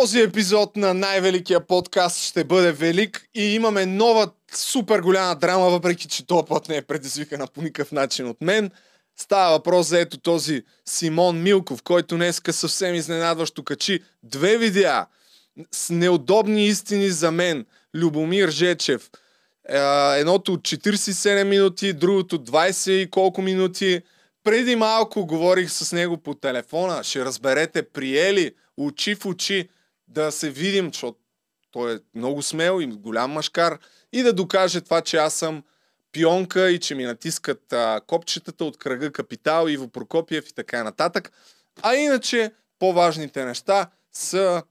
Този епизод на най-великия подкаст ще бъде велик и имаме нова супер голяма драма, въпреки че този път не е предизвикана по никакъв начин от мен. Става въпрос за ето този Симон Милков, който днеска съвсем изненадващо качи две видеа с неудобни истини за мен. Любомир Жечев. Едното от 47 минути, другото 20 и колко минути. Преди малко говорих с него по телефона. Ще разберете, приели очи в очи да се видим, защото той е много смел и голям машкар и да докаже това, че аз съм пионка и че ми натискат а, копчетата от кръга Капитал, Иво Прокопиев и така нататък. А иначе по-важните неща са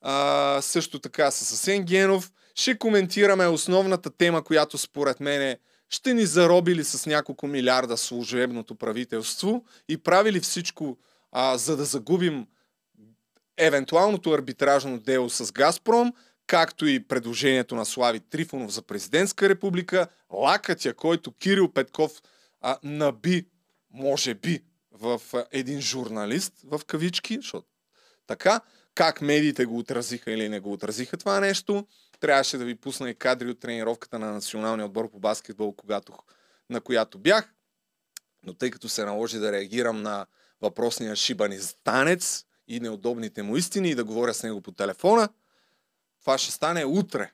а, също така с Асен Генов. Ще коментираме основната тема, която според мен е ще ни заробили с няколко милиарда служебното правителство и правили всичко, а, за да загубим евентуалното арбитражно дело с Газпром, както и предложението на Слави Трифонов за президентска република, лакътя, който Кирил Петков а, наби, може би, в а, един журналист, в кавички, защото така, как медиите го отразиха или не го отразиха това нещо. Трябваше да ви пусна и кадри от тренировката на националния отбор по баскетбол, когато, на която бях. Но тъй като се наложи да реагирам на въпросния шибанистанец и неудобните му истини и да говоря с него по телефона, това ще стане утре.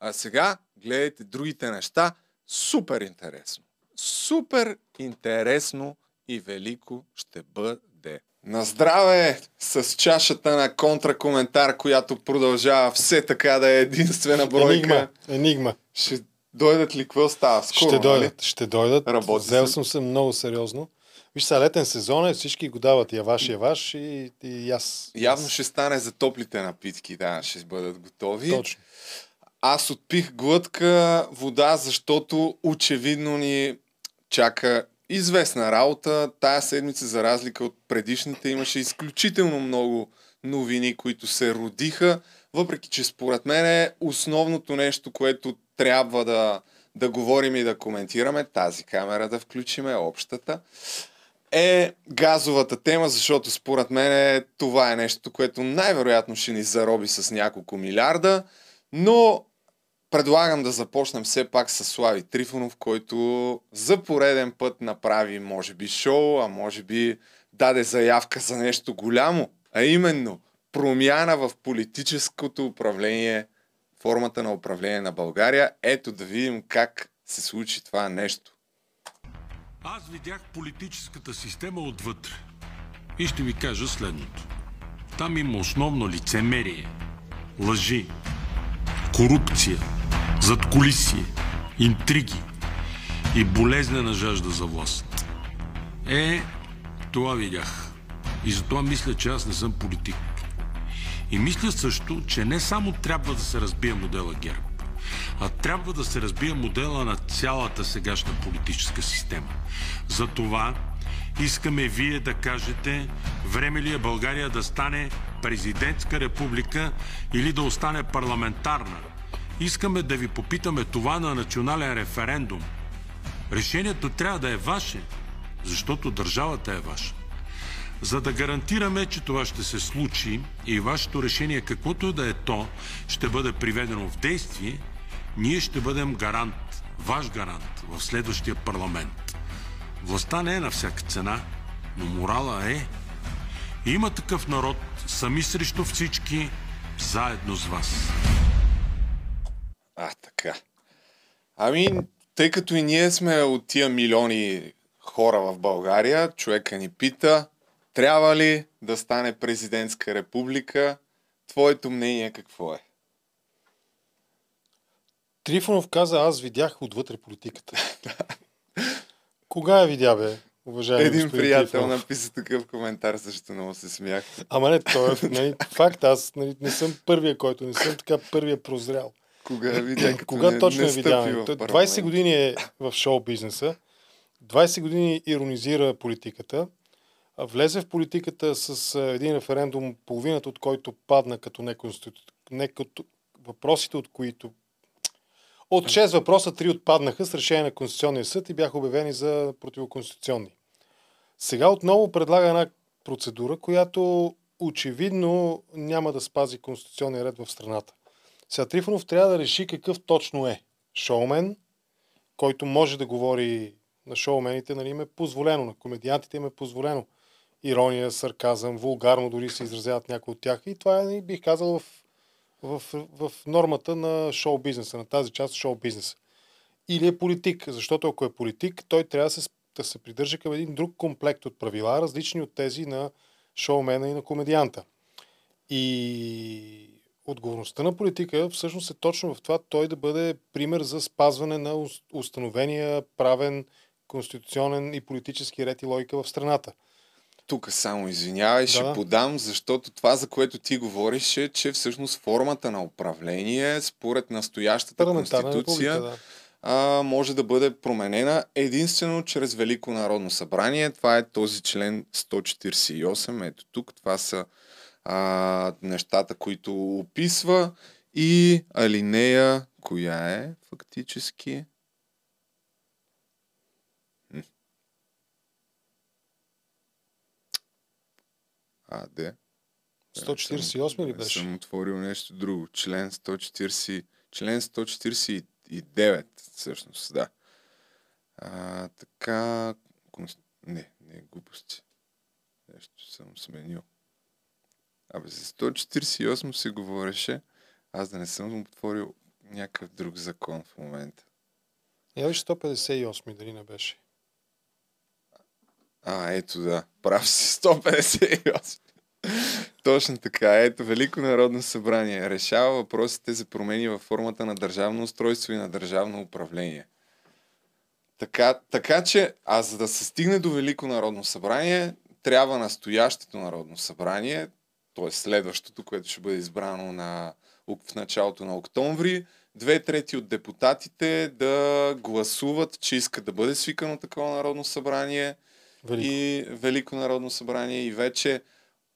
А сега гледайте другите неща. Супер интересно. Супер интересно и велико ще бъде. На здраве с чашата на контракоментар, която продължава все така да е единствена бройка. Енигма. Енигма. Ще дойдат ли? Какво става? Скоро, ще нали? дойдат. Ще дойдат. Работи Взел съм се много сериозно. Виж сега, летен сезон е, всички го дават яваш, яваш и, и аз. Явно ще стане за топлите напитки, да, ще бъдат готови. Точно. Аз отпих глътка вода, защото очевидно ни чака известна работа. Тая седмица, за разлика от предишните, имаше изключително много новини, които се родиха, въпреки че според мен е основното нещо, което трябва да, да говорим и да коментираме, тази камера да включиме, общата, е газовата тема, защото според мен това е нещо, което най-вероятно ще ни зароби с няколко милиарда, но предлагам да започнем все пак с Слави Трифонов, който за пореден път направи, може би, шоу, а може би даде заявка за нещо голямо, а именно промяна в политическото управление, формата на управление на България. Ето да видим как се случи това нещо. Аз видях политическата система отвътре. И ще ви кажа следното. Там има основно лицемерие, лъжи, корупция, задкулисие, интриги и болезнена жажда за власт. Е, това видях. И затова мисля, че аз не съм политик. И мисля също, че не само трябва да се разбие модела ГЕРБ, а трябва да се разбие модела на цялата сегашна политическа система. Затова искаме вие да кажете, време ли е България да стане президентска република или да остане парламентарна. Искаме да ви попитаме това на национален референдум. Решението трябва да е ваше, защото държавата е ваша. За да гарантираме, че това ще се случи и вашето решение, каквото да е то, ще бъде приведено в действие, ние ще бъдем гарант, ваш гарант в следващия парламент. Властта не е на всяка цена, но морала е. Има такъв народ, сами срещу всички, заедно с вас. А, така. Ами, тъй като и ние сме от тия милиони хора в България, човека ни пита, трябва ли да стане президентска република? Твоето мнение какво е? Трифонов каза, аз видях отвътре политиката. Кога я видя, бе? Уважаеми Един приятел Трифонов? написа такъв коментар, също много се смях. Ама не, той е нали, факт. Аз нали, не съм първия, който не съм така първия прозрял. Кога видя, като Кога не, точно не я стъпи видяме? в Той парламент? 20 години е в шоу бизнеса. 20 години иронизира политиката. Влезе в политиката с един референдум, половината от който падна като неконститу... не като въпросите, от които от 6 въпроса, 3 отпаднаха с решение на Конституционния съд и бяха обявени за противоконституционни. Сега отново предлага една процедура, която очевидно няма да спази конституционния ред в страната. Сега Трифонов трябва да реши какъв точно е. Шоумен, който може да говори на шоумените, нали, им е позволено, на комедиантите им е позволено. Ирония, сарказъм, вулгарно дори се изразяват някои от тях. И това е, бих казал, в, в, в, нормата на шоу-бизнеса, на тази част от шоу-бизнеса. Или е политик, защото ако е политик, той трябва да се, да се придържа към един друг комплект от правила, различни от тези на шоумена и на комедианта. И отговорността на политика всъщност е точно в това той да бъде пример за спазване на установения правен, конституционен и политически ред и логика в страната. Тук само извинявай, да. ще подам, защото това, за което ти говориш, е, че всъщност формата на управление, според настоящата конституция, да. а, може да бъде променена единствено чрез Велико народно събрание. Това е този член 148. Ето тук, това са а, нещата, които описва и алинея, коя е фактически? А, де? 148 ли беше? Съм отворил нещо друго. Член 140, член 149, всъщност, да. А, така... Не, не, глупости. Нещо съм сменил. Абе, за 148 се говореше, аз да не съм отворил някакъв друг закон в момента. Я виж 158, дали не беше? А, ето да, прав си, 158. Точно така. Ето, Велико народно събрание решава въпросите за промени във формата на държавно устройство и на държавно управление. Така, така че, а за да се стигне до Велико народно събрание, трябва настоящето народно събрание, т.е. следващото, което ще бъде избрано на, в началото на октомври, две трети от депутатите да гласуват, че искат да бъде свикано такова народно събрание Велико. и Велико народно събрание и вече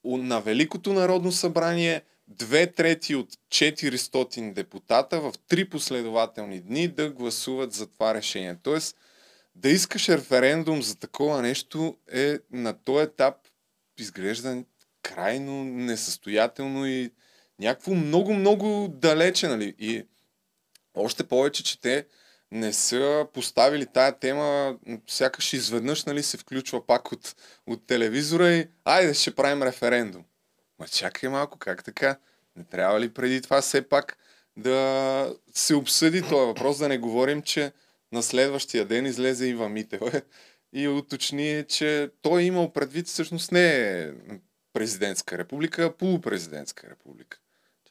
на Великото народно събрание две трети от 400 депутата в три последователни дни да гласуват за това решение. Тоест, да искаш референдум за такова нещо е на този етап изглежда крайно несъстоятелно и някакво много-много далече, нали? И още повече, че те не са поставили тая тема, сякаш изведнъж нали, се включва пак от, от телевизора и айде ще правим референдум. Ма чакай малко, как така? Не трябва ли преди това все пак да се обсъди този въпрос, да не говорим, че на следващия ден излезе Ива Митева и уточни, че той е имал предвид всъщност не е президентска република, а полупрезидентска република.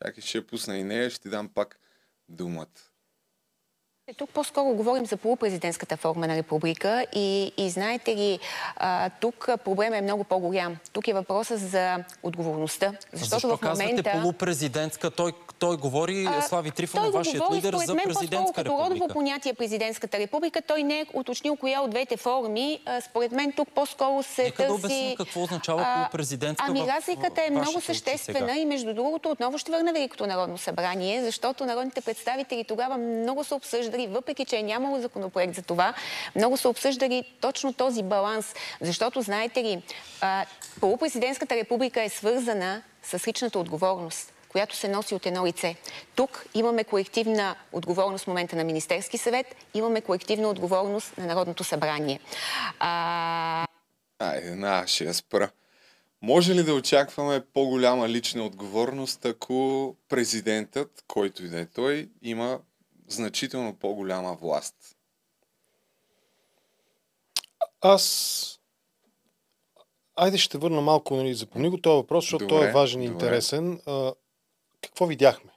Чакай, ще пусна и нея, ще ти дам пак думата. Тук по-скоро говорим за полупрезидентската форма на република и, и знаете ли, а, тук проблема е много по-голям. Тук е въпроса за отговорността. Защото Защо в момента... казвате полупрезидентска? Той, той говори, а, Слави Трифонов, вашият говори, лидер, за президентска мен, република. Родово понятие президентската република, той не е уточнил коя от двете форми. А, според мен тук по-скоро се Нека търси... да обясним какво означава полупрезидентска Ами разликата е много съществена и между другото отново ще върна Великото народно събрание, защото народните представители тогава много са обсъждали обсъждали, въпреки че е нямало законопроект за това, много са обсъждали точно този баланс. Защото, знаете ли, полупрезидентската република е свързана с личната отговорност която се носи от едно лице. Тук имаме колективна отговорност в момента на Министерски съвет, имаме колективна отговорност на Народното събрание. А... Айде, на, ще я спра. Може ли да очакваме по-голяма лична отговорност, ако президентът, който и да е той, има значително по-голяма власт? Аз... Айде ще върна малко, нали, запомни го този въпрос, защото добре, той е важен и интересен. А, какво видяхме?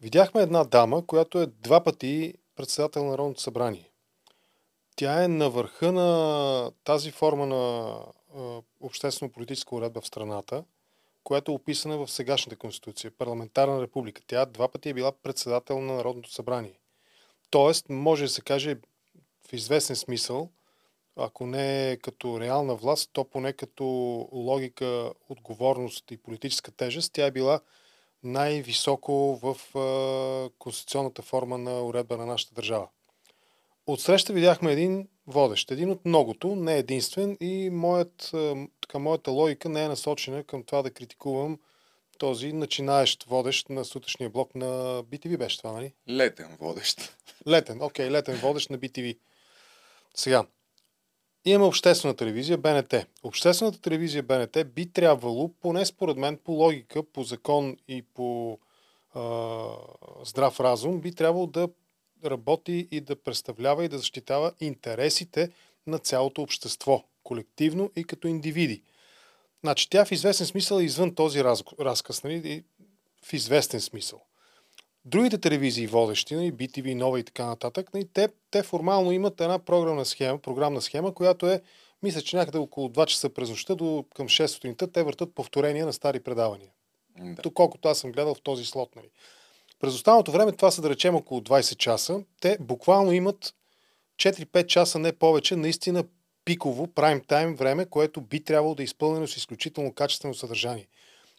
Видяхме една дама, която е два пъти председател на Народното събрание. Тя е на върха на тази форма на обществено-политическа уредба в страната – която е описана в сегашната конституция. Парламентарна република. Тя два пъти е била председател на Народното събрание. Тоест, може да се каже в известен смисъл, ако не като реална власт, то поне като логика, отговорност и политическа тежест, тя е била най-високо в конституционната форма на уредба на нашата държава. Отсреща видяхме един водещ, един от многото, не единствен и моят, така, моята логика не е насочена към това да критикувам този начинаещ водещ на сутрешния блок на BTV беше това, нали? Летен водещ. Летен, окей, okay, летен водещ на BTV. Сега, имаме обществена телевизия БНТ. Обществената телевизия БНТ би трябвало, поне според мен, по логика, по закон и по а, здрав разум, би трябвало да работи и да представлява и да защитава интересите на цялото общество, колективно и като индивиди. Значи тя в известен смисъл е извън този раз, разказ, нали, в известен смисъл. Другите телевизии водещи, нали, BTV, Нова и така нататък, нали, те, те формално имат една програмна схема, програмна схема, която е, мисля, че някъде около 2 часа през нощта до към 6 сутринта те въртат повторения на стари предавания. Да. Доколкото аз съм гледал в този слот. Нали. През останалото време, това са да речем около 20 часа, те буквално имат 4-5 часа, не повече, наистина пиково, прайм тайм време, което би трябвало да е изпълнено с изключително качествено съдържание.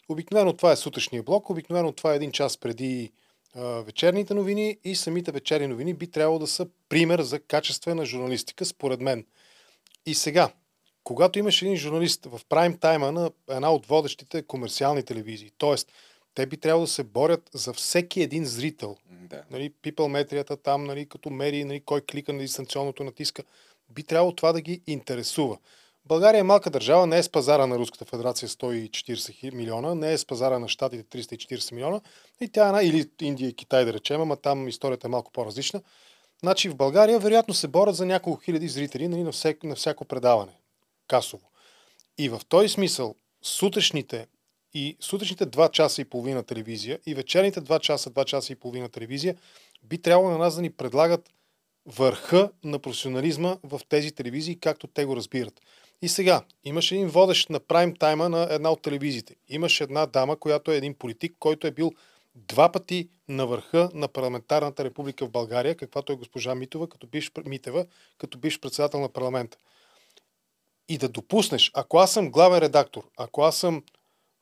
Обикновено това е сутрешния блок, обикновено това е един час преди вечерните новини и самите вечерни новини би трябвало да са пример за качествена журналистика, според мен. И сега, когато имаш един журналист в прайм тайма на една от водещите комерциални телевизии, т.е. те би трябвало да се борят за всеки един зрител. Да. Нали, метрията там, нали, като мери нали, кой клика на дистанционното натиска би трябвало това да ги интересува. България е малка държава, не е с пазара на Руската федерация 140 милиона, не е с пазара на Штатите 340 милиона, и тя, или Индия и Китай да речем, ама там историята е малко по-различна. Значи в България вероятно се борят за няколко хиляди зрители нали, на, всек, на всяко предаване. Касово. И в този смисъл сутрешните и сутрешните 2 часа и половина телевизия и вечерните 2 часа, 2 часа и половина телевизия би трябвало на нас да ни предлагат върха на професионализма в тези телевизии, както те го разбират. И сега, имаше един водещ на прайм тайма на една от телевизиите. Имаше една дама, която е един политик, който е бил два пъти на върха на парламентарната република в България, каквато е госпожа Митова, като биш, Митева, като биш председател на парламента. И да допуснеш, ако аз съм главен редактор, ако аз съм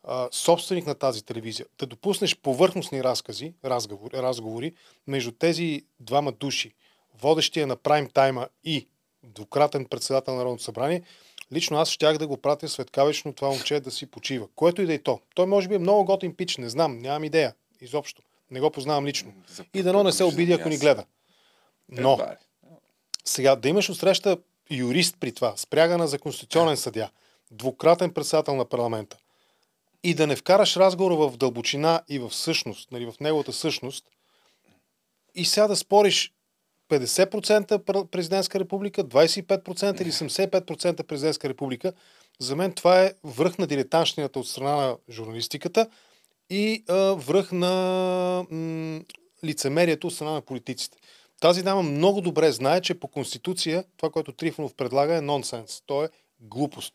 а, собственик на тази телевизия, да допуснеш повърхностни разкази, разговори, разговори между тези двама души, водещия на прайм тайма и двукратен председател на Народното събрание, лично аз щях да го пратя светкавично това момче да си почива. Което и да е то. Той може би е много готин пич, не знам, нямам идея. Изобщо. Не го познавам лично. И дано не се обиди, ако ни гледа. Но, сега, да имаш отсреща юрист при това, спрягана за конституционен съдя, двукратен председател на парламента, и да не вкараш разговора в дълбочина и в същност, нали, в неговата същност, и сега да спориш 50% президентска република, 25% или 75% президентска република. За мен това е връх на дилетанщината от страна на журналистиката и а, връх на м- лицемерието от страна на политиците. Тази дама много добре знае, че по Конституция това, което Трифонов предлага е нонсенс. То е глупост.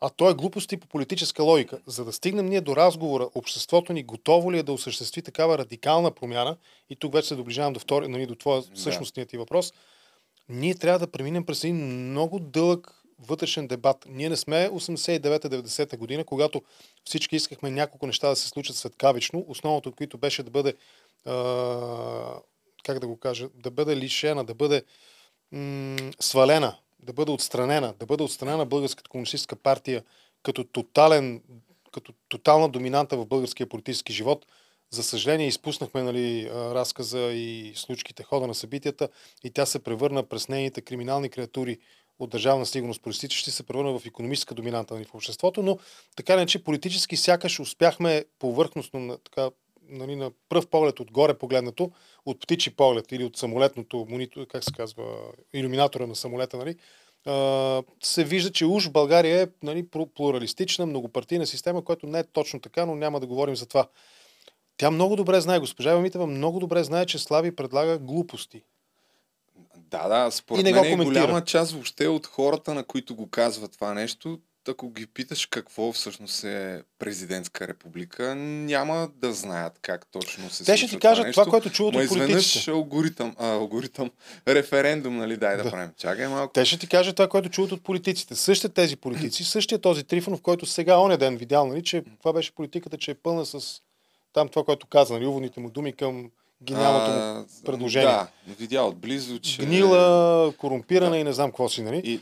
А то е глупост и по политическа логика. За да стигнем ние до разговора, обществото ни готово ли е да осъществи такава радикална промяна, и тук вече се доближавам до, втори, нали, до твоя същностният ти въпрос, ние трябва да преминем през един много дълъг вътрешен дебат. Ние не сме 89-90 година, когато всички искахме няколко неща да се случат светкавично, основното от които беше да бъде а, как да го кажа, да бъде лишена, да бъде м- свалена да бъде отстранена, да бъде отстранена Българската комунистическа партия като, тотален, като тотална доминанта в българския политически живот. За съжаление, изпуснахме нали, разказа и случките, хода на събитията и тя се превърна през нейните криминални креатури от държавна сигурност, проистичащи се превърна в економическа доминанта нали, в обществото, но така не че политически сякаш успяхме повърхностно, така, нали, на пръв поглед отгоре погледнато, от птичи поглед или от самолетното монитор, как се казва, иллюминатора на самолета, нали, се вижда, че уж България е нали, плуралистична, многопартийна система, което не е точно така, но няма да говорим за това. Тя много добре знае, госпожа Вамитева много добре знае, че Слави предлага глупости. Да, да, според мен е голяма част въобще от хората, на които го казва това нещо, ако ги питаш какво всъщност е президентска република, няма да знаят как точно се Те ще ти кажат това, това което чуват от политиците. алгоритъм, а, алгоритъм, референдум, нали, дай да, да правим. Чакай малко. Те ще ти кажат това, което чуват от политиците. Същите тези политици, същия този Трифонов, който сега оня ден видял, нали, че това беше политиката, че е пълна с там това, което каза, нали, уводните му думи към гениалното му предложение. Да, видя отблизо, че... Гнила, корумпирана да. и не знам какво си, нали? И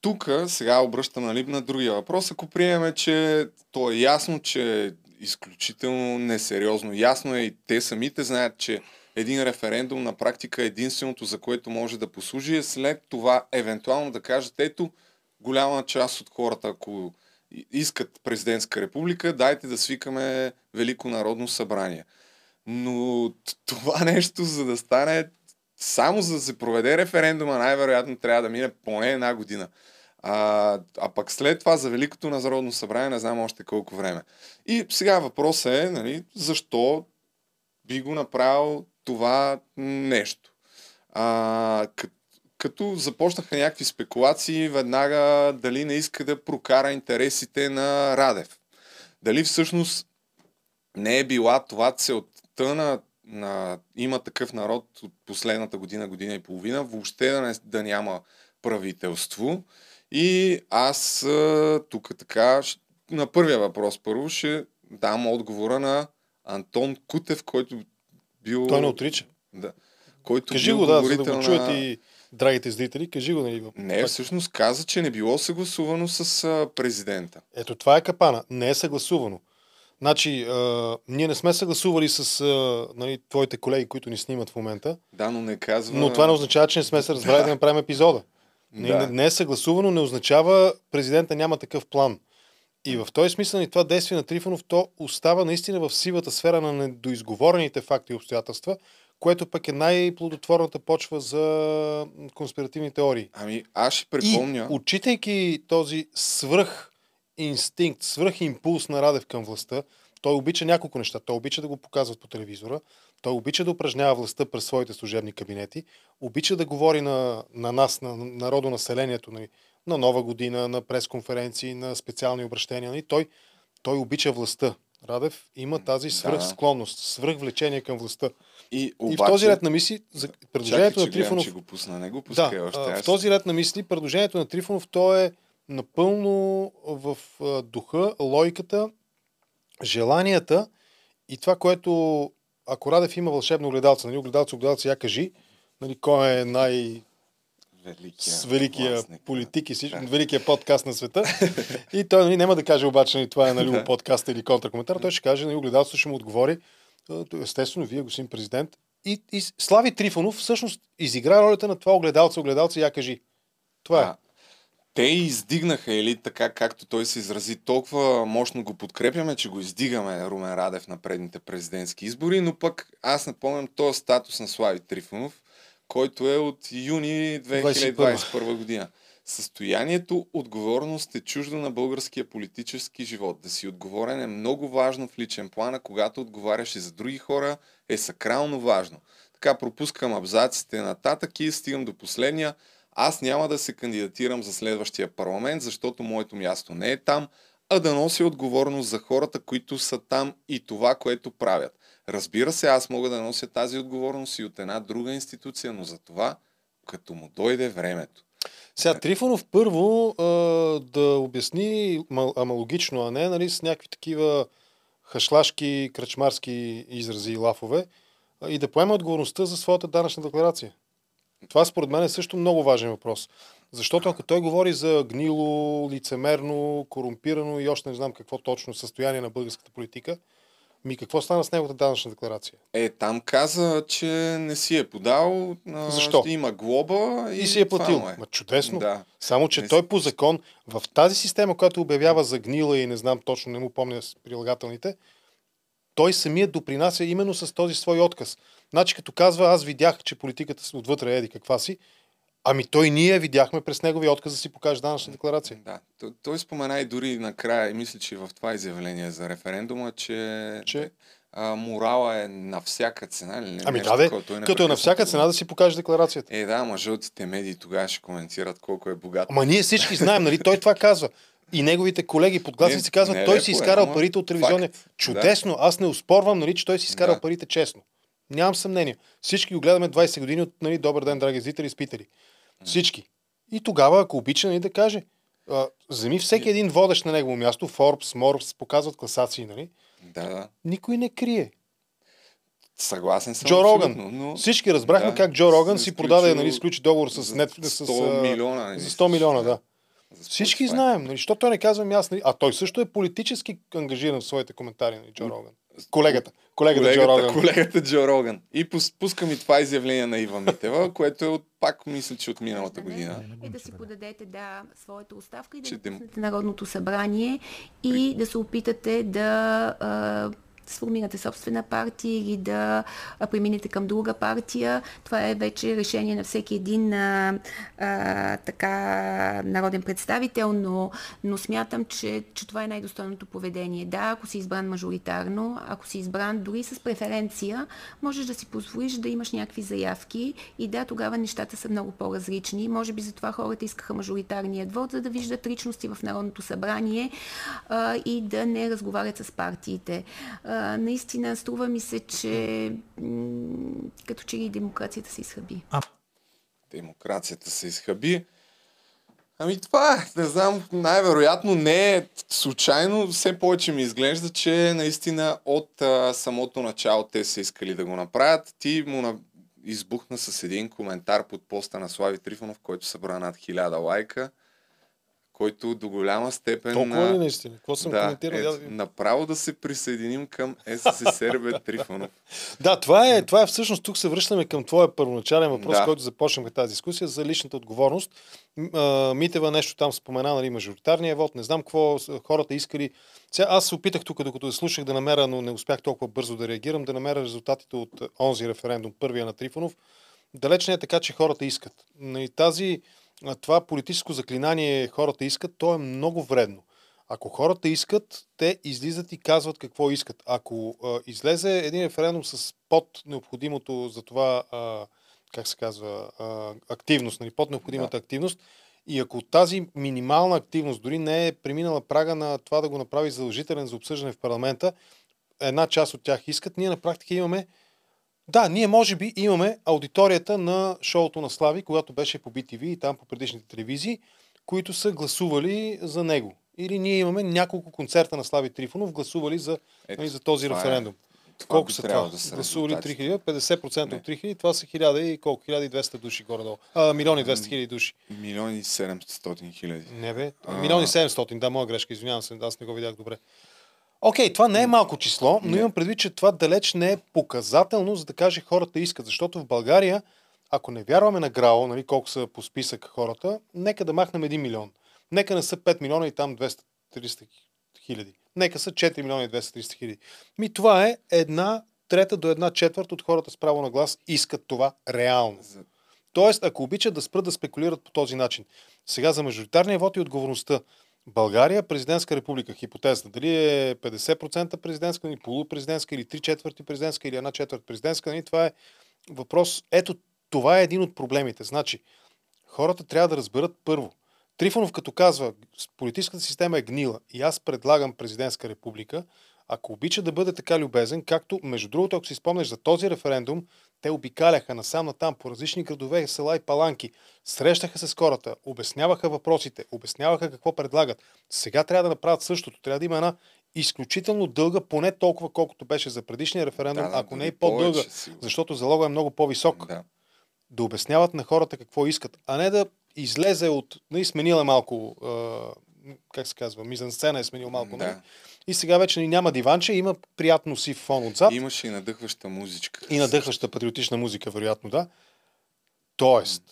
тук сега обръщам нали, на другия въпрос. Ако приемем, че то е ясно, че е изключително несериозно. Ясно е и те самите знаят, че един референдум на практика единственото, за което може да послужи, е след това евентуално да кажат, ето, голяма част от хората, ако искат президентска република, дайте да свикаме Велико народно събрание. Но това нещо, за да стане, само за да се проведе референдума, най-вероятно трябва да мине поне една година. А, а пък след това за Великото народно събрание не знам още колко време. И сега въпросът е, нали, защо би го направил това нещо. А, като, като започнаха някакви спекулации, веднага дали не иска да прокара интересите на Радев. Дали всъщност не е била това целта на, на има такъв народ от последната година, година и половина, въобще да, не, да няма правителство. И аз тук така, на първия въпрос първо ще дам отговора на Антон Кутев, който бил... Той не отрича. Да. Който кажи го, да, за да го чуят на... и драгите зрители, кажи го. Нали, не, всъщност каза, че не било съгласувано с президента. Ето това е капана. Не е съгласувано. Значи, а, ние не сме съгласували с а, нали, твоите колеги, които ни снимат в момента. Да, но не казва... Но това не означава, че не сме се разбрали да, да направим епизода. Да. Не, не е съгласувано, не означава президента няма такъв план. И в този смисъл и това действие на Трифонов, то остава наистина в сивата сфера на недоизговорените факти и обстоятелства, което пък е най-плодотворната почва за конспиративни теории. Ами, аз ще припомня... И, отчитайки този свръх инстинкт, свръх импулс на Радев към властта, той обича няколко неща. Той обича да го показват по телевизора, той обича да упражнява властта през своите служебни кабинети, обича да говори на, на нас, на народонаселението, на, на Нова година, на пресконференции, на специални обращения. Нали? Той, той обича властта. Радев има тази свръхсклонност, свръхвлечение към властта. И, обаче... и в този ред на мисли, за предложението Чакай, на Трифонов... Гледам, че го пусна, не го пускай да, още. Аз... В този ред на мисли, предложението на Трифонов, то е напълно в духа, логиката, желанията и това, което ако Радев има вълшебно огледалце, нали, огледалце, огледалце, я кажи, нали, кой е най- великия, с великия властник, политик и всичко, да. великия подкаст на света. и той нали, няма да каже обаче, нали, това е нали, подкаст или контракоментар. Той ще каже, нали, огледалцето ще му отговори. Естествено, вие, господин президент. И, и Слави Трифонов всъщност изигра ролята на това огледалце, огледалце, я кажи. Това е. А, те издигнаха, или така както той се изрази, толкова мощно го подкрепяме, че го издигаме Румен Радев на предните президентски избори, но пък аз напомням този статус на Слави Трифонов, който е от юни 2021 година. Състоянието отговорност е чуждо на българския политически живот. Да си отговорен е много важно в личен план, а когато отговаряш и за други хора е сакрално важно. Така пропускам абзаците нататък и стигам до последния. Аз няма да се кандидатирам за следващия парламент, защото моето място не е там, а да нося отговорност за хората, които са там и това, което правят. Разбира се, аз мога да нося тази отговорност и от една друга институция, но за това, като му дойде времето. Сега, Трифонов първо да обясни, ама логично, а не нали, с някакви такива хашлашки, кръчмарски изрази и лафове, и да поема отговорността за своята данъчна декларация. Това според мен е също много важен въпрос. Защото ако той говори за гнило, лицемерно, корумпирано и още не знам какво точно състояние на българската политика, ми какво стана с неговата данъчна декларация? Е, там каза, че не си е подал. А, Защо? Ще има глоба и, и си е платил. Е. Ма, чудесно. Да. Само, че не той по закон, в тази система, която обявява за гнила и не знам точно, не му помня с прилагателните, той самият допринася именно с този свой отказ. Значи като казва, аз видях, че политиката отвътре еди каква си, Ами той ние видяхме през неговия отказ да си покаже данъчна декларация. Да, той, той спомена и дори накрая, и мисля, че в това изявление за референдума, че, че? А, морала е на всяка цена. Не, ами да, де, като е на всяка цена да си покаже декларацията. Е, да, ама жълтите медии тогава ще коментират колко е богат. Ама ние всички знаем, нали? Той това казва. И неговите колеги подгласници казват, не, той си изкарал е, парите от телевизионния. Чудесно, да. аз не успорвам, нали, че той си изкарал да. парите честно. Нямам съмнение. Всички го гледаме 20 години от нали, Добър ден, драги зрители спитали. Всички. И тогава, ако обича, нали, да каже, а, вземи всеки един водещ на негово място, Forbes, Morps, показват класации, нали? Да, да. Никой не крие. Съгласен съм. Джо Роган. Но... Всички разбрахме да, как Джо Роган си продаде, нали, сключи договор с Netflix. С 100 милиона. Нали, за 100 милиона, да. Всички знаем, нали, защото той не казвам аз, нали, а той също е политически ангажиран в своите коментари, нали, Джо Роган. Колегата. Колегата, колегата Джо Роган. Колегата Джо Роган. И пускам и това изявление на Ива Митева, което е от, пак мисля, че от миналата година. И да си подадете, да, своята оставка и да напуснете Народното събрание и да се опитате да сформирате собствена партия или да преминете към друга партия. Това е вече решение на всеки един а, а, така народен представител, но, но смятам, че, че това е най-достойното поведение. Да, ако си избран мажоритарно, ако си избран дори с преференция, можеш да си позволиш да имаш някакви заявки и да, тогава нещата са много по-различни. Може би затова хората искаха мажоритарния вод, за да виждат личности в Народното събрание а, и да не разговарят с партиите. А, наистина струва ми се, че като че и демокрацията се изхъби. А. Демокрацията се изхъби. Ами това е, не знам, най-вероятно не е случайно, все повече ми изглежда, че наистина от а, самото начало те са искали да го направят. Ти му на... избухна с един коментар под поста на Слави Трифонов, който събра над хиляда лайка който до голяма степен... Толкова ли наистина? Какво съм да, коментирал? Е, да направо да се присъединим към СССР бе Трифонов. да, това е, това е всъщност, тук се връщаме към твоя първоначален въпрос, да. който започнахме тази дискусия за личната отговорност. Митева нещо там спомена, нали, мажоритарния вод, не знам какво хората искали. Сега аз се опитах тук, докато слушах да намеря, но не успях толкова бързо да реагирам, да намеря резултатите от онзи референдум, първия на Трифонов. Далеч не е така, че хората искат. Нали, тази това политическо заклинание хората искат, то е много вредно. Ако хората искат, те излизат и казват какво искат. Ако а, излезе един референдум с под необходимото за това, а, как се казва, а, активност, нали, под необходимата да. активност, и ако тази минимална активност дори не е преминала прага на това да го направи задължителен за обсъждане в парламента, една част от тях искат, ние на практика имаме да, ние може би имаме аудиторията на шоуто на Слави, когато беше по BTV и там по предишните телевизии, които са гласували за него. Или ние имаме няколко концерта на Слави Трифонов, гласували за, Ето, нали, за този е. референдум. Е. Колко са това? Да гласували 3000, 50% не. от 3000, това са 1000 и колко? 1200 души горе-долу. А, милиони 200 хиляди души. Милиони 700 хиляди. Не бе, милиони 700, да, моя грешка, извинявам се, аз не го видях добре. Окей, okay, това не е малко число, но имам предвид, че това далеч не е показателно, за да каже хората искат. Защото в България, ако не вярваме на ГРАО, нали, колко са по списък хората, нека да махнем 1 милион. Нека не са 5 милиона и там 200-300 хиляди. Нека са 4 милиона и 200-300 хиляди. Ми това е една трета до една четвърт от хората с право на глас искат това реално. Тоест, ако обичат да спрат да спекулират по този начин. Сега за мажоритарния вод и отговорността. България президентска република, хипотеза, дали е 50% президентска, или полупрезидентска, или 3 четвърти президентска, или една четвърт президентска, нали, това е въпрос. Ето, това е един от проблемите. Значи, хората трябва да разберат първо. Трифонов като казва, политическата система е гнила и аз предлагам президентска република, ако обича да бъде така любезен, както, между другото, ако си спомнеш за този референдум, те обикаляха насам на там по различни градове, села и паланки, срещаха се с хората, обясняваха въпросите, обясняваха какво предлагат. Сега трябва да направят същото. Трябва да има една изключително дълга, поне толкова колкото беше за предишния референдум, да, да, ако не и по-дълга, защото залога е много по-висок. Да. да обясняват на хората какво искат, а не да излезе от... Нали, сменила малко, е, как се казва, мизансцена е сменил малко. Да. Нали? И сега вече няма диванче, има приятно си фон отзад. Имаше и надъхваща музичка. И надъхваща патриотична музика, вероятно, да. Тоест,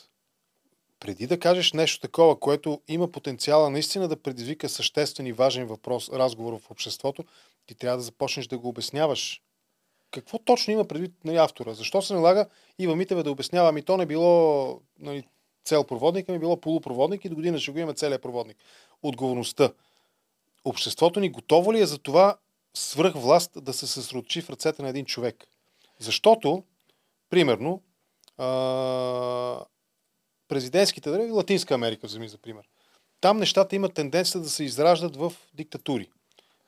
преди да кажеш нещо такова, което има потенциала наистина да предизвика съществен и важен въпрос, разговор в обществото, ти трябва да започнеш да го обясняваш. Какво точно има предвид нали, автора? Защо се налага Ива Митева да обяснява? Ами то не било нали, цел проводник, ами било полупроводник и до година ще го има целият проводник. Отговорността обществото ни готово ли е за това свръх власт да се съсредоточи в ръцете на един човек? Защото, примерно, президентските държави, Латинска Америка, вземи за пример. Там нещата имат тенденция да се израждат в диктатури.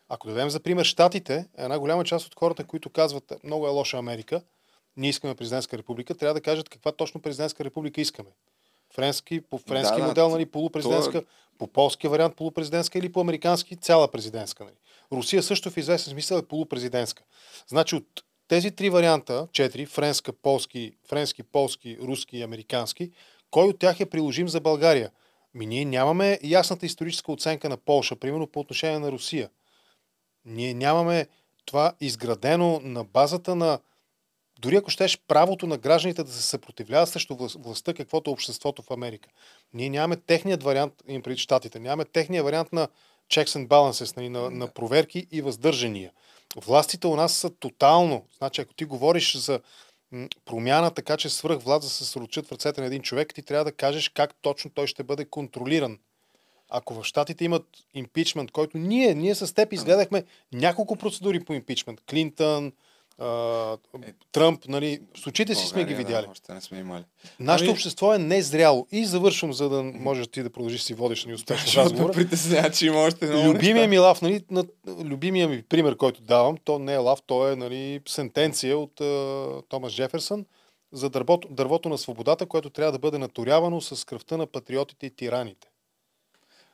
Ако дадем за пример Штатите, една голяма част от хората, които казват много е лоша Америка, ние искаме президентска република, трябва да кажат каква точно президентска република искаме. Френски, по френски да, модел, нали, полупрезидентска, това... по полски вариант полупрезидентска или по американски цяла президентска. Нали. Русия също в известен смисъл е полупрезидентска. Значи от тези три варианта, четири, френска, полски, френски, полски, руски и американски, кой от тях е приложим за България? Ми ние нямаме ясната историческа оценка на Полша, примерно по отношение на Русия. Ние нямаме това изградено на базата на дори ако щеш правото на гражданите да се съпротивляват срещу властта, каквото е обществото в Америка. Ние нямаме техният вариант, им преди щатите, нямаме техният вариант на checks and balances, нали, на, на проверки и въздържания. Властите у нас са тотално. Значи, ако ти говориш за промяна, така че свръх власт да се сручат в ръцете на един човек, ти трябва да кажеш как точно той ще бъде контролиран. Ако в Штатите имат импичмент, който ние, ние с теб изгледахме няколко процедури по импичмент. Клинтън, е, Тръмп, нали, с очите си сме ги видяли. Да, още не сме имали. Нашето ами... общество е незряло. И завършвам, за да можеш ти да продължиш си водиш ни успешно разговор. притесня, че има още много Любимия ми лав, нали, на, любимия ми пример, който давам, то не е лав, то е нали, сентенция от uh, Томас Джеферсън за дървото, дървото на свободата, което трябва да бъде наторявано с кръвта на патриотите и тираните.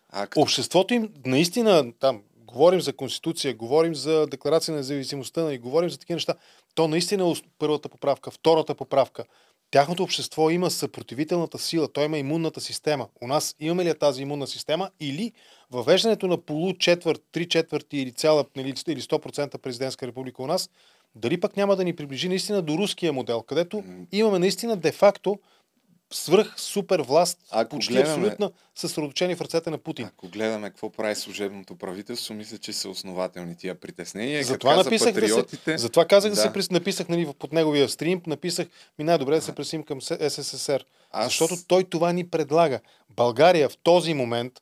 А, като... Обществото им наистина там говорим за Конституция, говорим за Декларация на независимостта, нали, говорим за такива неща, то наистина е първата поправка, втората поправка. Тяхното общество има съпротивителната сила, то има имунната система. У нас имаме ли тази имунна система или въвеждането на полу четвърт, три четвърти или цяла нали, или 100% президентска република у нас, дали пък няма да ни приближи наистина до руския модел, където имаме наистина де-факто свръх супер власт, ако почти гледаме, абсолютно съсредоточени в ръцете на Путин. Ако гледаме какво прави служебното правителство, мисля, че са основателни тия притеснения. Затова написах патриотите... да се, затова казах да, да се написах нали, под неговия стрим, написах ми най-добре да се пресим към СССР. Аз... Защото той това ни предлага. България в този момент,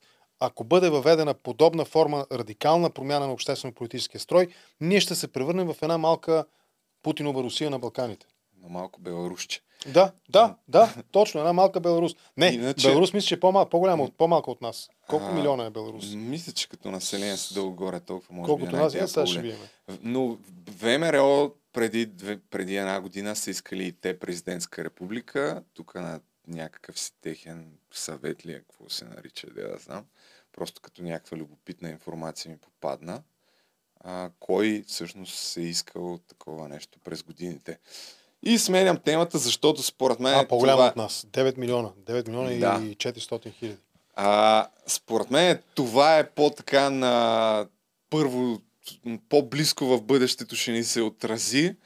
ако бъде въведена подобна форма радикална промяна на обществено-политическия строй, ние ще се превърнем в една малка Путинова Русия на Балканите. На малко Беларусче. Да, да, да, точно, една малка Беларус. Не, Иначе... Беларус мисля, че е по-мал, по-голяма, по-малка от нас. Колко а, милиона е Беларус? Мисля, че като население са дълго горе толкова може Колкото би. Колкото нас, сега ще видим. Но ВМРО преди, преди една година са искали и те президентска република, тук на някакъв си техен съвет ли, е, какво се нарича, да, да знам. Просто като някаква любопитна информация ми попадна. А, кой всъщност се е искал такова нещо през годините. И сменям темата, защото според мен... А, по-голямо това... от нас. 9 милиона. 9 милиона да. и 400 хиляди. А, според мен това е по-така на първо, по-близко в бъдещето ще ни се отрази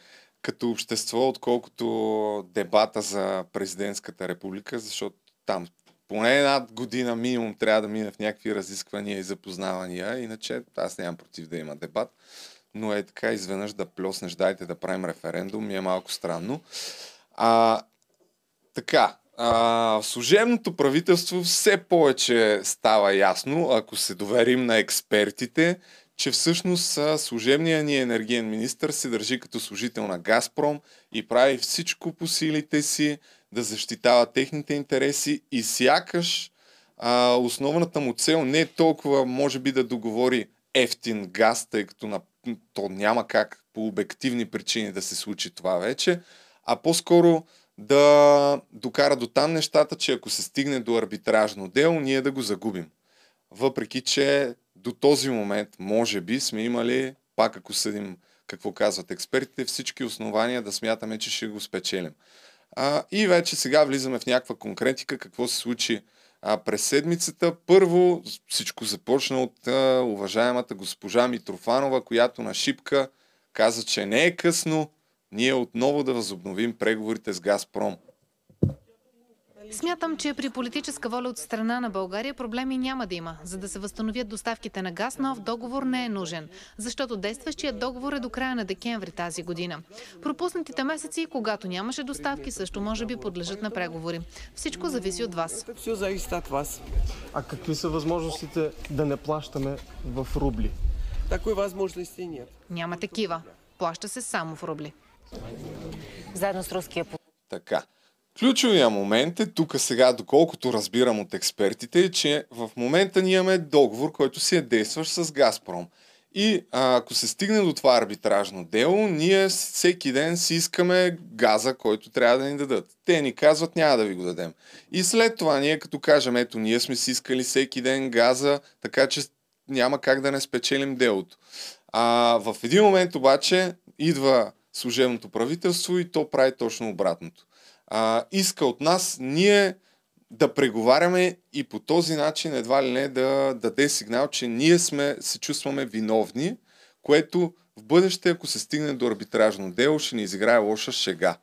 като общество, отколкото дебата за президентската република, защото там поне една година минимум трябва да мине в някакви разисквания и запознавания, иначе аз нямам против да има дебат но е така изведнъж да плеснеш, дайте да правим референдум, ми е малко странно. А, така, а, служебното правителство все повече става ясно, ако се доверим на експертите, че всъщност служебният ни енергиен министр се държи като служител на Газпром и прави всичко по силите си да защитава техните интереси и сякаш а, основната му цел не е толкова, може би, да договори ефтин газ, тъй като на то няма как по обективни причини да се случи това вече, а по-скоро да докара до там нещата, че ако се стигне до арбитражно дело, ние да го загубим. Въпреки, че до този момент, може би, сме имали, пак ако съдим какво казват експертите, всички основания да смятаме, че ще го спечелим. А, и вече сега влизаме в някаква конкретика, какво се случи а, през седмицата. Първо всичко започна от а, уважаемата госпожа Митрофанова, която на шипка каза, че не е късно ние отново да възобновим преговорите с Газпром. Смятам, че при политическа воля от страна на България проблеми няма да има. За да се възстановят доставките на газ, нов договор не е нужен, защото действащият договор е до края на декември тази година. Пропуснатите месеци, когато нямаше доставки, също може би подлежат на преговори. Всичко зависи от вас. Все зависи от вас. А какви са възможностите да не плащаме в рубли? Такой възможности нет. Няма такива. Плаща се само в рубли. Заедно с руския Така. Ключовия момент е тук сега, доколкото разбирам от експертите, е, че в момента ние имаме договор, който си е действащ с Газпром. И а, ако се стигне до това арбитражно дело, ние всеки ден си искаме газа, който трябва да ни дадат. Те ни казват, няма да ви го дадем. И след това ние като кажем, ето, ние сме си искали всеки ден газа, така че няма как да не спечелим делото. А, в един момент обаче идва служебното правителство и то прави точно обратното. А, иска от нас ние да преговаряме и по този начин едва ли не да даде сигнал, че ние сме, се чувстваме виновни, което в бъдеще, ако се стигне до арбитражно дело, ще ни изиграе лоша шега.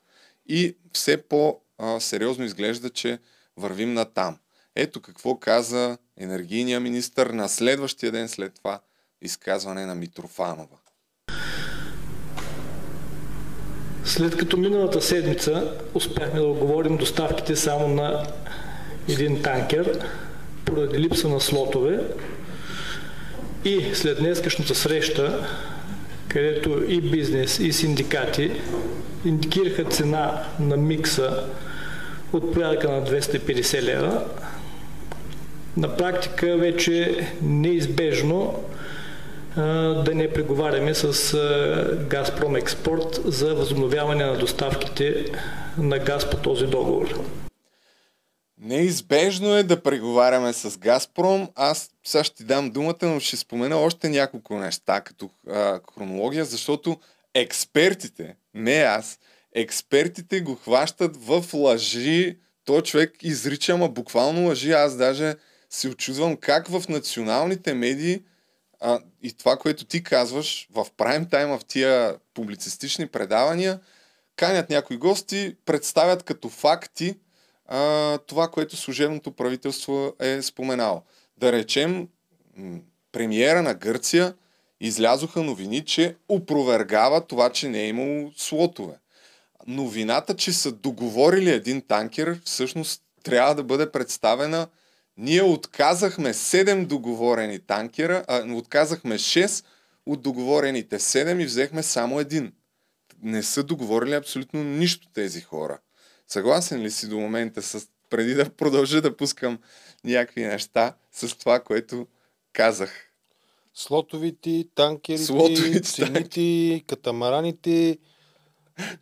И все по-сериозно изглежда, че вървим на там. Ето какво каза енергийния министр на следващия ден след това изказване на Митрофанова. След като миналата седмица успяхме да оговорим доставките само на един танкер поради липса на слотове и след днескашната среща, където и бизнес, и синдикати индикираха цена на микса от порядъка на 250 лева, на практика вече неизбежно да не преговаряме с Газпром Експорт за възобновяване на доставките на газ по този договор. Неизбежно е да преговаряме с Газпром. Аз сега ще ти дам думата, но ще спомена още няколко неща като а, хронология, защото експертите, не аз, експертите го хващат в лъжи. Той човек изрича, ама буквално лъжи. Аз даже се очудвам как в националните медии а, и това, което ти казваш в прайм тайм в тия публицистични предавания, канят някои гости, представят като факти а, това, което служебното правителство е споменало. Да речем, премиера на Гърция излязоха новини, че опровергава това, че не е имало слотове. Новината, че са договорили един танкер, всъщност трябва да бъде представена ние отказахме 7 договорени танкера, а отказахме 6 от договорените 7 и взехме само един. Не са договорили абсолютно нищо тези хора. Съгласен ли си до момента с преди да продължа да пускам някакви неща с това, което казах? Слотовите, танкерите, Слотовите, цените, катамараните.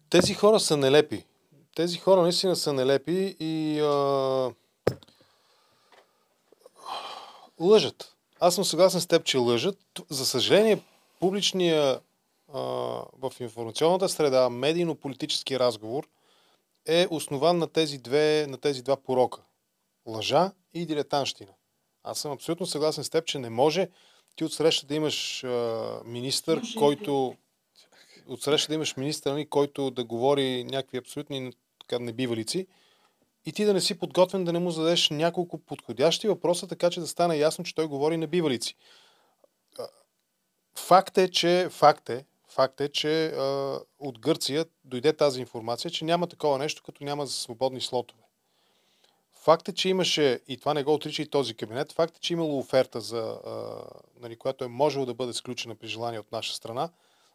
Тези хора са нелепи. Тези хора наистина са нелепи и а, лъжат. Аз съм съгласен с теб, че лъжат. За съжаление, публичния а, в информационната среда, медийно-политически разговор е основан на тези, две, на тези два порока. Лъжа и дилетанщина. Аз съм абсолютно съгласен с теб, че не може ти отсреща да имаш а, министър, Може който отсреща да имаш министър, нали, който да говори някакви абсолютни така, небивалици и ти да не си подготвен да не му зададеш няколко подходящи въпроса, така че да стане ясно, че той говори на бивалици. Факт е, че, факт е, факт е, че а, от Гърция дойде тази информация, че няма такова нещо, като няма за свободни слотове. Факт е, че имаше, и това не го отрича и този кабинет, факт е, че имало оферта, за, а, нали, която е можело да бъде сключена при желание от наша страна,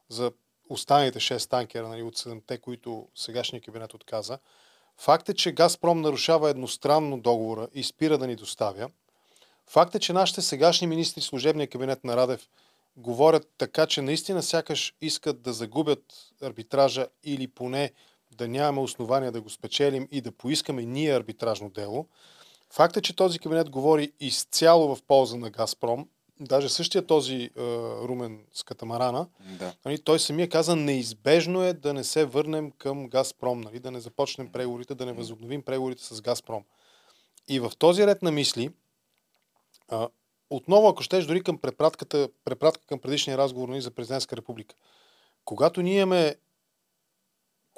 за останалите 6 танкера нали, от 7-те, които сегашния кабинет отказа. Факт е, че Газпром нарушава едностранно договора и спира да ни доставя. Факт е, че нашите сегашни министри, служебния кабинет на Радев, говорят така, че наистина сякаш искат да загубят арбитража или поне да нямаме основания да го спечелим и да поискаме ние арбитражно дело. Факт е, че този кабинет говори изцяло в полза на Газпром даже същия този е, Румен с катамарана, да. нали, той самия каза, неизбежно е да не се върнем към Газпром, нали, да не започнем преговорите, да не възобновим преговорите с Газпром. И в този ред на мисли, а, отново, ако щеш, дори към препратката, препратка към предишния разговор нали, за президентска република, когато ние имаме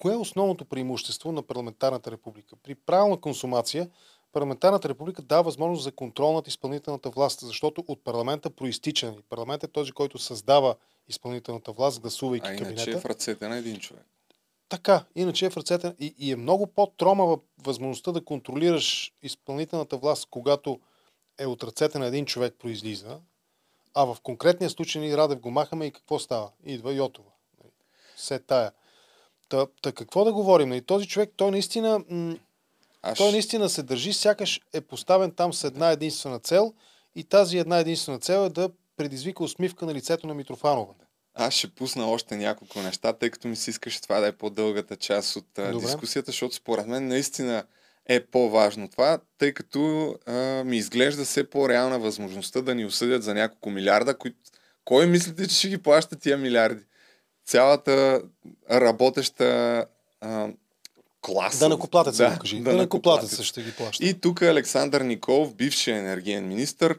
Кое е основното преимущество на парламентарната република? При правилна консумация парламентарната република дава възможност за контрол над изпълнителната власт, защото от парламента проистича. Парламент е този, който създава изпълнителната власт, гласувайки а кабинета. иначе е в ръцете на един човек. Така, иначе е в ръцете и, и е много по-тромава възможността да контролираш изпълнителната власт, когато е от ръцете на един човек произлиза, а в конкретния случай ние Радев го махаме и какво става? Идва Йотова. Нали, се тая. Та, та какво да говорим? И нали, този човек, той наистина м- Аш... Той наистина се държи, сякаш е поставен там с една единствена цел и тази една единствена цел е да предизвика усмивка на лицето на Митрофанова. Аз ще пусна още няколко неща, тъй като ми се искаше това да е по-дългата част от а, дискусията, защото според мен наистина е по-важно това, тъй като а, ми изглежда все по-реална възможността да ни осъдят за няколко милиарда, които... Кой мислите, че ще ги плаща тия милиарди? цялата работеща а, класа. Да накоплатец, да, кажи. Да, накоплатец ще ги плаща. И тук Александър Николов, бившия енергиен министр,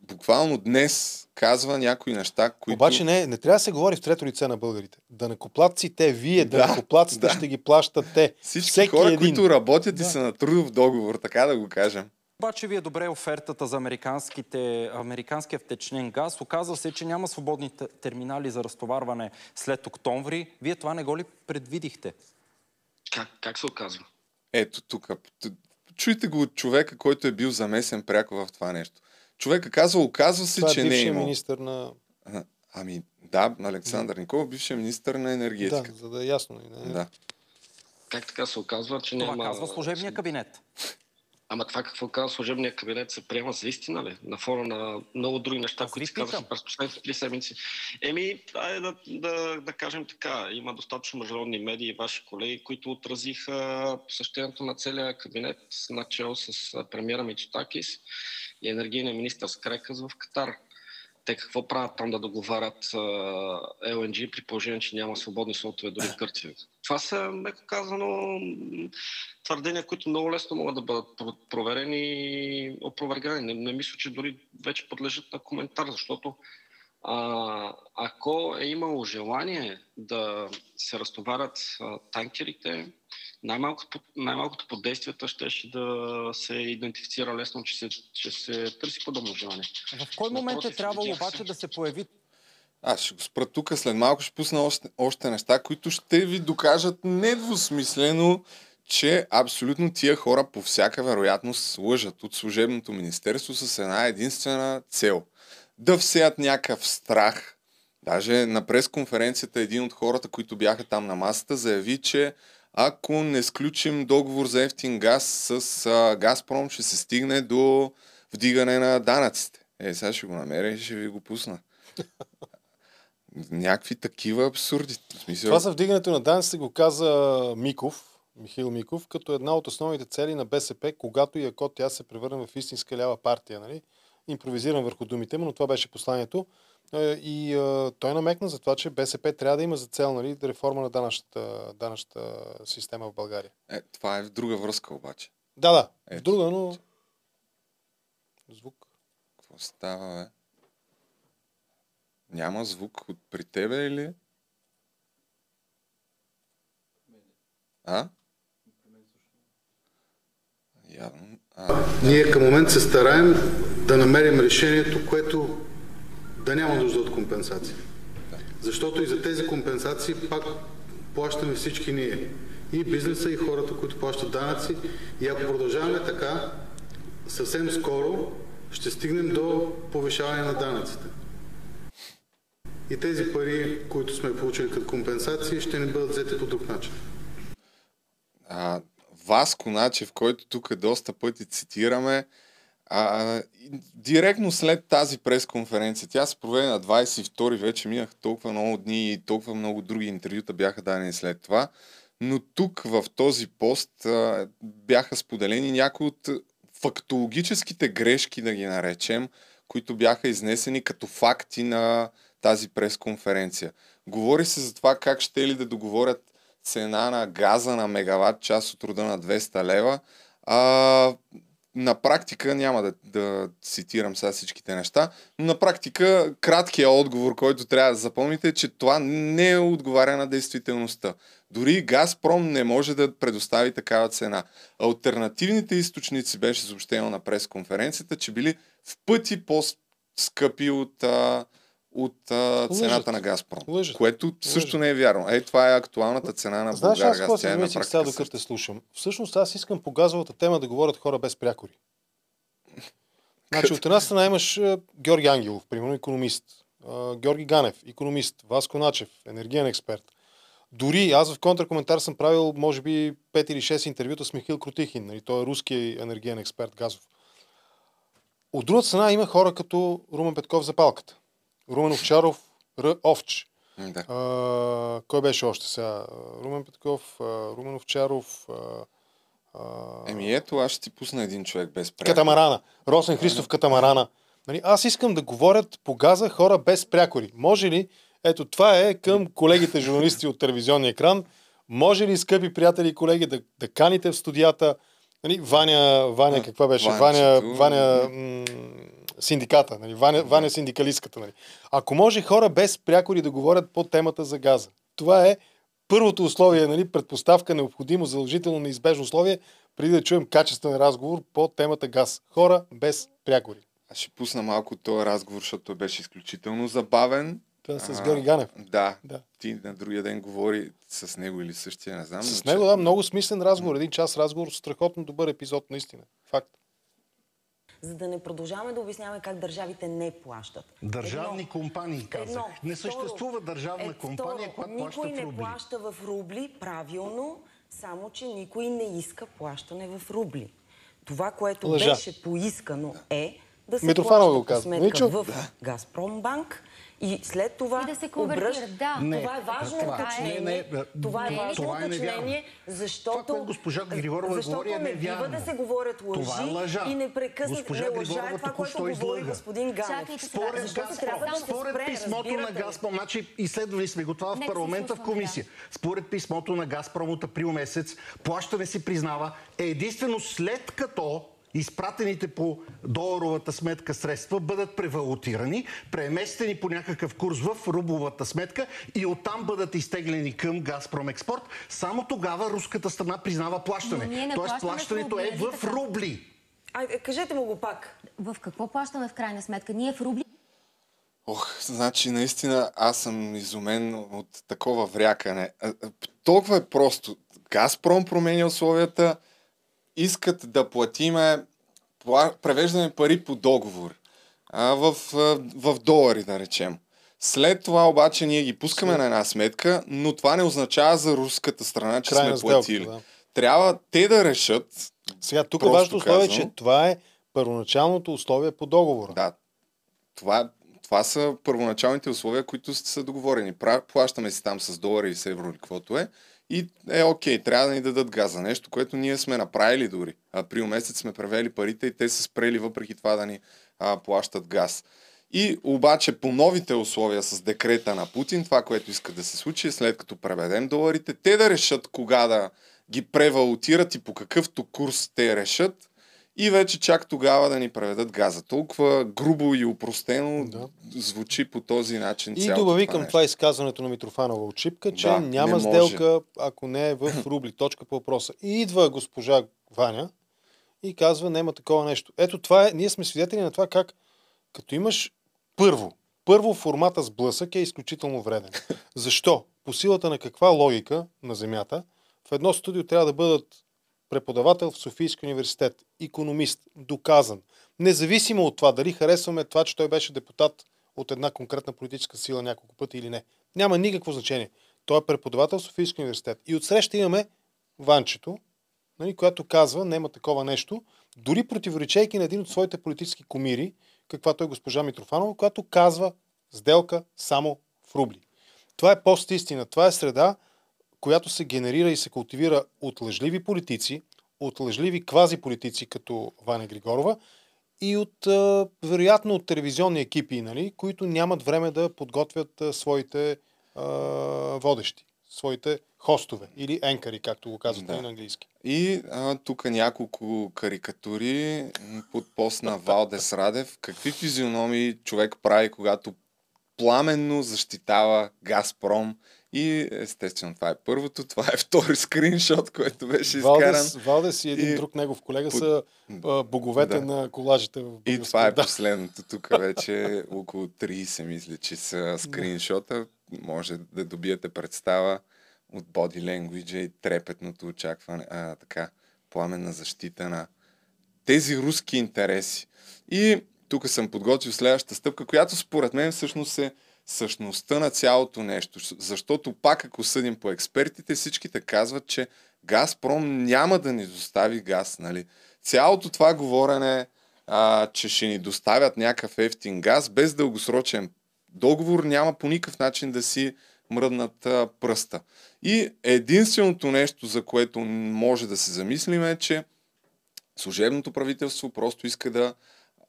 буквално днес казва някои неща, които... Обаче не, не трябва да се говори в трето лице на българите. Да накоплатците, вие, да, накоплатците да. ще ги плащате. Всички Всеки хора, един. които работят да. и са на трудов договор, така да го кажем. Обаче ви е добре офертата за американските, американския втечнен газ. Оказва се, че няма свободни терминали за разтоварване след октомври. Вие това не го ли предвидихте? Как, как се оказва? Ето тук. Чуйте го от човека, който е бил замесен пряко в това нещо. Човека казва, оказва се, това е че е не е имал. министър на... А, ами да, на Александър Николов, бившия министър на енергетика. Да, за да е ясно. Не? Да. Как така се оказва, че това няма... Това казва служебния кабинет. Ама това какво казва служебния кабинет се приема за истина ли? На фона на много други неща, които се казаха през последните три седмици. Еми, дай да, да, да кажем така. Има достатъчно международни медии и ваши колеги, които отразиха посещението на целия кабинет, начало с премиера Мичотакис и енергийния министр Скрекас в Катар. Те какво правят там да договарят LNG при положение, че няма свободни слотове дори в Гърция? Това са, меко казано, твърдения, които много лесно могат да бъдат проверени и опровергани. Не, не мисля, че дори вече подлежат на коментар, защото а, ако е имало желание да се разтоварят а, танкерите, най-малкото, най-малкото по действията ще, ще да се идентифицира лесно, че се, че се търси подобно желание. В кой момент е трябвало обаче да се появи аз ще го спра тук, след малко ще пусна още, още неща, които ще ви докажат недвусмислено, че абсолютно тия хора по всяка вероятност лъжат от служебното министерство с една единствена цел. Да всеят някакъв страх. Даже на пресконференцията един от хората, които бяха там на масата, заяви, че ако не сключим договор за ефтин газ с а, Газпром, ще се стигне до вдигане на данъците. Е, сега ще го намеря и ще ви го пусна. Някакви такива абсурди. Смисъл... Това за вдигането на данъците го каза Миков, Михаил Миков, като една от основните цели на БСП, когато и ако тя се превърне в истинска лява партия. Нали? Импровизирам върху думите му, но това беше посланието. И а, той намекна за това, че БСП трябва да има за цел нали, реформа на данъчната, данъчната система в България. Е, това е в друга връзка обаче. Да, да. Е, в друга, но... Звук. Какво става, бе? Няма звук от при тебе или? А? Явно. А. Ние към момент се стараем да намерим решението, което да няма нужда от компенсации. Защото и за тези компенсации пак плащаме всички ние. И бизнеса, и хората, които плащат данъци. И ако продължаваме така, съвсем скоро ще стигнем до повишаване на данъците. И тези пари, които сме получили като компенсации, ще ни бъдат взети по друг начин. А, Васко Начев, който тук доста пъти цитираме, а, директно след тази пресконференция, тя се проведе на 22 вече минах толкова много дни и толкова много други интервюта бяха дадени след това, но тук в този пост а, бяха споделени някои от фактологическите грешки, да ги наречем, които бяха изнесени като факти на тази пресконференция. Говори се за това как ще ли да договорят цена на газа на мегаватт час от рода на 200 лева. А, на практика, няма да, да цитирам сега всичките неща, но на практика краткият отговор, който трябва да запомните е, че това не отговаря на действителността. Дори Газпром не може да предостави такава цена. Альтернативните източници беше съобщено на пресконференцията, че били в пъти по-скъпи от, а, от а, цената на Газпром. Лъжат. Което също не е вярно. Е, това е актуалната цена на Знаеш, Българ аз какво си сега, докато те слушам? Всъщност аз искам по газовата тема да говорят хора без прякори. Значи от една страна имаш Георги Ангелов, примерно економист. Георги Ганев, економист. Васко Начев, енергиен експерт. Дори аз в контракоментар съм правил, може би, 5 или 6 интервюта с Михил Крутихин. Нали? Той е руски енергиен експерт, газов. От друга страна има хора като Румен Петков за палката. Румен Овчаров, Р. Овч. Да. А, кой беше още сега? Румен Петков, Румен Овчаров. Еми ето, аз ще ти пусна един човек без прякори. Катамарана. Росен Христов Катамарана. Нали, аз искам да говорят по газа хора без прякори. Може ли Ето това е към колегите журналисти от телевизионния екран. Може ли, скъпи приятели и колеги, да, да каните в студията нали, Ваня, Ваня каква беше? Ваня, Ваня м- синдиката, нали, Ваня, Ваня синдикалистката. Нали. Ако може хора без прякори да говорят по темата за газа. Това е първото условие, нали, предпоставка, необходимо, задължително, неизбежно условие, преди да чуем качествен разговор по темата газ. Хора без прякори. Аз ще пусна малко този разговор, защото беше изключително забавен. Това с Георги Ганев. Да, да. Ти на другия ден говори с него или същия, не знам. С него, че... да, много смислен разговор. Един час разговор, страхотно добър епизод, наистина. Факт. За да не продължаваме да обясняваме как държавите не плащат. Държавни едно, компании, казах. Едно, не съществува второ, държавна е, компания, която плаща в рубли. Никой не плаща в рубли, правилно, само че никой не иска плащане в рубли. Това, което Лъжа. беше поискано е да се Митрофанова плаща сметка в да. Газпромбанк и след това и да се обръщ... да. Не, това е важно това, уточнение. Не, не, това е не, важно това е уточнение, защото... Това, госпожа Григорова говори, е не бива да се говорят лъжи това е лъжа. и непрекъснато госпожа не лъжа е това, което говори господин Ганев. Според, защото трябва да според спре, писмото на Газпром, значи изследвали сме го това в парламента в комисия. Според писмото на Газпром от април месец, плащане си признава е единствено след като изпратените по доларовата сметка средства бъдат превалутирани, преместени по някакъв курс в рубловата сметка и оттам бъдат изтеглени към Газпром Експорт, само тогава руската страна признава плащане. Тоест плащането е в рубли. Ай, кажете му го пак. В какво плащаме в крайна сметка? Ние в рубли Ох, значи наистина аз съм изумен от такова врякане. Толкова е просто. Газпром променя условията, искат да платиме, превеждаме пари по договор а, в, в долари, да речем. След това обаче ние ги пускаме След... на една сметка, но това не означава за руската страна, че Крайна сме платили. Сделка, да. Трябва те да решат. Сега, тук е важното условие, че това е първоначалното условие по договора. Да. Това, това са първоначалните условия, които са договорени. Плащаме си там с долари и с евро или каквото е и е окей, трябва да ни дадат газа. Нещо, което ние сме направили дори. Април месец сме превели парите и те са спрели въпреки това да ни а, плащат газ. И обаче по новите условия с декрета на Путин, това, което иска да се случи, след като преведем доларите, те да решат кога да ги превалутират и по какъвто курс те решат, и вече чак тогава да ни преведат газа. Толкова грубо и упростено да. звучи по този начин. И добави към това изказването на Митрофанова от Чипка, че да, няма сделка, ако не е в рубли. Точка по въпроса. И идва госпожа Ваня и казва, няма такова нещо. Ето това е, ние сме свидетели на това как като имаш първо, първо формата с блъсък е изключително вреден. Защо? По силата на каква логика на Земята в едно студио трябва да бъдат преподавател в Софийския университет, економист, доказан. Независимо от това дали харесваме това, че той беше депутат от една конкретна политическа сила няколко пъти или не. Няма никакво значение. Той е преподавател в Софийския университет. И отсреща имаме Ванчето, нали, която казва, няма такова нещо, дори противоречейки на един от своите политически комири, каквато е госпожа Митрофанова, която казва сделка само в рубли. Това е пост-истина. Това е среда, която се генерира и се култивира от лъжливи политици, от лъжливи квази-политици като Ваня Григорова и от, вероятно, от телевизионни екипи, нали, които нямат време да подготвят своите а, водещи, своите хостове или енкари, както го казват да. на английски. И а, тук няколко карикатури под пост на Валдес Радев. Какви физиономии човек прави, когато пламенно защитава Газпром и естествено това е първото, това е втори скриншот, който беше изкаран. Валдес, Валдес и един и... друг негов колега по... са а, боговете да. на колажите в И това е да. последното. Тук вече около 30 мисля, че са скриншота. Може да добиете представа от body language и трепетното очакване, а, така, пламенна защита на тези руски интереси. И тук съм подготвил следващата стъпка, която според мен всъщност е същността на цялото нещо. Защото пак, ако съдим по експертите, всичките казват, че Газпром няма да ни достави газ. Нали? Цялото това говорене, а, че ще ни доставят някакъв ефтин газ, без дългосрочен договор, няма по никакъв начин да си мръднат а, пръста. И единственото нещо, за което може да се замислим е, че служебното правителство просто иска да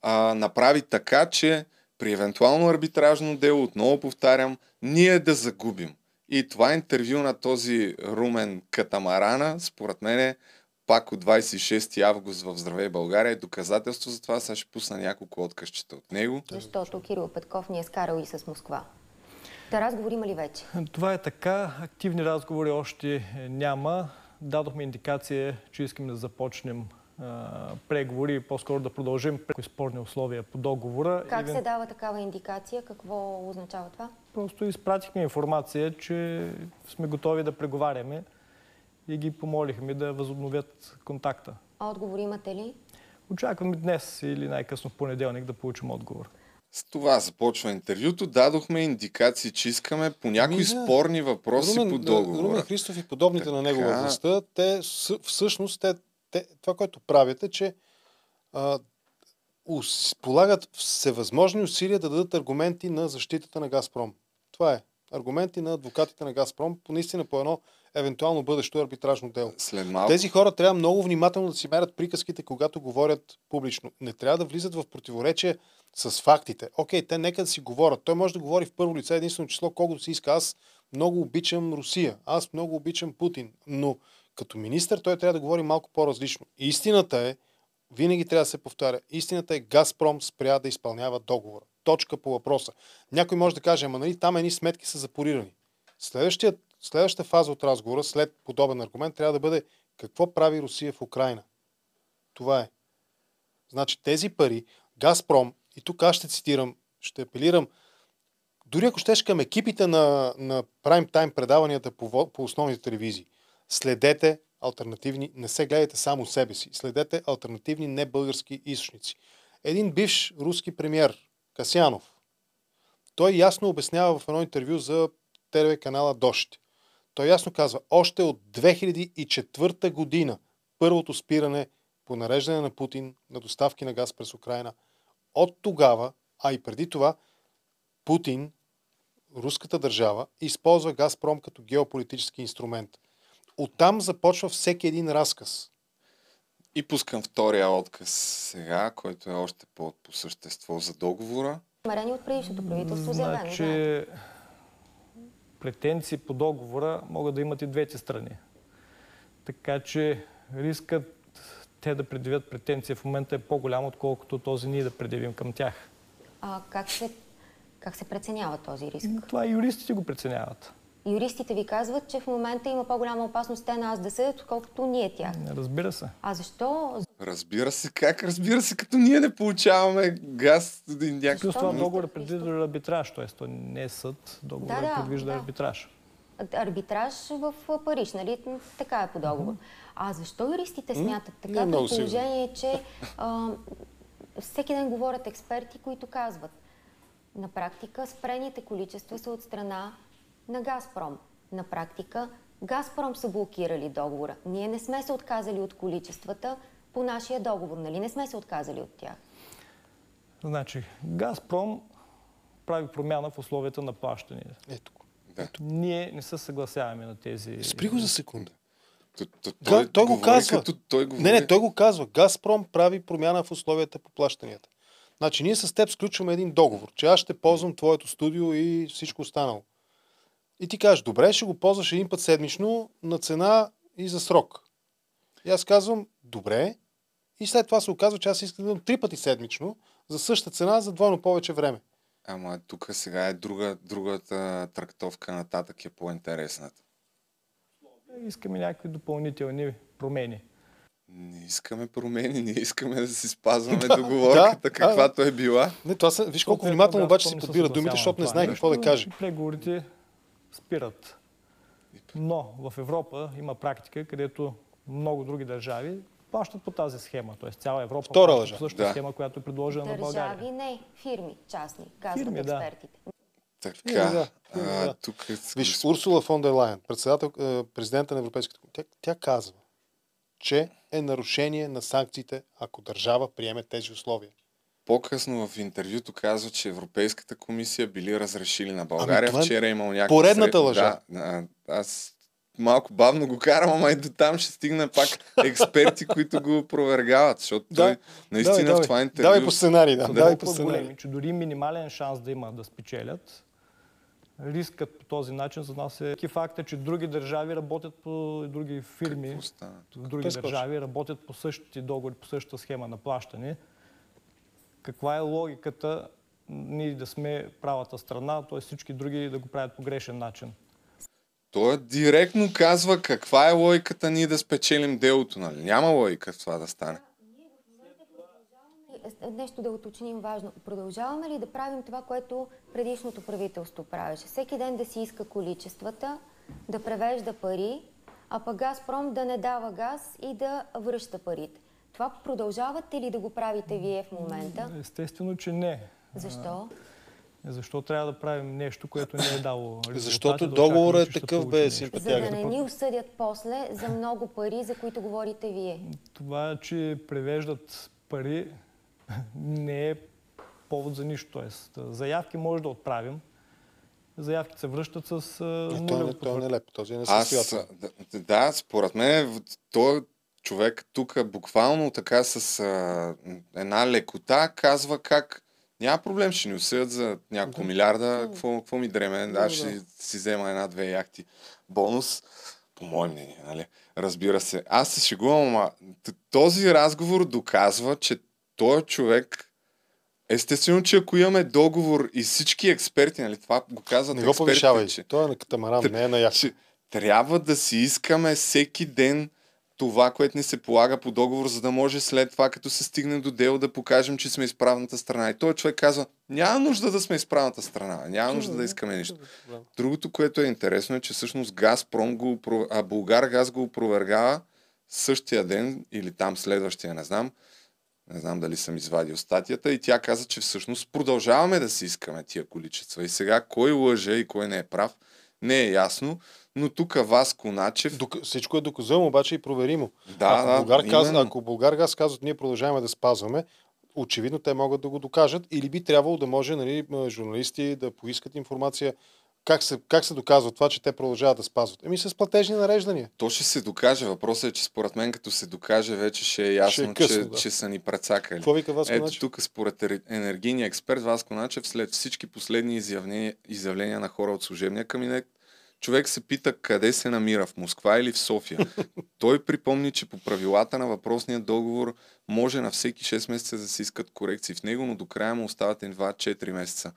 а, направи така, че при евентуално арбитражно дело, отново повтарям, ние да загубим. И това интервю на този Румен Катамарана, според мен е пак от 26 август в Здравей България е доказателство за това. Сега ще пусна няколко откъщета от него. Защото Кирил Петков ни е скарал и с Москва. Та разговор има ли вече? Това е така. Активни разговори още няма. Дадохме индикация, че искаме да започнем преговори и по-скоро да продължим при спорни условия по договора. Как се дава такава индикация? Какво означава това? Просто изпратихме информация, че сме готови да преговаряме и ги помолихме да възобновят контакта. А отговор имате ли? Очакваме днес или най-късно в понеделник да получим отговор. С това започва интервюто. Дадохме индикации, че искаме по някои да. спорни въпроси Румен, по договора. Румен Христов и подобните Така. на него във властта, те всъщност те, те, това, което правят е, че а, ус, полагат всевъзможни усилия да дадат аргументи на защитата на Газпром. Това е. Аргументи на адвокатите на Газпром, по наистина по едно евентуално бъдещо арбитражно дело. След малко. Тези хора трябва много внимателно да си мерят приказките, когато говорят публично. Не трябва да влизат в противоречие с фактите. Окей, те нека да си говорят. Той може да говори в първо лице единствено число, колкото си иска. Аз много обичам Русия. Аз много обичам Путин. Но като министър той трябва да говори малко по-различно. Истината е, винаги трябва да се повтаря, истината е Газпром спря да изпълнява договора. Точка по въпроса. Някой може да каже, ама нали там едни сметки са запорирани. Следващият, следващата фаза от разговора, след подобен аргумент, трябва да бъде какво прави Русия в Украина. Това е. Значи тези пари, Газпром, и тук аз ще цитирам, ще апелирам, дори ако щеш към екипите на, на прайм тайм предаванията по, по основните телевизии, следете альтернативни, не се гледайте само себе си, следете альтернативни небългарски източници. Един бивш руски премьер, Касянов, той ясно обяснява в едно интервю за ТВ канала Дощ. Той ясно казва, още от 2004 година първото спиране по нареждане на Путин на доставки на газ през Украина. От тогава, а и преди това, Путин, руската държава, използва Газпром като геополитически инструмент. Оттам започва всеки един разказ. И пускам втория отказ сега, който е още по, по същество за договора. Намерение от предишното правителство заявено. Значи, претенции по договора могат да имат и двете страни. Така че рискът те да предявят претенция в момента е по-голям, отколкото този ние да предявим към тях. А как се, как се преценява този риск? Това и юристите го преценяват. Юристите ви казват, че в момента има по-голяма опасност те на нас да съдят, отколкото ние тях. Разбира се. А защо? Разбира се, как разбира се, като ние не получаваме газ и някакъв... Плюс това договор предвижда арбитраж, т.е. то не е съд, договор Да, да, предвижда да. арбитраж. Арбитраж в Париж, нали? Така е по договор. А защо юристите смятат е така, при положение, че а, всеки ден говорят експерти, които казват, на практика спрените количества са от страна на Газпром. На практика Газпром са блокирали договора. Ние не сме се отказали от количествата по нашия договор, нали? Не сме се отказали от тях. Значи, Газпром прави промяна в условията на плащане. Ето. Да. Ние не се съгласяваме на тези... Спри го за секунда. Той, той, Той, той го казва. Като той говори. Не, не, той го казва. Газпром прави промяна в условията по плащанията. Значи ние с теб сключваме един договор, че аз ще ползвам твоето студио и всичко останало. И ти кажеш, добре, ще го ползваш един път седмично на цена и за срок. И аз казвам, добре. И след това се оказва, че аз искам да имам три пъти седмично за същата цена за двойно повече време. Ама тук сега е друга, другата трактовка нататък е по-интересната. Искаме някакви допълнителни промени. Не искаме промени, не искаме да си спазваме Да, договорката, да, каквато е била. Не, това са, виж колко внимателно обаче си подбира думите, защото не знае какво да каже. Преговорите спират. Но в Европа има практика, където много други държави плащат по тази схема. Тоест цяла Европа Втора плаща по същата Да. схема, която е предложена на България. Държави не, фирми, частни, казват Фирми, да. експертите. Така, Фирми, да, а, да. тук е... Виж, Урсула фон дер Лайен, председател, е, президента на Европейската комисия, тя, тя казва, че е нарушение на санкциите, ако държава приеме тези условия. По-късно в интервюто казва, че Европейската комисия били разрешили на България. е Вчера е имал някаква... поредната сред- лъжа. Да, а, аз малко бавно го карам, ама и до там ще стигна пак експерти, които го опровергават, защото да, той наистина давай, в това интервю... Давай по сценарий, да. Давай по сценарий. Че дори минимален шанс да има да спечелят, рискът по този начин за нас е факта, че други държави работят по други фирми, в други Пескоч. държави работят по същите договори, по същата схема на плащане. Каква е логиката ние да сме правата страна, т.е. всички други да го правят по грешен начин? Той директно казва каква е логиката ние да спечелим делото. Нали? Няма логика в това да стане. Нещо да уточним важно. Продължаваме ли да правим това, което предишното правителство правеше? Всеки ден да си иска количествата, да превежда пари, а пък Газпром да не дава газ и да връща парите. Това продължавате ли да го правите вие в момента? Естествено, че не. Защо? Защо трябва да правим нещо, което не е дало резултати? Защото да договорът е такъв бе симпатия. За да не ни осъдят после за много пари, за които говорите вие. Това, че превеждат пари, не е повод за нищо. Тоест, заявки може да отправим. Заявките се връщат с нулево Това е нелепо. Този е Аз, да, да, според мен, той човек тук буквално така с а, една лекота казва как няма проблем, ще ни осъдят за няколко да. милиарда. Какво, какво ми дреме? Да, ще да. си взема една-две яхти бонус. По мое мнение, нали? Разбира се. Аз се шегувам, ама този разговор доказва, че този човек Естествено, че ако имаме договор и всички експерти, нали, това го казват Не го повишавай, че... той е на катамаран, не е на яхта. Трябва да си искаме всеки ден това, което ни се полага по договор, за да може след това, като се стигне до дело, да покажем, че сме изправната страна. И той човек казва, няма нужда да сме изправната страна, няма нужда да искаме нищо. Другото, което е интересно е, че всъщност Газпром го, а Булгар Газ го опровергава същия ден или там следващия, не знам, не знам дали съм извадил статията и тя каза, че всъщност продължаваме да си искаме тия количества. И сега кой лъже и кой не е прав, не е ясно, но тук Васко Начев... Док... Всичко е доказуемо, обаче и проверимо. Да, ако, да, Българ казва, ако Българ газ казват, ние продължаваме да спазваме, очевидно те могат да го докажат или би трябвало да може нали, журналисти да поискат информация как се, как се доказва това, че те продължават да спазват? Еми с платежни нареждания. То ще се докаже. Въпросът е, че според мен като се докаже, вече ще е ясно, ще е късно, че, да. че са ни працакали. Какво вика Васко Ето Начев? тук според енергийния експерт Васко Начев, след всички последни изявления, изявления на хора от служебния кабинет, човек се пита къде се намира, в Москва или в София. Той припомни, че по правилата на въпросния договор може на всеки 6 месеца да се искат корекции в него, но до края му остават 2-4 месеца.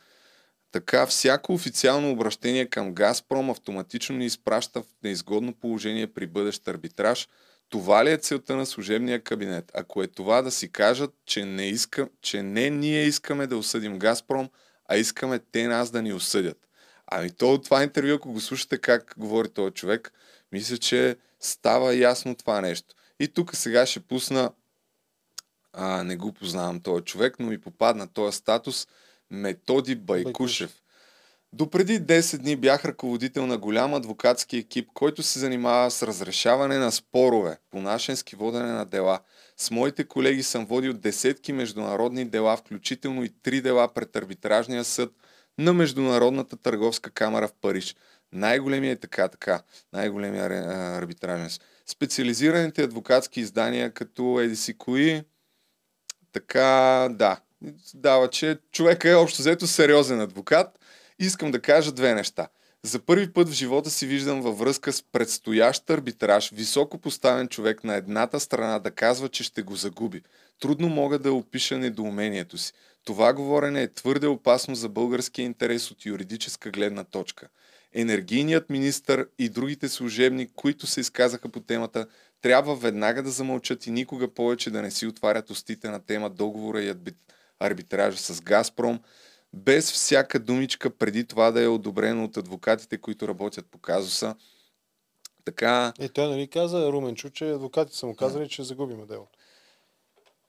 Така, всяко официално обращение към Газпром автоматично ни изпраща в неизгодно положение при бъдещ арбитраж. Това ли е целта на служебния кабинет? Ако е това да си кажат, че не, иска, че не ние искаме да осъдим Газпром, а искаме те нас да ни осъдят. Ами то от това интервю, ако го слушате как говори този човек, мисля, че става ясно това нещо. И тук сега ще пусна, а, не го познавам този човек, но ми попадна този статус – Методи Байкушев. До преди 10 дни бях ръководител на голям адвокатски екип, който се занимава с разрешаване на спорове, по нашенски водене на дела. С моите колеги съм водил десетки международни дела, включително и три дела пред арбитражния съд на Международната търговска камера в Париж. Най-големия е така, така, най-големия арбитражен. Специализираните адвокатски издания като Еди си кои, така, да, дава, че човека е общо взето сериозен адвокат. Искам да кажа две неща. За първи път в живота си виждам във връзка с предстоящ арбитраж високо поставен човек на едната страна да казва, че ще го загуби. Трудно мога да опиша недоумението си. Това говорене е твърде опасно за българския интерес от юридическа гледна точка. Енергийният министр и другите служебни, които се изказаха по темата, трябва веднага да замълчат и никога повече да не си отварят устите на тема договора и арбитраж арбитража с Газпром, без всяка думичка преди това да е одобрено от адвокатите, които работят по казуса. Така... Е, той нали каза, Руменчо, че адвокатите са му казали, че загубиме делото.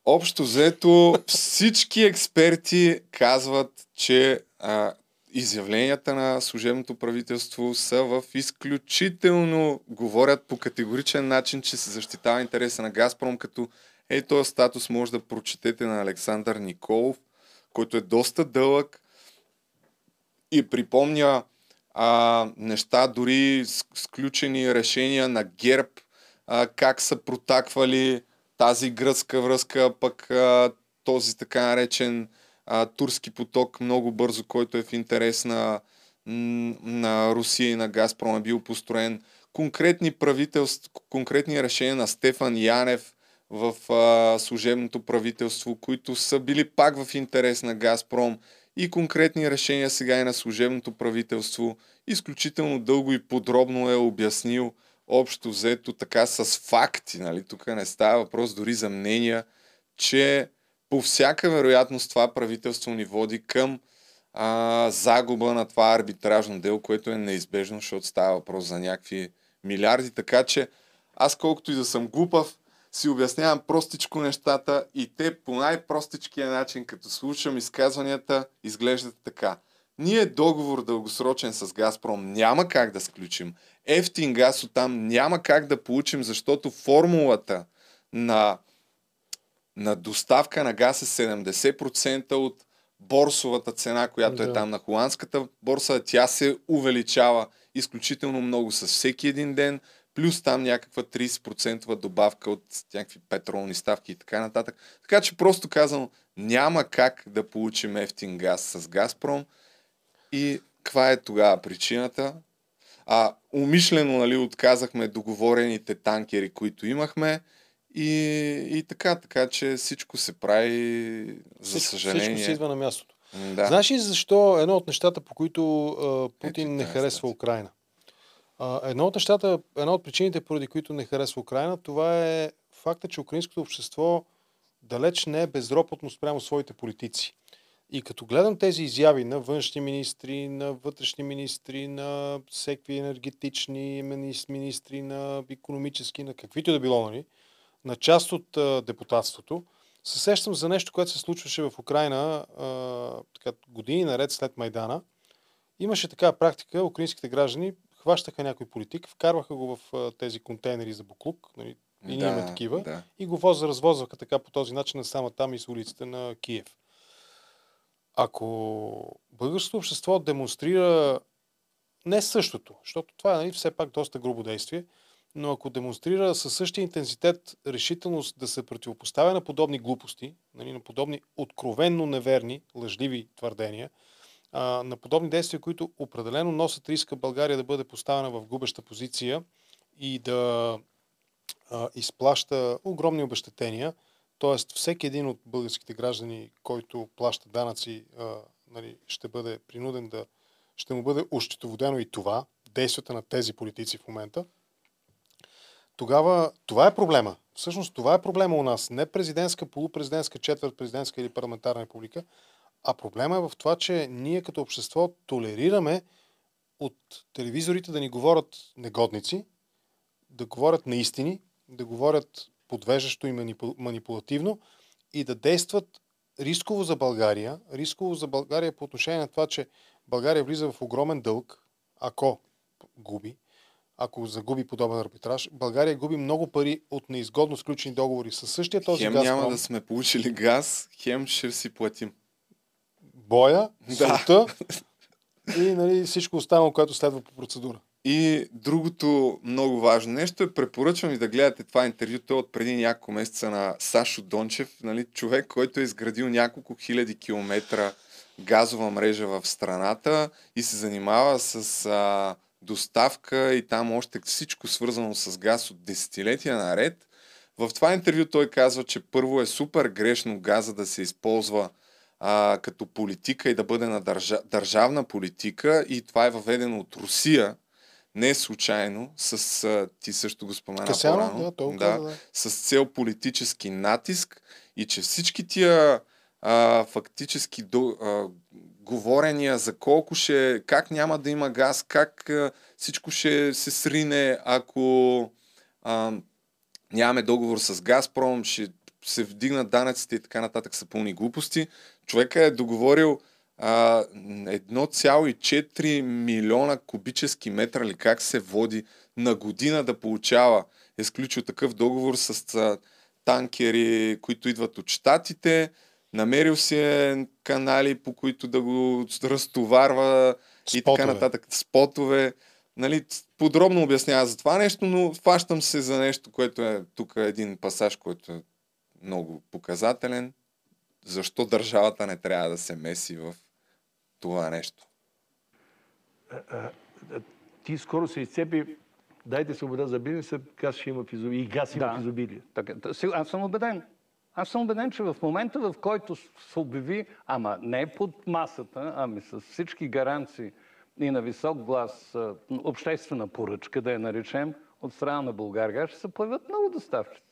Общо взето всички експерти казват, че а, изявленията на служебното правителство са в изключително, говорят по категоричен начин, че се защитава интереса на Газпром, като Ей, този статус може да прочетете на Александър Николов, който е доста дълъг и припомня а, неща, дори сключени решения на ГЕРБ, а, как са протаквали тази гръцка връзка, пък а, този така наречен а, турски поток много бързо, който е в интерес на, на Русия и на Газпром е бил построен. Конкретни правителства, конкретни решения на Стефан Янев в а, служебното правителство, които са били пак в интерес на Газпром и конкретни решения сега и на служебното правителство. Изключително дълго и подробно е обяснил общо взето така с факти. Нали? Тук не става въпрос дори за мнения, че по всяка вероятност това правителство ни води към а, загуба на това арбитражно дело, което е неизбежно, защото става въпрос за някакви милиарди. Така че аз колкото и да съм глупав, си обяснявам простичко нещата и те по най-простичкия начин, като слушам изказванията, изглеждат така. Ние договор дългосрочен с Газпром няма как да сключим. Ефтин газ оттам няма как да получим, защото формулата на, на доставка на газ е 70% от борсовата цена, която е да. е там на холандската борса. Тя се увеличава изключително много с всеки един ден плюс там някаква 30% добавка от някакви петролни ставки и така нататък. Така че просто казано, няма как да получим ефтин газ с Газпром и каква е тогава причината? А умишлено нали, отказахме договорените танкери, които имахме и, и така, така че всичко се прави за всичко, съжаление. Всичко се идва на мястото. Да. Знаеш ли защо едно от нещата, по които а, Путин Ето, не харесва Украина? А, едно от нещата, една от причините, поради които не харесва Украина, това е факта, че украинското общество далеч не е безропотно спрямо своите политици. И като гледам тези изяви на външни министри, на вътрешни министри, на всеки енергетични министри, на економически, на каквито да било, нали, на част от а, депутатството, се сещам за нещо, което се случваше в Украина а, така, години наред след Майдана. Имаше така практика, украинските граждани хващаха някой политик, вкарваха го в а, тези контейнери за буклук, нали, и да, имаме такива, да. и го воз, развозваха така по този начин на само там из улиците на Киев. Ако българското общество демонстрира не същото, защото това е нали, все пак доста грубо действие, но ако демонстрира със същия интензитет решителност да се противопоставя на подобни глупости, нали, на подобни откровенно неверни, лъжливи твърдения, а, на подобни действия, които определено носят риска България да бъде поставена в губеща позиция и да а, изплаща огромни обещетения. Тоест, всеки един от българските граждани, който плаща данъци, а, нали, ще бъде принуден да. ще му бъде ощетоводено и това, действията на тези политици в момента. Тогава това е проблема. Всъщност това е проблема у нас. Не президентска, полупрезидентска, четвърт президентска или парламентарна република, а проблема е в това, че ние като общество толерираме от телевизорите да ни говорят негодници, да говорят наистини, да говорят подвеждащо и манипулативно и да действат рисково за България. Рисково за България по отношение на това, че България влиза в огромен дълг, ако губи, ако загуби подобен арбитраж. България губи много пари от неизгодно сключени договори със същия този хем газ. няма да сме получили газ, хем ще си платим боя, солта и нали, всичко останало, което следва по процедура. И другото много важно нещо е, препоръчвам ви да гледате това интервю, то от преди няколко месеца на Сашо Дончев, нали, човек, който е изградил няколко хиляди километра газова мрежа в страната и се занимава с а, доставка и там още всичко свързано с газ от десетилетия наред. В това интервю той казва, че първо е супер грешно газа да се използва а, като политика и да бъде на държа, държавна политика и това е въведено от Русия, не е случайно, с, ти също го спомена Касяно, да, толкова, да, да. с цел политически натиск и че всички тия а, фактически до, а, говорения за колко ще, как няма да има газ, как а, всичко ще се срине, ако а, нямаме договор с Газпром, ще се вдигнат данъците и така нататък са пълни глупости. Човека е договорил а, 1,4 милиона кубически метра ли как се води на година да получава. Е сключил такъв договор с а, танкери, които идват от Штатите. намерил си е канали, по които да го разтоварва спотове. и така нататък, спотове. Нали, подробно обяснява за това нещо, но фащам се за нещо, което е тук един пасаж, който е много показателен. Защо държавата не трябва да се меси в това нещо? Ти скоро се изцепи дайте свобода за бизнеса, газ ще има в изобилие. И газ има да. в изобилие. Така, аз съм убеден. Аз съм убеден, че в момента, в който се обяви, ама не под масата, ами с всички гаранции и на висок глас, обществена поръчка, да я наречем, от страна на България, ще се появят много доставчици.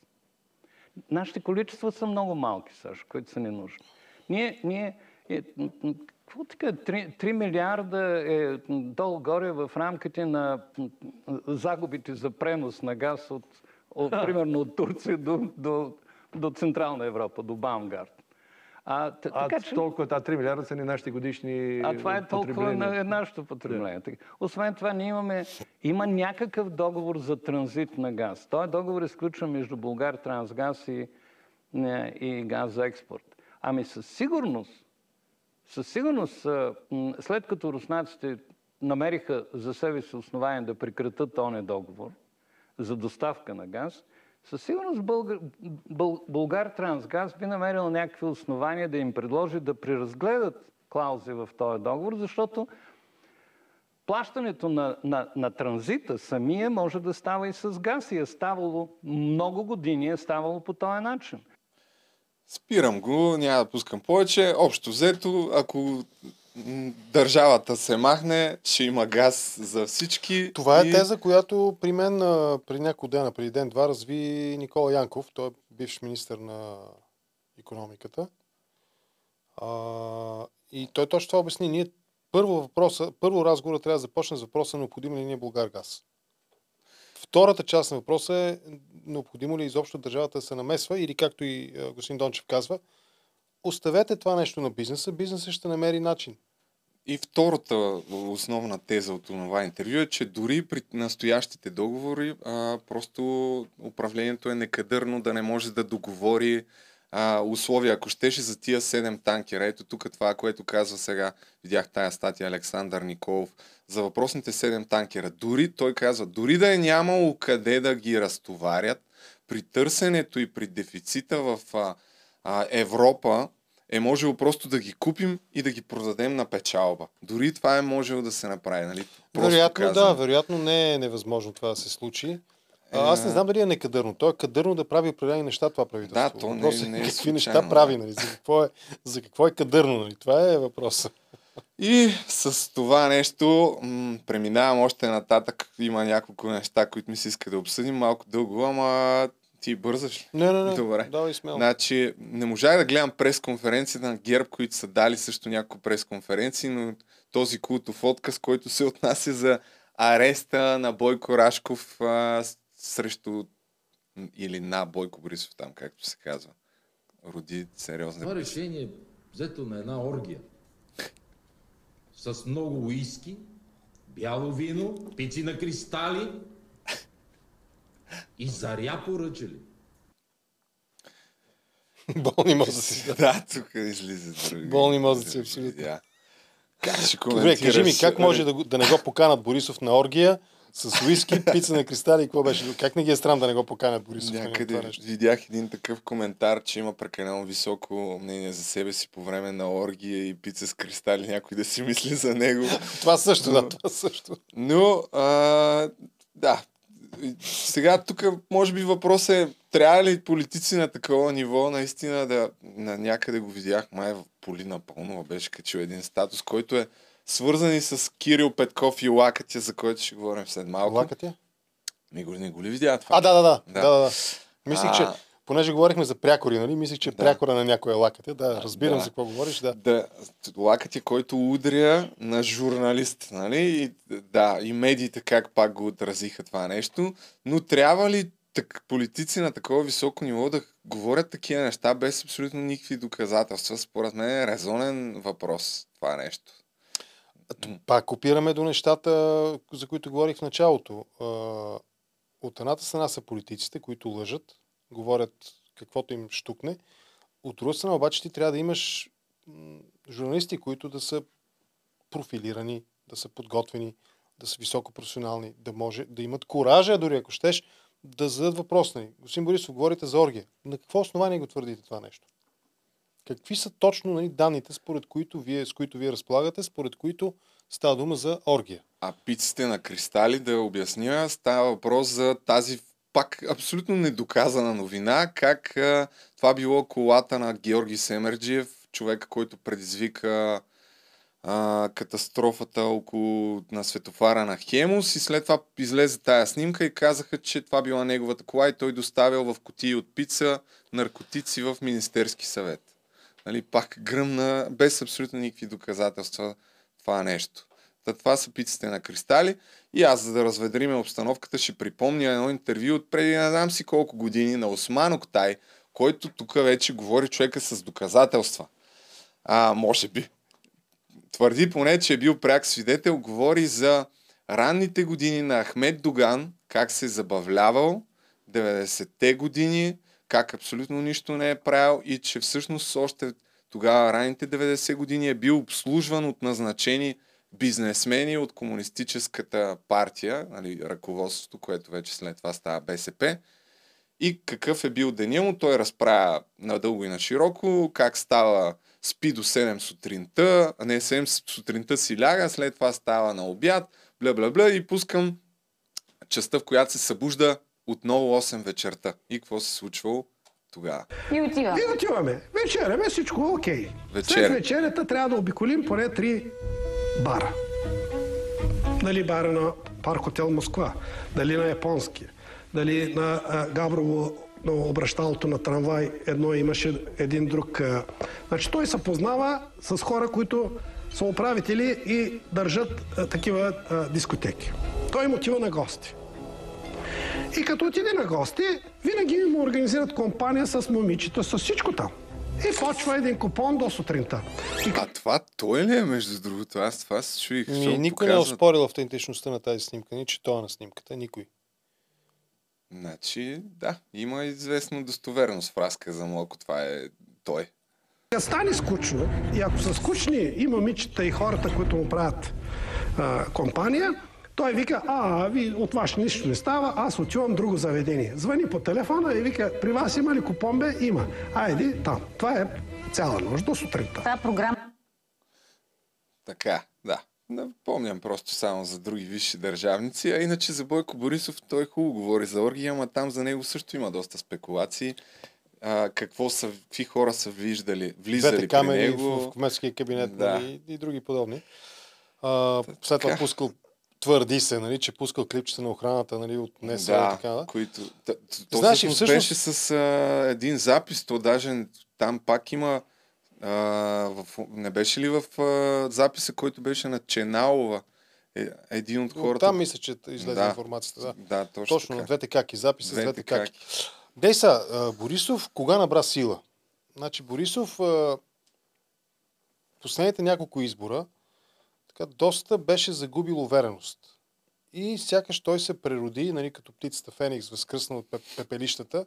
Нашите количества са много малки, Сашо, които са ни нужни. Ние, ние е, какво така, 3, 3 милиарда е долу-горе в рамките на загубите за пренос на газ от, от примерно от Турция до, до, до Централна Европа, до Баумгард. А, така, че... толкова, а 3 милиарда са ни нашите годишни А това е толкова на нашето потребление. Yeah. Освен това, ние имаме, има някакъв договор за транзит на газ. Той договор е сключен между Българ Трансгаз и, и газ за експорт. Ами със сигурност със сигурност, след като руснаците намериха за себе си основание да прекратат този договор за доставка на газ, със сигурност Българ, Бъл, Българ Трансгаз би намерил някакви основания да им предложи да преразгледат клаузи в този договор, защото плащането на, на, на транзита самия може да става и с газ и е ставало много години, е ставало по този начин. Спирам го, няма да пускам повече. Общо взето, ако държавата се махне, ще има газ за всички. Това е и... теза, която при мен при няколко дена, преди ден-два, разви Никола Янков. Той е бивш министр на економиката. А, и той точно това обясни. Ние първо, въпроса, първо разговора трябва да започне с въпроса необходим ли ни е Българ газ. Втората част на въпроса е необходимо ли изобщо държавата да се намесва или както и господин Дончев казва, оставете това нещо на бизнеса, бизнесът ще намери начин. И втората основна теза от това интервю е, че дори при настоящите договори а, просто управлението е некадърно да не може да договори а, условия. Ако щеше за тия 7 танкера, ето тук това, което казва сега, видях тая статия Александър Николов, за въпросните 7 танкера. Дори, той казва, дори да е нямало къде да ги разтоварят, при търсенето и при дефицита в а, а, Европа, е можело просто да ги купим и да ги продадем на печалба. Дори това е можело да се направи. Нали? Просто вероятно казано. да, вероятно не е невъзможно това да се случи. А, аз не знам дали е некадърно. То е кадърно да прави определени неща това правителство. Да, то не, е, не е какви случайно, неща прави, нали? За какво е, за какво е кадърно, нали? Това е въпросът. И с това нещо м- преминавам още нататък. Има няколко неща, които ми се иска да обсъдим малко дълго, ама ти бързаш Не, не, не. Добре. Давай смело. Значи, не можах да гледам пресконференцията на ГЕРБ, които са дали също няколко пресконференции, но този култов отказ, който се отнася за ареста на Бойко Рашков а, срещу или на Бойко Борисов там, както се казва. Роди сериозно. Това решение е взето на една оргия. С много уиски, бяло вино, пици на кристали и заря поръчали. Болни мозъци. да, тук излиза други. Болни мозъци, абсолютно. Да. Как ще Добре, кажи ми, как може да, да не го поканат Борисов на оргия, с уиски, пица на кристали и какво беше? Как не ги е срам да не го поканят Борисов? Някъде видях един такъв коментар, че има прекалено високо мнение за себе си по време на оргия и пица с кристали, някой да си мисли за него. това също, но, да, това също. Но, а, да, сега тук може би въпрос е, трябва ли политици на такова ниво наистина да, на някъде го видях, май Полина Пълнова беше качил един статус, който е свързани с Кирил Петков и Лакатя, за който ще говорим след малко. Лакатя? Ми го не го ли видя това? А, да, да, да. да. да, да. Мислих, а... че понеже говорихме за прякори, нали? Мислих, че да. прякора на някоя лакатя. Да, разбирам да. за какво говориш. Да. да. Лакатя, който удря на журналист, нали? И, да, и медиите как пак го отразиха това нещо. Но трябва ли так, политици на такова високо ниво да говорят такива неща без абсолютно никакви доказателства? Според мен е резонен въпрос това нещо. Пак копираме до нещата, за които говорих в началото. От едната страна са политиците, които лъжат, говорят каквото им штукне. От друга страна обаче ти трябва да имаш журналисти, които да са профилирани, да са подготвени, да са високо професионални, да може да имат коража, дори ако щеш, да зададат въпрос. Нали. Господин Борисов, говорите за оргия. На какво основание го твърдите това нещо? Какви са точно нали, данните, според които вие, с които вие разполагате, според които става дума за оргия? А пиците на кристали, да обясня, става въпрос за тази пак абсолютно недоказана новина, как а, това било колата на Георги Семерджиев, човек, който предизвика а, катастрофата около на светофара на Хемус и след това излезе тая снимка и казаха, че това била неговата кола и той доставил в котии от пица наркотици в Министерски съвет. Нали, пак гръмна, без абсолютно никакви доказателства това нещо. Та това са пиците на кристали. И аз, за да разведриме обстановката, ще припомня едно интервю от преди не знам си колко години на Осман Октай, който тук вече говори човека с доказателства. А, може би. Твърди поне, че е бил пряк свидетел, говори за ранните години на Ахмед Доган, как се е забавлявал, 90-те години, как абсолютно нищо не е правил и че всъщност още тогава, ранните 90 години, е бил обслужван от назначени бизнесмени от комунистическата партия, нали, ръководството, което вече след това става БСП. И какъв е бил деня му, той разправя надълго и на широко, как става спи до 7 сутринта, а не 7 сутринта си ляга, след това става на обяд, бла бла бла и пускам частта, в която се събужда отново 8 вечерта. И какво се случвало тогава? И отиваме. И отиваме. Вечеряме, всичко е окей. Вечер. След вечерята трябва да обиколим поне 3 бара. Дали бара на Парк Хотел Москва, дали на японски, дали на а, Габрово на обращалото на трамвай едно имаше един друг. А... Значи той се познава с хора, които са управители и държат а, такива а, дискотеки. Той им отива на гости. И като отиде на гости, винаги му организират компания с момичета, с всичко там. И почва един купон до сутринта. И... А това той ли е, между другото? Аз това се чуих. Ми, никой показват... не е оспорил автентичността на тази снимка, ни че той е на снимката, никой. Значи, да, има известно достоверност в разказа му, ако това е той. Да стане скучно, и ако са скучни и момичета, и хората, които му правят а, компания, той вика, а, ви, от ваш нищо не става, аз отивам друго заведение. Звъни по телефона и вика, при вас има ли купон бе? Има. Айди там. Това е цяла нощ до сутринта. Това е програма. Така, да. Напомням просто само за други висши държавници, а иначе за Бойко Борисов той хубаво говори за оргия, ама там за него също има доста спекулации. А, какво са, какви хора са виждали, влизали Двете камери при него. в кметския кабинет да. нали, и други подобни. А, след това пускал твърди се, нали, че пускал клипчета на охраната нали, от НСА да, и така. Да, които... То, то Знаеш, всъщност беше с а, един запис, то даже там пак има а, в, не беше ли в а, записа, който беше на Ченалова? Е, един от хората... Там мисля, че излезе да, информацията. Да, да точно, точно така. на двете каки, записа двете, двете каки. каки. Дейса, Борисов кога набра сила? Значи Борисов а, последните няколко избора така, доста беше загубил увереност. И сякаш той се прероди, нали, като птицата Феникс, възкръсна от пепелищата,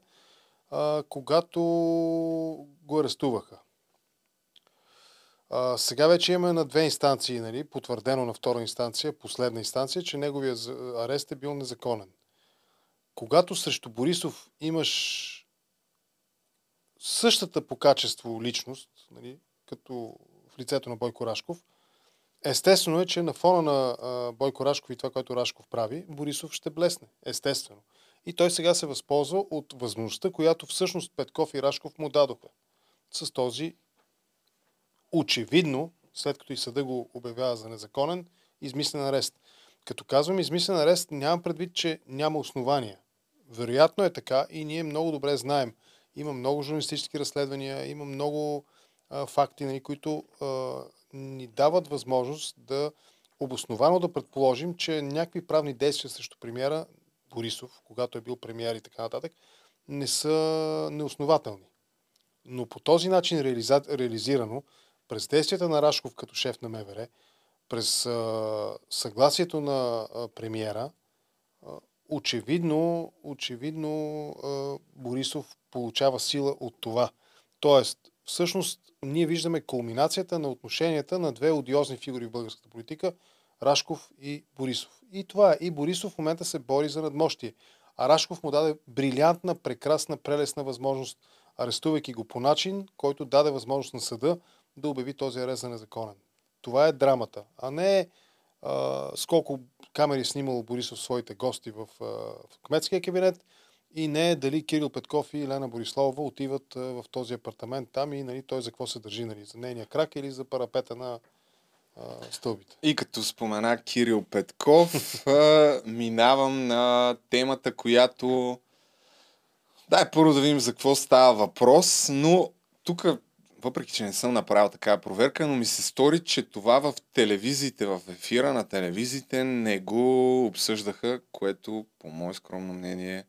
а, когато го арестуваха. А, сега вече имаме на две инстанции, нали, потвърдено на втора инстанция, последна инстанция, че неговия арест е бил незаконен. Когато срещу Борисов имаш същата по качество личност, нали, като в лицето на Бойко Рашков, Естествено е, че на фона на Бойко Рашков и това, което Рашков прави, Борисов ще блесне. Естествено. И той сега се възползва от възможността, която всъщност Петков и Рашков му дадоха. С този очевидно, след като и съда го обявява за незаконен, измислен арест. Като казвам измислен арест, нямам предвид, че няма основания. Вероятно е така и ние много добре знаем. Има много журналистически разследвания, има много а, факти, нали, които а, ни дават възможност да обосновано да предположим, че някакви правни действия срещу премиера Борисов, когато е бил премиер и така нататък, не са неоснователни. Но по този начин реализирано, през действията на Рашков като шеф на МВР, през съгласието на а, премиера, очевидно, очевидно Борисов получава сила от това, Тоест, всъщност, ние виждаме кулминацията на отношенията на две одиозни фигури в българската политика Рашков и Борисов. И това е. И Борисов в момента се бори за надмощие. А Рашков му даде брилянтна, прекрасна, прелесна възможност, арестувайки го по начин, който даде възможност на съда да обяви този арест за незаконен. Това е драмата, а не а, сколко камери снимало Борисов своите гости в, в кметския кабинет и не е дали Кирил Петков и Елена Бориславова отиват в този апартамент там и нали, той за какво се държи, нали, за нейния крак или за парапета на а, стълбите. И като спомена Кирил Петков, минавам на темата, която... Дай първо да видим за какво става въпрос, но тук въпреки че не съм направил такава проверка, но ми се стори, че това в телевизиите, в ефира на телевизиите не го обсъждаха, което по мое скромно мнение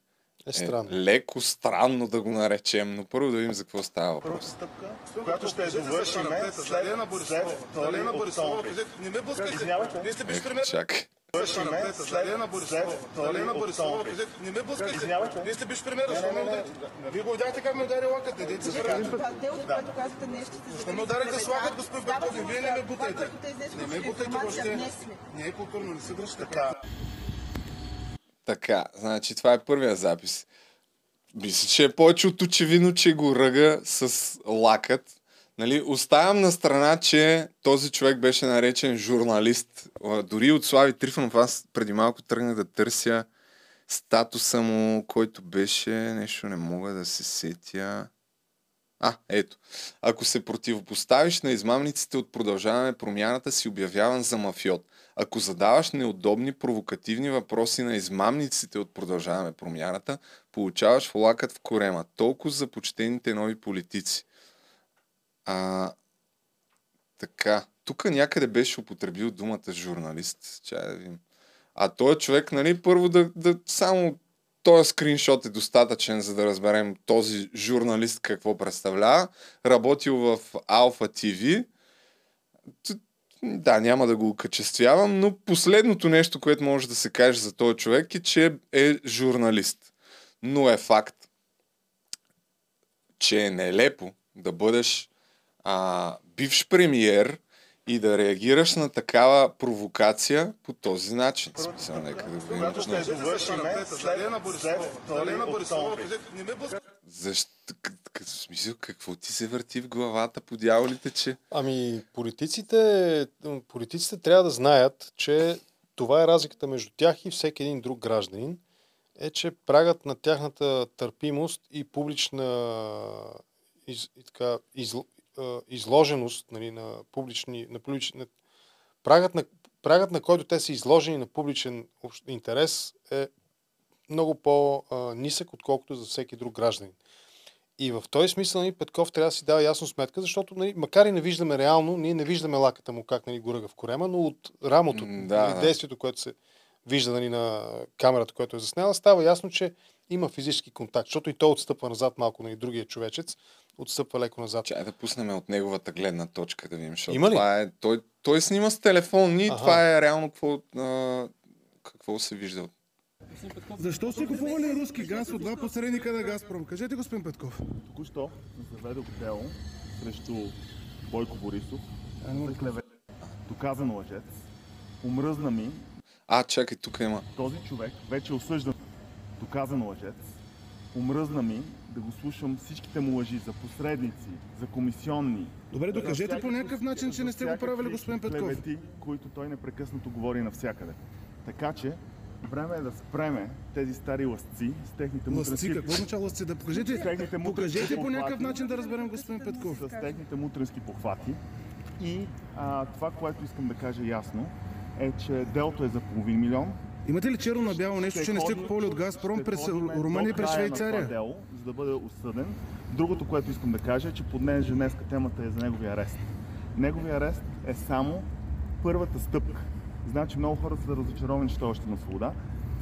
е, странно. е леко странно да го наречем, но първо да видим за какво става въпрос. Стъпка, която ще довършиме след, Лена Борисова. Лена Борисова, не ме блъскайте. Извинявайте. Вие сте биш пример. Чакай. Вършиме след Лена Борисова. Лена Борисова, не ме блъскайте. Извинявайте. Вие сте биш пример. Вие го видяхте как ме удари лакът. Не дейте се Делото, което казвате нещо. Защо ме ударите с лакът, господин Петков? Вие не ме бутайте. Не ме бутайте въобще. Не е културно, не се дръжте така. Значи това е първия запис. Мисля, че е повече от очевидно, че го ръга с лакът. Нали, оставям на страна, че този човек беше наречен журналист. Дори от Слави Трифонов, аз преди малко тръгнах да търся статуса му, който беше нещо, не мога да се сетя. А, ето. Ако се противопоставиш на измамниците от продължаване промяната си обявяван за мафиот. Ако задаваш неудобни, провокативни въпроси на измамниците от продължаване промяната, получаваш флакът в корема. Толкова за почтените нови политици. А, така. Тук някъде беше употребил думата журналист. Чай да видим. А той човек, нали, първо да, да само този скриншот е достатъчен, за да разберем този журналист какво представлява. Работил в Alpha TV. Да, няма да го окачествявам, но последното нещо, което може да се каже за този човек е, че е журналист. Но е факт, че е нелепо да бъдеш а, бивш премиер и да реагираш на такава провокация по този начин. Смисъл, нека да видим. Защо? В смисъл, какво ти се върти в главата по дяволите, че... Ами, политиците, политиците трябва да знаят, че това е разликата между тях и всеки един друг гражданин, е, че прагът на тяхната търпимост и публична из, и така, из, изложеност нали, на публични, на публични, на, прагът, на, прагът на който те са изложени на публичен интерес е много по-нисък, отколкото за всеки друг гражданин. И в този смисъл нали, Петков трябва да си дава ясно сметка, защото нали, макар и не виждаме реално, ние не виждаме лаката му как нали, го ръга в корема, но от рамото, да, нали, действието, което се вижда нали, на камерата, която е заснела, става ясно, че има физически контакт, защото и той отстъпва назад малко на нали, другия човечец, отстъпва леко назад. Чай да пуснем от неговата гледна точка да видим, защото Има ли? това е, той, той снима с телефон и това е реално какво, а, какво се вижда. Защо сте купували руски газ от два посредника на Газпром? Кажете, господин Петков. Току-що заведох дело срещу Бойко Борисов за. Доказан лъжец. Умръзна ми. А, чакай, тук има. Този човек вече е осъждан. Доказан лъжец. Умръзна ми да го слушам всичките му лъжи за посредници, за комисионни. Добре, докажете по някакъв начин, че не сте го правили, господин Петков. Клевети, които той непрекъснато говори навсякъде. Така че, време е да спреме тези стари лъсци с техните Лъсци, мутренски... какво означава лъсци? Да покажете, покажете мутренски по някакъв начин да разберем, господин Петков. С техните мутренски похвати. И а, това, което искам да кажа ясно, е, че делото е за половин милион. Имате ли черно на бяло нещо, че не сте купували от Газпром през Румъния и през Швейцария? дело, за да бъде осъден. Другото, което искам да кажа е, че под днес женевска темата е за неговия арест. Неговия арест е само първата стъпка. Значи много хора са разочаровани, че е още на свобода.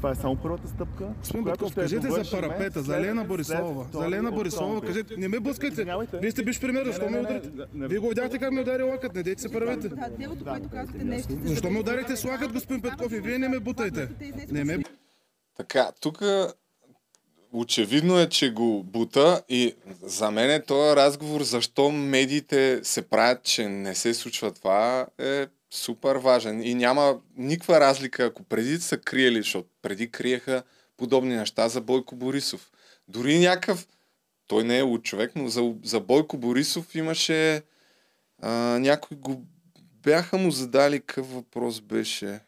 Това е само първата стъпка. Господин Петков, кажете за парапета, за Лена след Бориславова. За Лена октомври. кажете, не ме блъскайте. Вие сте биш пример, защо ме ударите? Вие го видяхте как ме удари лакът, не дейте се правете. Делото, което казвате нещо. Защо ме ударите с лакът, господин Петков, и вие не ме бутайте? Не ме Така, тук очевидно е, че го бута и за мен е този разговор защо медиите се правят, че не се случва това е супер важен. И няма никаква разлика, ако преди са криели, защото преди криеха подобни неща за Бойко Борисов. Дори някакъв, той не е от човек, но за, за Бойко Борисов имаше а, някой го бяха му задали какъв въпрос беше.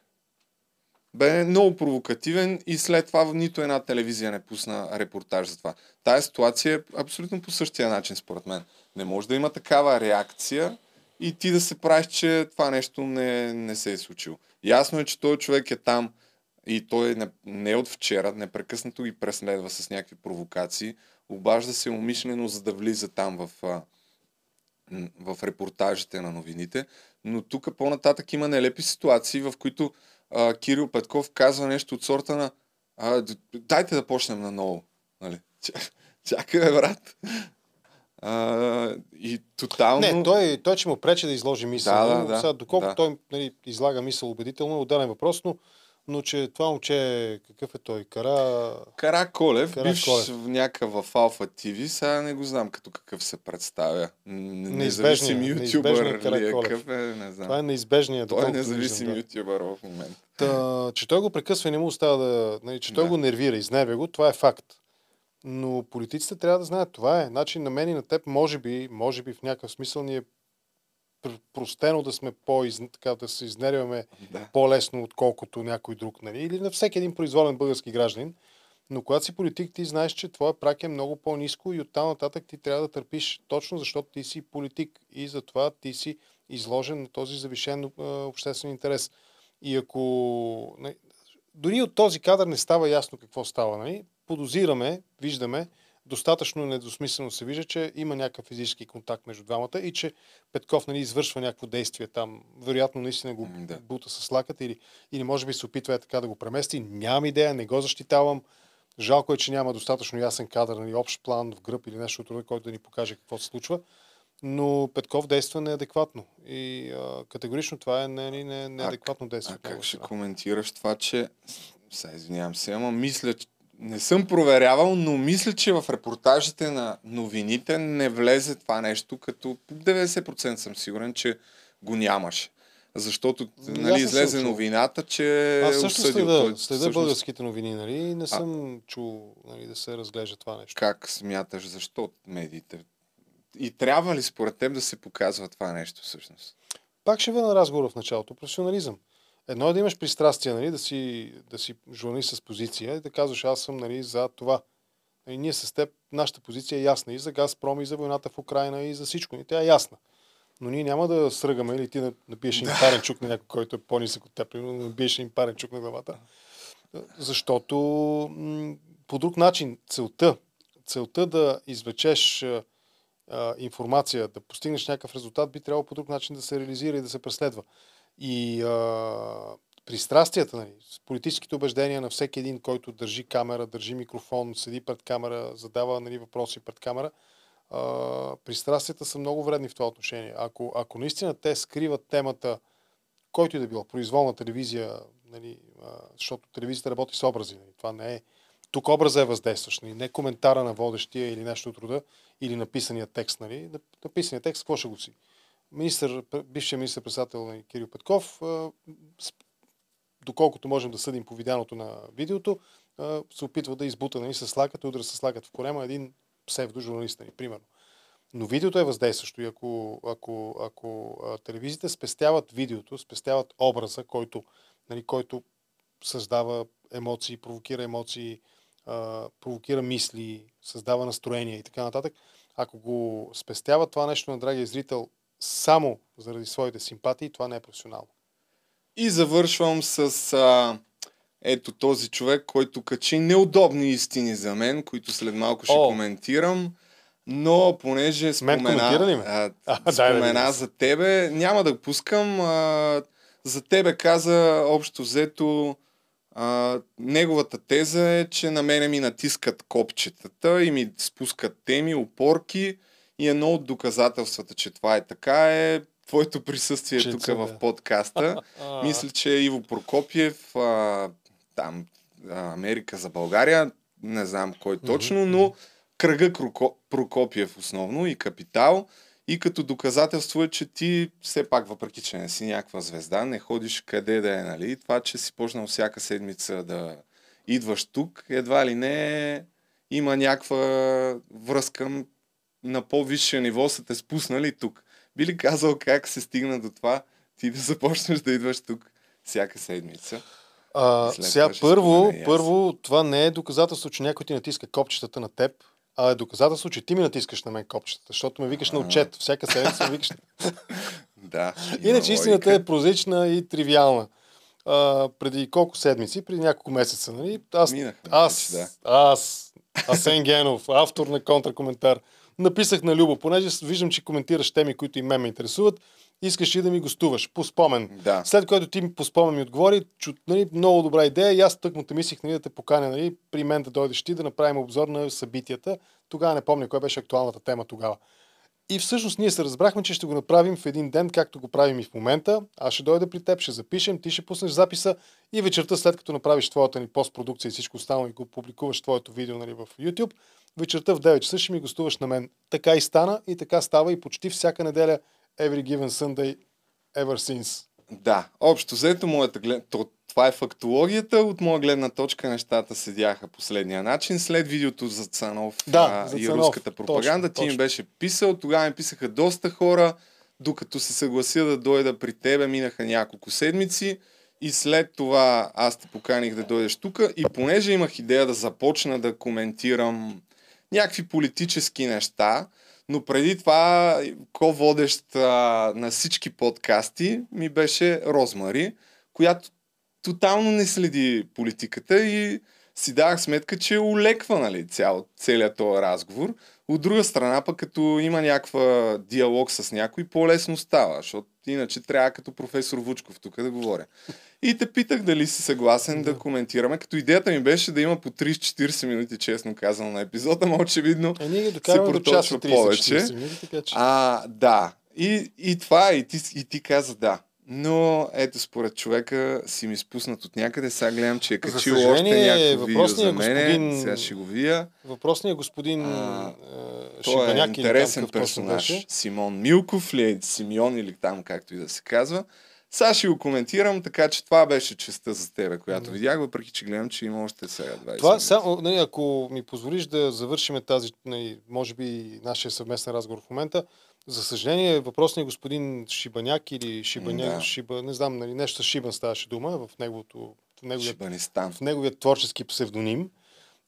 Бе много провокативен и след това нито една телевизия не пусна репортаж за това. Тая ситуация е абсолютно по същия начин, според мен. Не може да има такава реакция и ти да се правиш, че това нещо не, не се е случило. Ясно е, че този човек е там и той не, не от вчера, непрекъснато ги преследва с някакви провокации, обажда се умишлено, за да влиза там в, в репортажите на новините. Но тук по-нататък има нелепи ситуации, в които а, Кирил Петков казва нещо от сорта на а, дайте да почнем наново. Нали? Чакай, брат. А, и тотално... Не, той, той че му прече да изложи мисъл. Да, да, да, Сега, доколко да. той нали, излага мисъл убедително, е отделен въпрос, но, но че това момче, какъв е той? Кара... Кара Колев, Кара бивш Колев. някакъв в Алфа ТВ, сега не го знам като какъв се представя. Независим ютубър ли е, какъв е, не знам. Това е неизбежният, Той е независим да. ютубър в момента. Та, че той го прекъсва и не му остава да... Нали, че той го нервира, изнервя го, това е факт. Но политиците трябва да знаят, това е. Значи на мен и на теб, може би, може би в някакъв смисъл ни е пр- простено да сме по така да се изнервяме Да. по-лесно, отколкото някой друг. Нали? Или на всеки един произволен български гражданин. Но когато си политик, ти знаеш, че твоя прак е много по-низко и оттам нататък ти трябва да търпиш точно защото ти си политик и затова ти си изложен на този завишен а, обществен интерес. И ако... не, Дори от този кадър не става ясно какво става. Нали? Подозираме, виждаме, достатъчно недосмислено се вижда, че има някакъв физически контакт между двамата и че Петков нали, извършва някакво действие там. Вероятно наистина го да. бута с лакът или, или може би се опитва е така да го премести. Нямам идея, не го защитавам. Жалко е, че няма достатъчно ясен кадър, нали, общ план в гръб или нещо рода, който да ни покаже какво се случва. Но Петков действа неадекватно. И а, категорично това е не, не, не, неадекватно действие. А как ще коментираш това, че... Сега извинявам се, ама мисля, че... Не съм проверявал, но мисля, че в репортажите на новините не влезе това нещо, като 90% съм сигурен, че го нямаше. Защото нали, излезе чул. новината, че Аз е също осъдил. следа, Той следа всъщност- българските новини, нали? и Не съм чул нали, да се разглежда това нещо. Как смяташ, защо медиите? И трябва ли според теб да се показва това нещо всъщност? Пак ще върна разговора в началото. Професионализъм. Едно е да имаш пристрастие, нали, да си, да си журналист с позиция и да казваш аз съм нали, за това. И ние с теб, нашата позиция е ясна и за Газпром, и за войната в Украина, и за всичко. И тя е ясна. Но ние няма да сръгаме или ти да набиеш един парен чук на някой, който е по-нисък от теб, примерно да набиеш един парен чук на главата. Защото м- по друг начин целта, целта да извлечеш а, информация, да постигнеш някакъв резултат, би трябвало по друг начин да се реализира и да се преследва. И а, пристрастията, нали, с политическите убеждения на всеки един, който държи камера, държи микрофон, седи пред камера, задава нали, въпроси пред камера, а, пристрастията са много вредни в това отношение. Ако, ако наистина те скриват темата, който и да било, произволна телевизия, нали, а, защото телевизията работи с образи. Нали, това не е. Тук образа е въздействащ, нали, не коментара на водещия или нещо от рода, или написания текст. Нали. Написания текст, какво ще го си? Министър, бившия министър-председател на Кирил Петков, доколкото можем да съдим по видяното на видеото, се опитва да избута нали, с лаката, удра с лаката в корема един псевдожурналист, нали, примерно. Но видеото е въздействащо и ако, ако, ако телевизиите спестяват видеото, спестяват образа, който, нали, който създава емоции, провокира емоции, провокира мисли, създава настроение и така нататък, ако го спестяват това нещо на драгия зрител само заради своите симпатии, това не е професионално. И завършвам с а, ето този човек, който качи неудобни истини за мен, които след малко ще О. коментирам. Но понеже спомена, коментира ли ме? а, А, спомена за тебе, няма да го пускам. А, за тебе каза общо взето а, неговата теза е, че на мене ми натискат копчетата и ми спускат теми, опорки и едно от доказателствата, че това е така е твоето присъствие тук в подкаста. Мисля, че Иво Прокопиев, а, там, а, Америка за България, не знам кой точно, но кръга Прокопиев основно и Капитал. И като доказателство е, че ти все пак, въпреки че не си някаква звезда, не ходиш къде да е, нали? Това, че си почнал всяка седмица да идваш тук, едва ли не има някаква връзка на по-висше ниво са те спуснали тук. Би ли казал как се стигна до това ти да започнеш да идваш тук всяка седмица? А, сега първо, първо, това не е доказателство, че някой ти натиска копчетата на теб, а е доказателство, че ти ми натискаш на мен копчетата, защото ме викаш на отчет. Всяка седмица ме викаш. да. Иначе истината е прозична и тривиална. А, преди колко седмици, преди няколко месеца, нали? Аз, Минах, аз, да. аз, Асен Генов, автор на контракоментар, написах на Любо, понеже виждам, че коментираш теми, които и мен ме интересуват, искаш ли да ми гостуваш по спомен. Да. След което ти ми по спомен ми отговори, чу, нали, много добра идея и аз тък му те мислих нали, да те поканя нали, при мен да дойдеш ти да направим обзор на събитията. Тогава не помня кой беше актуалната тема тогава. И всъщност ние се разбрахме, че ще го направим в един ден, както го правим и в момента. Аз ще дойда при теб, ще запишем, ти ще пуснеш записа и вечерта, след като направиш твоята ни постпродукция и всичко останало и го публикуваш твоето видео нали, в YouTube, вечерта в 9 часа ще ми гостуваш на мен. Така и стана и така става и почти всяка неделя Every Given Sunday Ever Since. Да, общо взето моята глед... това е фактологията. От моя гледна точка нещата седяха последния начин. След видеото за Цанов да, за и Цанов. руската пропаганда, точно, ти ми беше писал. Тогава ми писаха доста хора. Докато се съглася да дойда при тебе, минаха няколко седмици. И след това аз те поканих да дойдеш тук. И понеже имах идея да започна да коментирам някакви политически неща, но преди това, ко-водещ а, на всички подкасти ми беше Розмари, която тотално не следи политиката и си давах сметка, че улеква нали, цял, целият този разговор. От друга страна, пък като има някаква диалог с някой, по-лесно става, защото иначе трябва като професор Вучков тук да говоря. И те питах дали си съгласен да, да коментираме, като идеята ми беше да има по 30-40 минути, честно казано, на епизода, но очевидно е, ние се проточва повече. Минути, така, че... А, да. И, и това, и ти, и ти каза да. Но ето според човека си ми спуснат от някъде. Сега гледам, че е качил още някакво видео за мене. Господин... Сега ще го вия. Въпросният господин а, той е интересен персонаж. Симон Милков ли е Симеон или там както и да се казва. Сега ще го коментирам, така че това беше честа за тебе, която mm. видях, въпреки че гледам, че има още сега 20 Това, само, нали, ако ми позволиш да завършим тази, нали, може би, нашия съвместен разговор в момента, за съжаление, въпросният господин Шибаняк или Шибаняк, да. Шиба, не знам, нали, нещо с Шибан ставаше дума в, неговото, в, неговия, в неговия творчески псевдоним.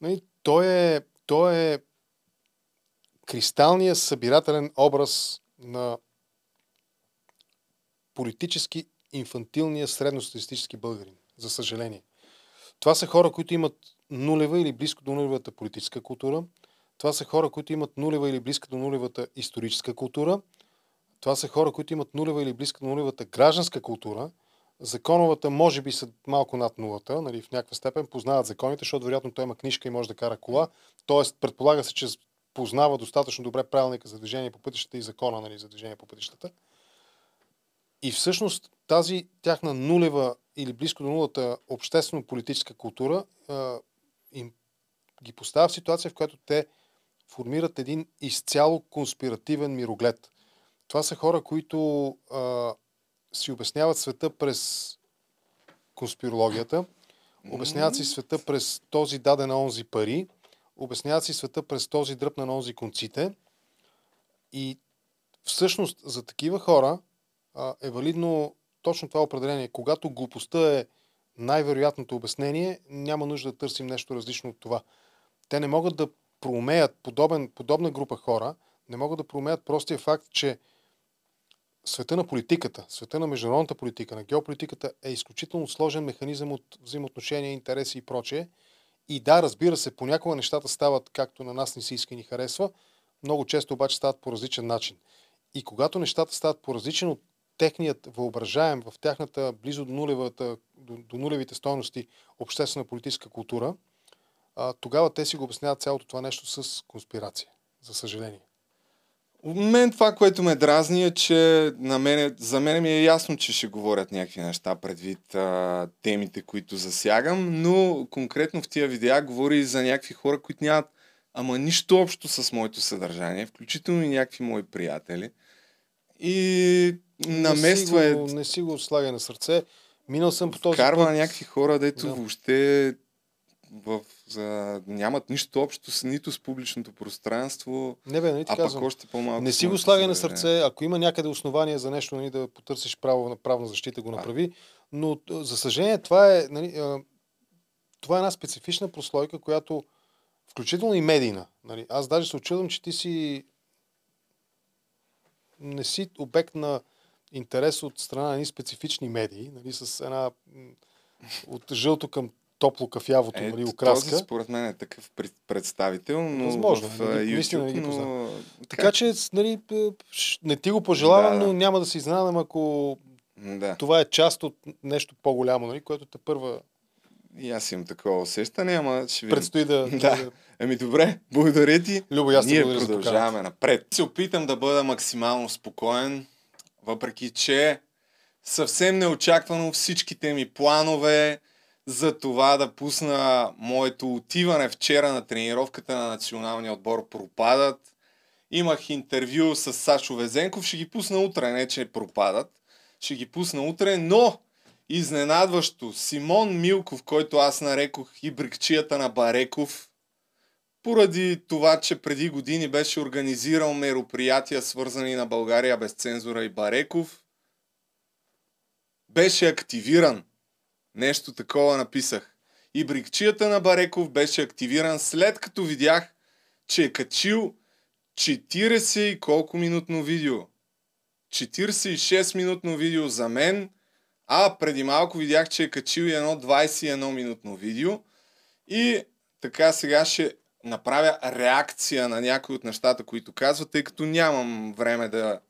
Нали, той, е, той е кристалният събирателен образ на политически инфантилния средностатистически българин, за съжаление. Това са хора, които имат нулева или близко до нулевата политическа култура. Това са хора, които имат нулева или близко до нулевата историческа култура. Това са хора, които имат нулева или близко до нулевата гражданска култура. Законовата може би са малко над нулата, нали, в някаква степен познават законите, защото вероятно той има книжка и може да кара кола. Тоест, предполага се, че познава достатъчно добре правилника за движение по пътищата и закона нали, за движение по пътищата. И всъщност тази тяхна нулева или близко до нулата обществено-политическа култура а, им ги поставя в ситуация, в която те формират един изцяло конспиративен мироглед. Това са хора, които а, си обясняват света през конспирологията, обясняват си света през този даден на онзи пари, обясняват си света през този дръп на онзи конците. И всъщност за такива хора е валидно точно това определение. Когато глупостта е най-вероятното обяснение, няма нужда да търсим нещо различно от това. Те не могат да проумеят, подобен, подобна група хора, не могат да проумеят простия факт, че света на политиката, света на международната политика, на геополитиката е изключително сложен механизъм от взаимоотношения, интереси и прочее. И да, разбира се, понякога нещата стават както на нас не си иска и ни харесва, много често обаче стават по различен начин. И когато нещата стават по различен от техният въображаем в тяхната близо до, нулевата, до, до нулевите стоености обществена политическа култура, а, тогава те си го обясняват цялото това нещо с конспирация. За съжаление. Мен това, което ме дразни е, че на мене, за мен ми е ясно, че ще говорят някакви неща предвид а, темите, които засягам, но конкретно в тия видеа говори за някакви хора, които нямат ама нищо общо с моето съдържание, включително и някакви мои приятели. И намества не е... Не си го слага на сърце. Минал съм по този Карва път. на някакви хора, дето Да. въобще в, за, нямат нищо общо с нито с публичното пространство, Не бе, нали ти а казвам. пък още по-малко. Не си го слагай на сърце. Ако има някъде основания за нещо, нали, да потърсиш право на правна защита, го направи. Но, за съжаление, това е, нали, това е една специфична прослойка, която включително и медийна. Нали. Аз даже се очудвам, че ти си не си обект на интерес от страна на едни специфични медии, нали, с една от жълто към топло кафявото Е, нали, този окраска. според мен е такъв пред- представител, но Възможно, в нали, а, наистина YouTube, ги но... познавам. Така че, нали, не ти го пожелавам, Да, да. но няма да се изненадам, ако Да. това е част от нещо по-голямо, нали, което те първа И аз имам такова усещане, ама ще видим. предстои да... Да. Ами добре, благодаря ти. Любо, аз Ние продължаваме напред. Се опитам да бъда максимално спокоен, въпреки че съвсем неочаквано всичките ми планове за това да пусна моето отиване вчера на тренировката на националния отбор пропадат. Имах интервю с Сашо Везенков, ще ги пусна утре, не че пропадат. Ще ги пусна утре, но изненадващо Симон Милков, който аз нарекох и брикчията на Бареков, поради това, че преди години беше организирал мероприятия, свързани на България без цензура и Бареков, беше активиран. Нещо такова написах. И брикчията на Бареков беше активиран след като видях, че е качил 40 и колко минутно видео. 46 минутно видео за мен, а преди малко видях, че е качил и едно 21 минутно видео. И така сега ще направя реакция на някои от нещата, които казва, тъй като нямам време да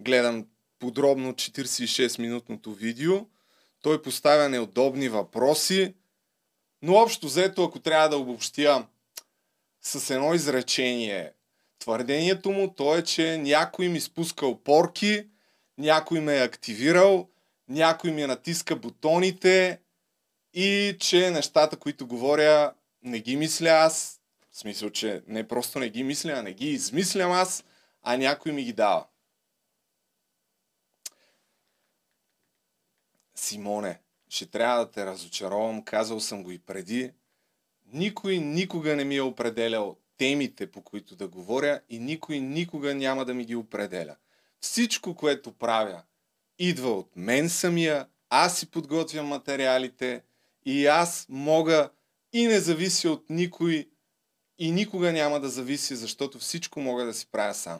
гледам подробно 46-минутното видео. Той поставя неудобни въпроси, но общо взето, ако трябва да обобщя с едно изречение, твърдението му то е, че някой ми спускал порки, някой ме е активирал, някой ми натиска бутоните и че нещата, които говоря, не ги мисля аз. В смисъл, че не просто не ги мисля, а не ги измислям аз, а някой ми ги дава. Симоне, ще трябва да те разочаровам, казал съм го и преди. Никой никога не ми е определял темите, по които да говоря и никой никога няма да ми ги определя. Всичко, което правя, идва от мен самия, аз си подготвям материалите и аз мога и не зависи от никой и никога няма да зависи, защото всичко мога да си правя сам.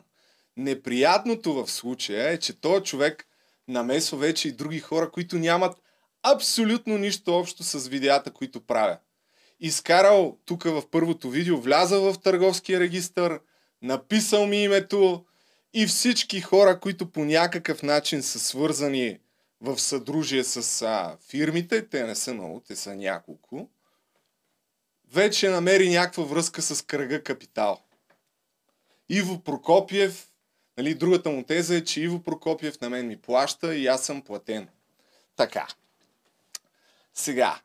Неприятното в случая е, че този човек намесва вече и други хора, които нямат абсолютно нищо общо с видеята, които правя. Изкарал тук в първото видео, влязал в търговския регистър, написал ми името и всички хора, които по някакъв начин са свързани в съдружие с а, фирмите, те не са много, те са няколко, вече намери някаква връзка с кръга капитал. Иво Прокопиев, нали, другата му теза е, че Иво Прокопиев на мен ми плаща и аз съм платен. Така. Сега.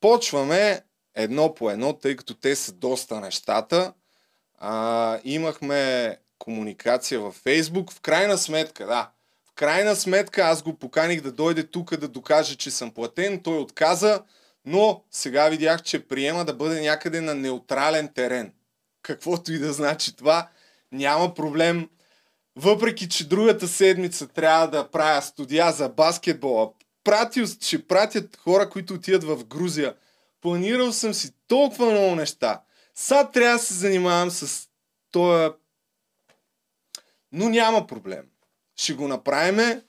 Почваме едно по едно, тъй като те са доста нещата. А, имахме комуникация във Фейсбук. В крайна сметка, да. В крайна сметка аз го поканих да дойде тук да докаже, че съм платен. Той отказа, но сега видях, че приема да бъде някъде на неутрален терен. Каквото и да значи това, няма проблем. Въпреки, че другата седмица трябва да правя студия за баскетбола, пратил, ще пратят хора, които отидат в Грузия. Планирал съм си толкова много неща. Сега трябва да се занимавам с този... Но няма проблем. Ще го направиме.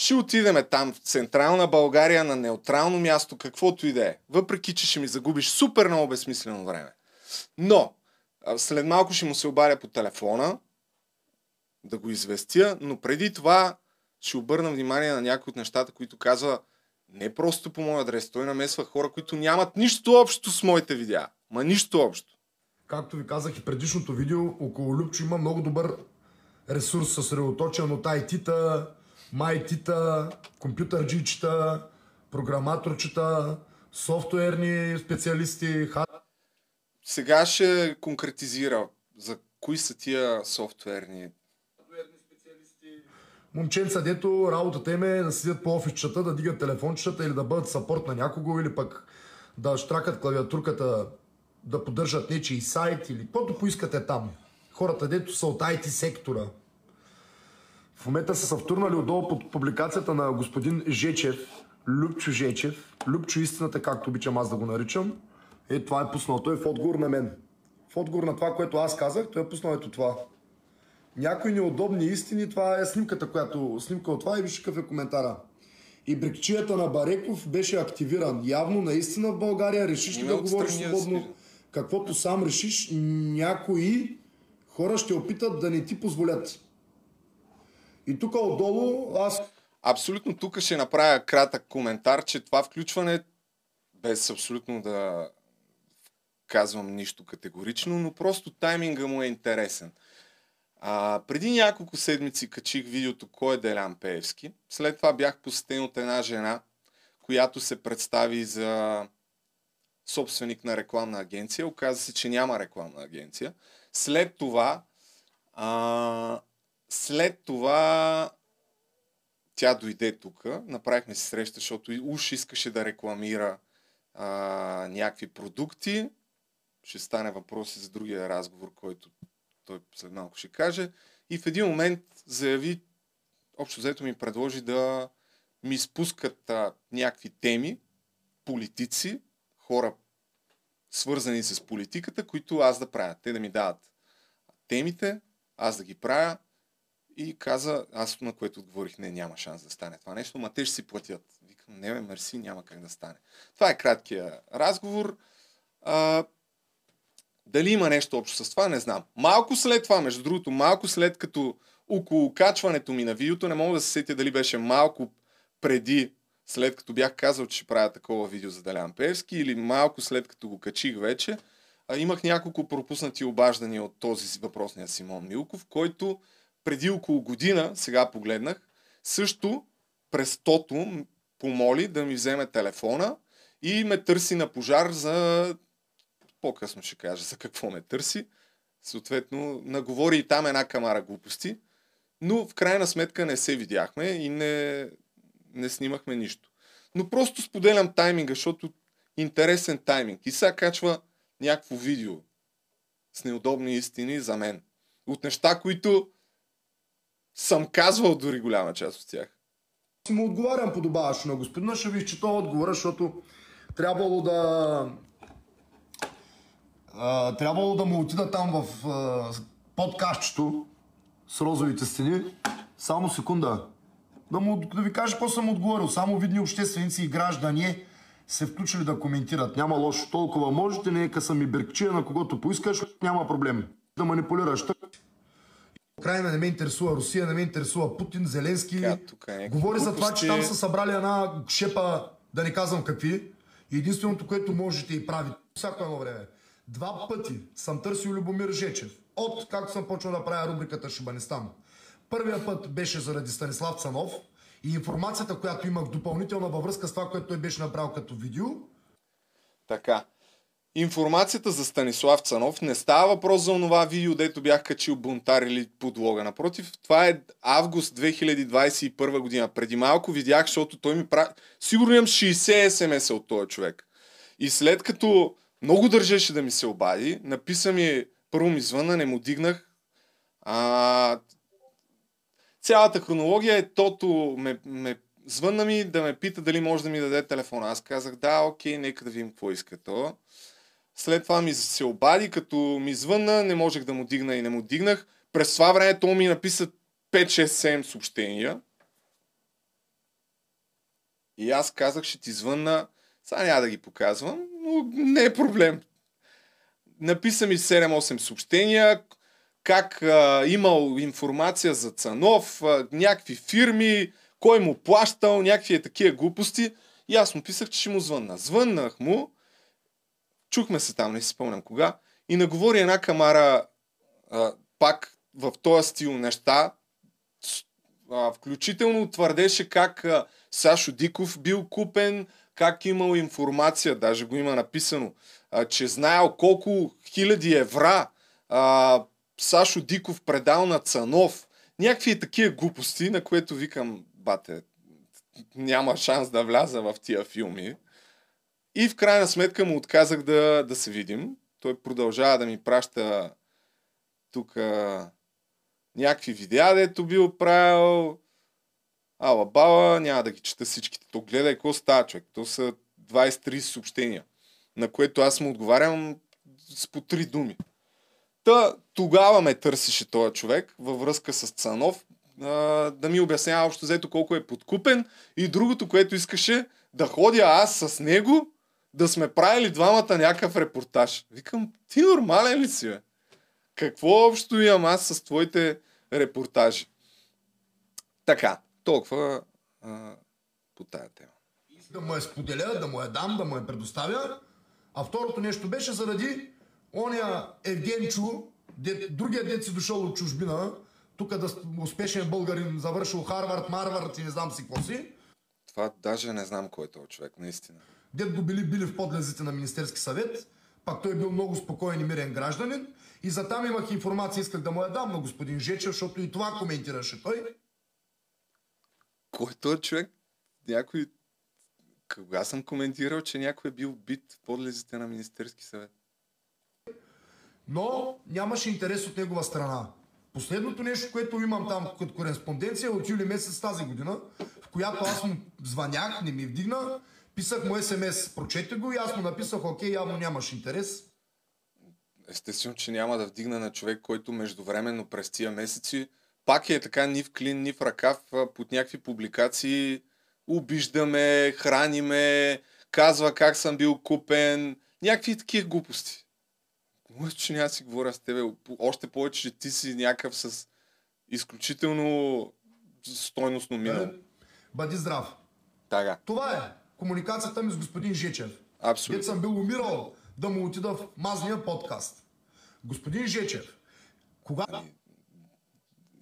Ще отидеме там в Централна България на неутрално място, каквото и да е. Въпреки, че ще ми загубиш супер много безсмислено време. Но, след малко ще му се обаря по телефона да го известя, но преди това ще обърна внимание на някои от нещата, които казва не просто по мой адрес. Той намесва хора, които нямат нищо общо с моите видеа. Ма нищо общо. както ви казах и предишното видео, около Любчо има много добър ресурс, съсредоточен от IT-та, майтита, компютърджичета, програматорчета, софтуерни специалисти. Сега ще конкретизира за кои са тия софтуерни момченца, дето работата им е да седят по офисчета, да дигат телефончета или да бъдат сапорт на някого или пък да штракат клавиатурката, да поддържат нечи сайт или каквото поискате там. Хората, дето са от IT сектора. В момента са се втурнали отдолу под публикацията на господин Жечев, Любчо Жечев, Любчо истината, както обичам аз да го наричам. Е, това е пуснал. Той е в отговор на мен. В отговор на това, което аз казах, той е пуснал ето това някои неудобни истини. Това е снимката, която снимка от това и виж какъв е коментара. И брикчията на Бареков беше активиран. Явно наистина в България решиш ли да говориш свободно, каквото сам решиш, някои хора ще опитат да не ти позволят. И тук отдолу аз... Абсолютно тук ще направя кратък коментар, че това включване, без абсолютно да казвам нищо категорично, но просто тайминга му е интересен. А, преди няколко седмици качих видеото Кой е Делян Пеевски. След това бях посетен от една жена, която се представи за собственик на рекламна агенция. Оказа се, че няма рекламна агенция. След това, а, след това тя дойде тук, направихме си среща, защото уж искаше да рекламира а, някакви продукти. Ще стане въпроси за другия разговор, който той след малко ще каже. И в един момент заяви, общо взето ми предложи да ми спускат а, някакви теми, политици, хора свързани с политиката, които аз да правя. Те да ми дават темите, аз да ги правя и каза, аз на което отговорих, не, няма шанс да стане това нещо, ма те ще си платят. Викам, не, мерси, няма как да стане. Това е краткия разговор. А, дали има нещо общо с това, не знам. Малко след това, между другото, малко след като около качването ми на видеото, не мога да се сетя дали беше малко преди, след като бях казал, че ще правя такова видео за Далян Певски, или малко след като го качих вече, а, имах няколко пропуснати обаждания от този въпросния Симон Милков, който преди около година, сега погледнах, също през тото помоли да ми вземе телефона и ме търси на пожар за по-късно ще кажа за какво ме търси. Съответно, наговори и там една камара глупости, но в крайна сметка не се видяхме и не, не снимахме нищо. Но просто споделям тайминга, защото интересен тайминг. И сега качва някакво видео с неудобни истини за мен. От неща, които съм казвал дори голяма част от тях. Си му отговарям подобаващо на господина, ще ви изчета отговора, защото трябвало да а, трябвало да му отида там в а, подкастчето с розовите стени. Само секунда. Да, му, да ви кажа какво съм отговорил. Само видни общественици и граждани се включили да коментират. Няма лошо. Толкова можете, нека съм и беркчия на когото поискаш, няма проблем. Да манипулираш. Украина не ме интересува, Русия не ме интересува, Путин, Зеленски. е Говори за това, че там са събрали една шепа, да не казвам какви. Единственото, което можете и правите всяко едно време Два пъти съм търсил Любомир Жечев. От както съм почнал да правя рубриката Шибанистан. Първия път беше заради Станислав Цанов и информацията, която имах допълнителна във връзка с това, което той беше направил като видео. Така. Информацията за Станислав Цанов не става въпрос за това видео, дето бях качил бунтар или подлога. Напротив, това е август 2021 година. Преди малко видях, защото той ми прави... Сигурно имам 60 смс от този човек. И след като много държеше да ми се обади. Написа ми, първо ми звъна, не му дигнах. А, цялата хронология е тото ме, ме звънна ми да ме пита дали може да ми даде телефона. Аз казах да, окей, нека да видим какво иска то. След това ми се обади, като ми звънна, не можех да му дигна и не му дигнах. През това време то ми написа 5-6-7 съобщения. И аз казах, ще ти звънна. Сега няма да ги показвам но не е проблем. Написа ми 7-8 съобщения, как а, имал информация за Цанов, а, някакви фирми, кой му плащал, някакви е такива глупости. И аз му писах, че ще му звънна. Звъннах му, чухме се там, не си спомням кога, и наговори една камара а, пак в този стил неща. А, включително твърдеше как а, Сашо Диков бил купен, как имал информация, даже го има написано, а, че знаел колко хиляди евра а, Сашо Диков предал на Цанов. Някакви такива глупости, на което викам, бате, няма шанс да вляза в тия филми. И в крайна сметка му отказах да, да се видим. Той продължава да ми праща тук някакви видеа, дето бил правил. Ала бала, няма да ги чета всичките. То гледай какво става човек. То са 23 съобщения, на което аз му отговарям с по три думи. Та, тогава ме търсише този човек във връзка с Цанов, да ми обяснява общо взето колко е подкупен и другото, което искаше да ходя аз с него, да сме правили двамата някакъв репортаж. Викам, ти нормален ли си, бе? Какво общо имам аз с твоите репортажи? Така, толкова а, по тая тема. Да му я споделя, да му я дам, да му я предоставя. А второто нещо беше заради оня Евгенчо, де, другия дет си дошъл от чужбина, тук да успешен българин, завършил Харвард, Марвард и не знам си какво си. Това даже не знам кой е този човек, наистина. Дед го били били в подлезите на Министерски съвет, пак той бил много спокоен и мирен гражданин. И за там имах информация, исках да му я дам на господин Жечев, защото и това коментираше той. Кой е този човек? Някой... Кога съм коментирал, че някой е бил бит в подлезите на Министерски съвет? Но нямаше интерес от негова страна. Последното нещо, което имам там като кореспонденция е от юли месец тази година, в която аз му звънях, не ми вдигна, писах му СМС, прочете го и аз му написах, окей, явно нямаш интерес. Естествено, че няма да вдигна на човек, който междувременно през тия месеци пак е така ни в клин, ни в ръкав под някакви публикации. Обиждаме, храниме, казва как съм бил купен. Някакви такива глупости. Може, че няма си говоря с тебе. Още повече, че ти си някакъв с изключително стойностно минало. Бъди здрав. Така. Това е комуникацията ми с господин Жечев. Абсолютно. Съм бил умирал да му отида в мазния подкаст. Господин Жечев, кога... Ами,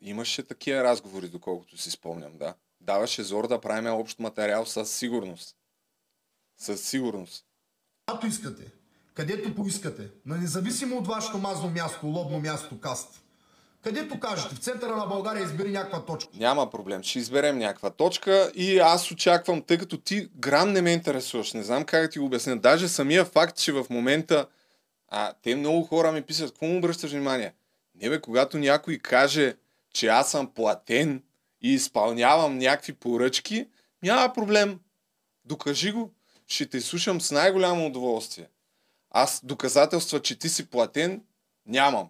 имаше такива разговори, доколкото си спомням, да. Даваше зор да правим общ материал със сигурност. Със сигурност. Когато искате, където поискате, на независимо от вашето мазно място, лобно място, каст, където кажете, в центъра на България избери някаква точка. Няма проблем, ще изберем някаква точка и аз очаквам, тъй като ти грам не ме интересуваш, не знам как да ти го обясня. Даже самия факт, че в момента а, те много хора ми писат, какво му обръщаш внимание? Не бе, когато някой каже, че аз съм платен и изпълнявам някакви поръчки, няма проблем. Докажи го. Ще те слушам с най-голямо удоволствие. Аз доказателства, че ти си платен, нямам.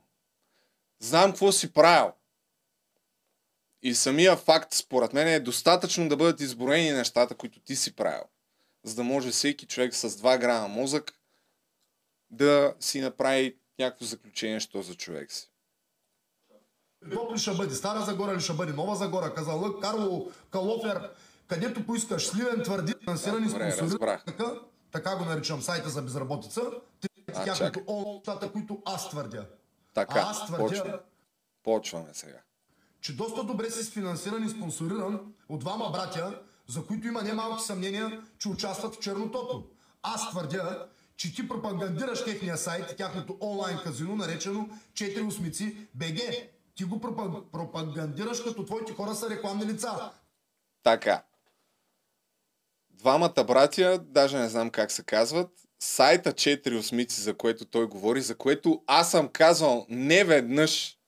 Знам какво си правил. И самия факт, според мен, е достатъчно да бъдат изброени нещата, които ти си правил. За да може всеки човек с 2 грама мозък да си направи някакво заключение, що за човек си. Какво ли ще бъде? Стара Загора ли ще бъде? Нова Загора? Казалък, Карло, Калофер, където поискаш. Сливен твърди, финансирани спонсори. Така, така го наричам сайта за безработица. Тяхното нещата, които аз твърдя. Така, а аз твърдя, почваме. почваме сега. Че доста добре си финансиран и спонсориран от двама братя, за които има немалки съмнения, че участват в чернотото. Аз твърдя, че ти пропагандираш техния сайт и тяхното онлайн казино, наречено 4 осмици БГ. Ти го пропагандираш като твоите хора са рекламни лица. Така. Двамата братя, даже не знам как се казват, сайта 4 осмици, за което той говори, за което аз съм казвал не веднъж,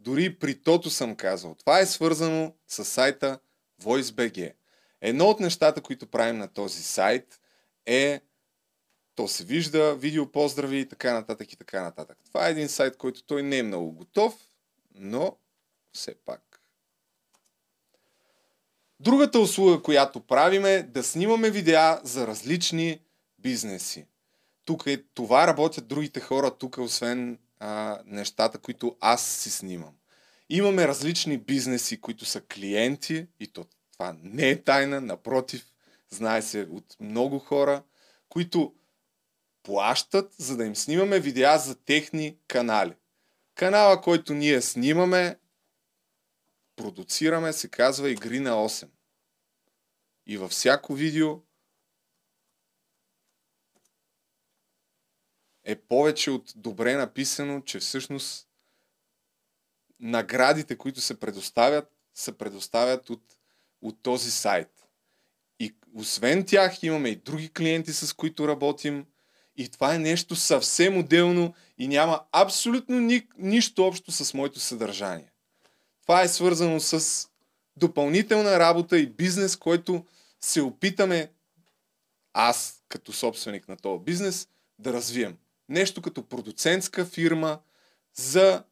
дори при тото съм казал. Това е свързано с сайта VoiceBG. Едно от нещата, които правим на този сайт е то се вижда, видео поздрави и така нататък и така нататък. Това е един сайт, който той не е много готов, но все пак. Другата услуга, която правим е да снимаме видеа за различни бизнеси. Тук е, това работят другите хора тук, освен а, нещата, които аз си снимам. Имаме различни бизнеси, които са клиенти и то, това не е тайна, напротив, знае се от много хора, които плащат, за да им снимаме видеа за техни канали. Канала, който ние снимаме, продуцираме, се казва Игри на 8. И във всяко видео е повече от добре написано, че всъщност наградите, които се предоставят, се предоставят от, от този сайт. И освен тях имаме и други клиенти, с които работим. И това е нещо съвсем отделно и няма абсолютно ни, нищо общо с моето съдържание. Това е свързано с допълнителна работа и бизнес, който се опитаме аз, като собственик на този бизнес, да развием. Нещо като продуцентска фирма за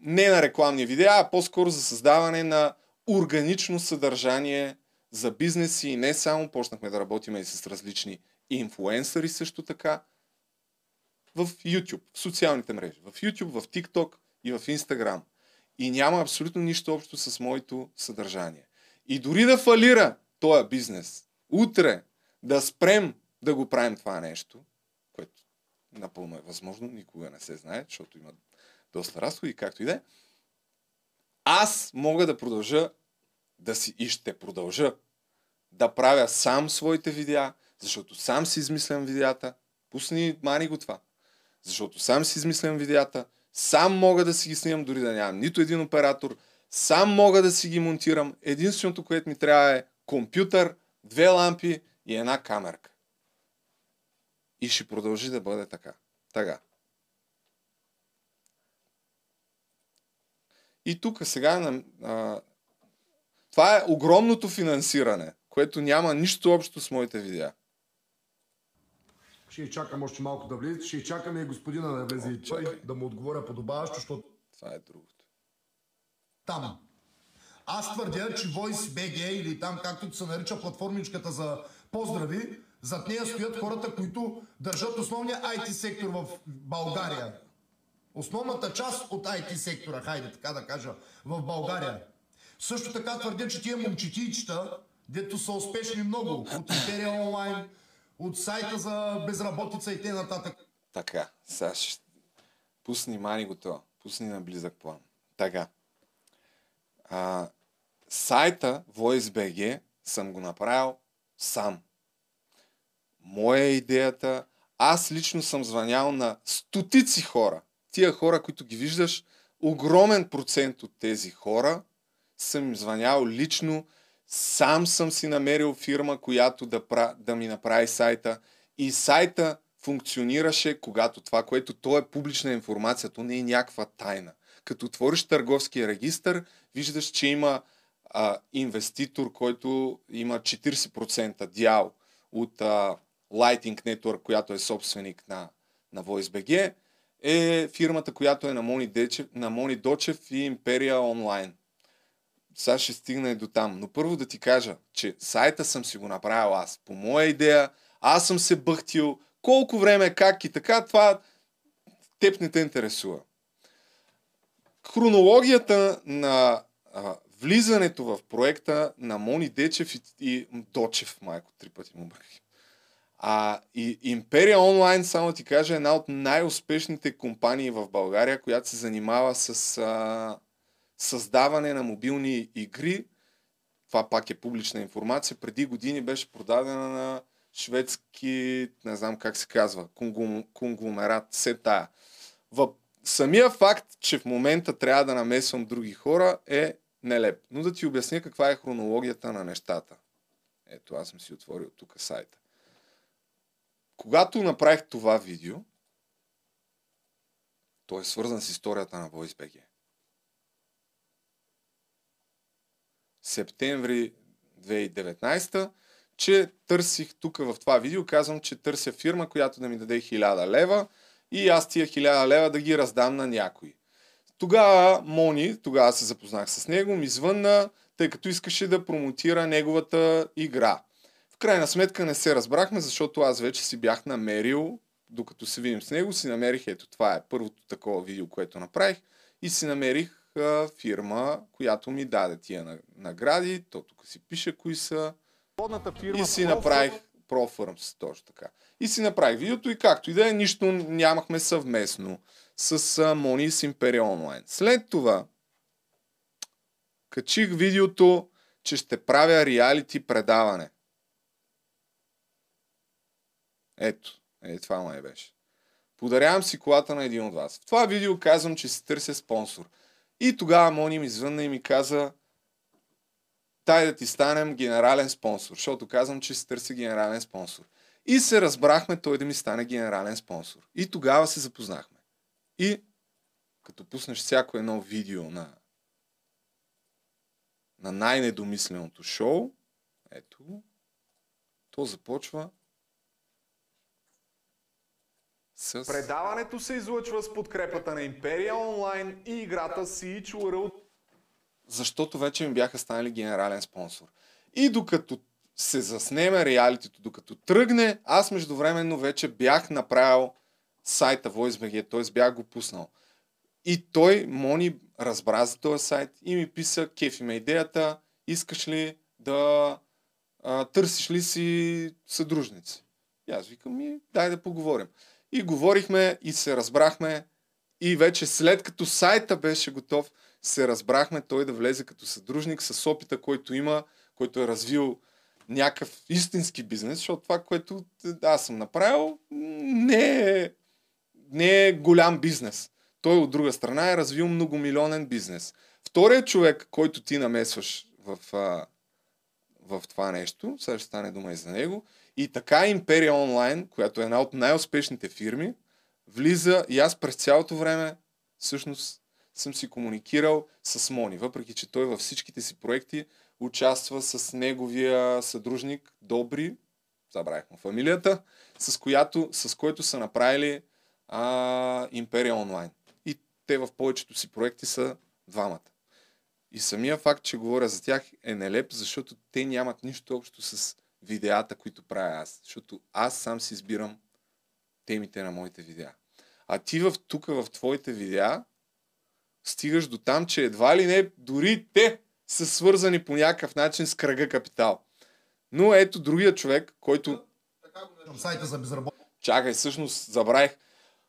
не на рекламни видеа, а по-скоро за създаване на органично съдържание за бизнеси и не само. Почнахме да работим и с различни инфуенсъри също така в YouTube, в социалните мрежи. В YouTube, в TikTok и в Instagram. И няма абсолютно нищо общо с моето съдържание. И дори да фалира този бизнес, утре да спрем да го правим това нещо, което напълно е възможно, никога не се знае, защото има доста разходи, както и да е, аз мога да продължа да си и ще продължа да правя сам своите видеа, защото сам си измислям видеята. Пусни, мани го това. Защото сам си измислям видеята, сам мога да си ги снимам, дори да нямам нито един оператор, сам мога да си ги монтирам. Единственото, което ми трябва е компютър, две лампи и една камерка. И ще продължи да бъде така. Така. И тук сега а, това е огромното финансиране, което няма нищо общо с моите видеа. Ще чакам още малко да влезе. Ще чакаме и господина да влезе и той да му отговоря подобаващо, защото... Това е другото. Там. Аз твърдя, че Voice BG или там както се нарича платформичката за поздрави, зад нея стоят хората, които държат основния IT сектор в България. Основната част от IT сектора, хайде така да кажа, в България. Също така твърдя, че тия момчетичета, дето са успешни много, от Империя онлайн, от сайта за безработица и т.н. Така, сега ще... Пусни мани го това. Пусни на близък план. Така. А, сайта VoiceBG съм го направил сам. Моя е идеята. Аз лично съм звънял на стотици хора. Тия хора, които ги виждаш, огромен процент от тези хора съм им звънял лично. Сам съм си намерил фирма, която да, да ми направи сайта. И сайта функционираше, когато това, което то е публична информация, то не е някаква тайна. Като отвориш търговския регистр, виждаш, че има а, инвеститор, който има 40% дял от а, Lighting Network, която е собственик на, на VoiceBG, е фирмата, която е на Мони, Дечев, на Мони Дочев и Империя онлайн. Сега ще стигна и до там. Но първо да ти кажа, че сайта съм си го направил аз. По моя идея, аз съм се бъхтил, колко време, как и така, това теб не те интересува. Хронологията на а, влизането в проекта на Мони Дечев и, и Дочев, майко, три пъти му бърках. А, и Империя Онлайн, само ти кажа, е една от най-успешните компании в България, която се занимава с а, създаване на мобилни игри. Това пак е публична информация. Преди години беше продадена на шведски, не знам как се казва, конгломерат, все тая. В самия факт, че в момента трябва да намесвам други хора е нелеп. Но да ти обясня каква е хронологията на нещата. Ето, аз съм си отворил тук сайта. Когато направих това видео, то е свързан с историята на VoiceBG. Септември 2019, че търсих тук в това видео, казвам, че търся фирма, която да ми даде 1000 лева и аз тия 1000 лева да ги раздам на някой. Тогава Мони, тогава се запознах с него, ми звънна, тъй като искаше да промотира неговата игра. В крайна сметка не се разбрахме, защото аз вече си бях намерил, докато се видим с него, си намерих, ето това е първото такова видео, което направих, и си намерих а, фирма, която ми даде тия награди, то тук си пише кои са, и си направих Pro Firms, точно така. И си направих видеото и както и да е, нищо нямахме съвместно с Мони и с Imperial Online. След това качих видеото, че ще правя реалити предаване. Ето, е, това май беше. Подарявам си колата на един от вас. В това видео казвам, че си търся спонсор. И тогава Мони ми звънна и ми каза, тай да ти станем генерален спонсор, защото казвам, че си търся генерален спонсор. И се разбрахме той да ми стане генерален спонсор. И тогава се запознахме. И като пуснеш всяко едно видео на, на най-недомисленото шоу, ето, то започва с... Предаването се излъчва с подкрепата на Империя Онлайн и играта Siege World. Защото вече ми бяха станали генерален спонсор. И докато се заснеме реалитито, докато тръгне, аз междувременно вече бях направил сайта VoiceBG, т.е. бях го пуснал. И той, Мони, разбра за този сайт и ми писа, кефи ме идеята, искаш ли да а, търсиш ли си съдружници? И аз викам, ми, дай да поговорим. И говорихме и се разбрахме. И вече след като сайта беше готов, се разбрахме той да влезе като съдружник с опита, който има, който е развил някакъв истински бизнес, защото това, което аз съм направил, не е, не е голям бизнес. Той от друга страна е развил многомилионен бизнес. Вторият човек, който ти намесваш в, в това нещо, сега ще стане дума и за него, и така Империя Онлайн, която е една от най-успешните фирми, влиза и аз през цялото време всъщност съм си комуникирал с Мони, въпреки че той във всичките си проекти участва с неговия съдружник Добри, забравих му фамилията, с, която, с който са направили а, Империя Онлайн. И те в повечето си проекти са двамата. И самия факт, че говоря за тях е нелеп, защото те нямат нищо общо с видеята, които правя аз. Защото аз сам си избирам темите на моите видеа. А ти в, тук в твоите видеа стигаш до там, че едва ли не дори те са свързани по някакъв начин с кръга капитал. Но ето другия човек, който... Сайта за безработни. Чакай, всъщност забравих.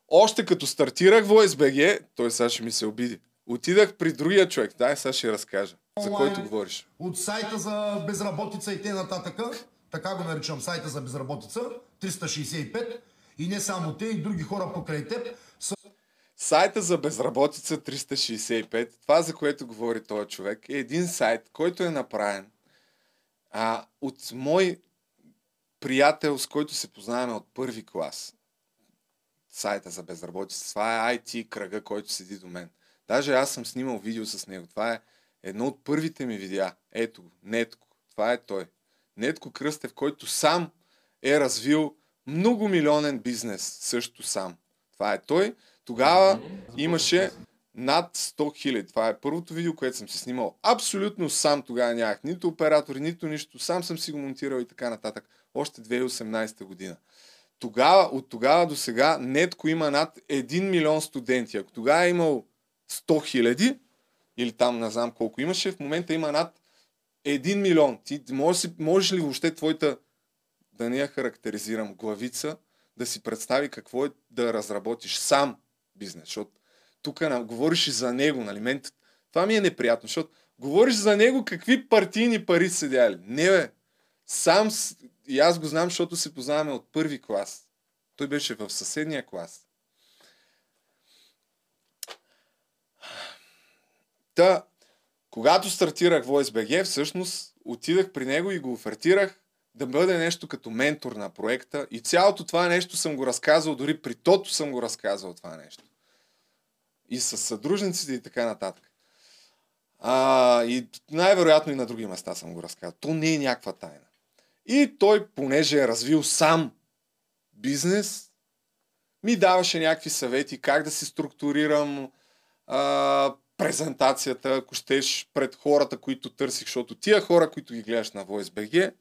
Още като стартирах в OSBG, той сега ще ми се обиди. Отидах при другия човек. Дай, сега ще разкажа. За който говориш. От сайта за безработица и т.н така го наричам сайта за безработица, 365, и не само те, и други хора покрай теб. Са... Сайта за безработица 365, това за което говори този човек, е един сайт, който е направен а, от мой приятел, с който се познаваме от първи клас. Сайта за безработица. Това е IT кръга, който седи до мен. Даже аз съм снимал видео с него. Това е едно от първите ми видеа. Ето го, Нетко. Това е той. Нетко Кръстев, който сам е развил многомилионен бизнес, също сам. Това е той. Тогава имаше над 100 хиляди. Това е първото видео, което съм си снимал. Абсолютно сам тогава нямах нито оператори, нито нищо. Сам съм си го монтирал и така нататък. Още 2018 година. Тогава, от тогава до сега Нетко има над 1 милион студенти. Ако тогава е имал 100 хиляди, или там не знам колко имаше, в момента има над един милион. Ти можеш, можеш ли въобще твоята, да не я характеризирам, главица, да си представи какво е да разработиш сам бизнес? Защото тук говориш и за него, нали? Мен, това ми е неприятно, защото говориш за него какви партийни пари са дяли. Не бе, сам, и аз го знам, защото се познаваме от първи клас. Той беше в съседния клас. Та, когато стартирах VoiceBG, всъщност отидах при него и го офертирах да бъде нещо като ментор на проекта. И цялото това нещо съм го разказал, дори при тото съм го разказал това нещо. И с съдружниците и така нататък. А, и най-вероятно и на други места съм го разказал. То не е някаква тайна. И той, понеже е развил сам бизнес, ми даваше някакви съвети как да си структурирам а, презентацията, ако щеш, пред хората, които търсих, защото тия хора, които ги гледаш на VoiceBG,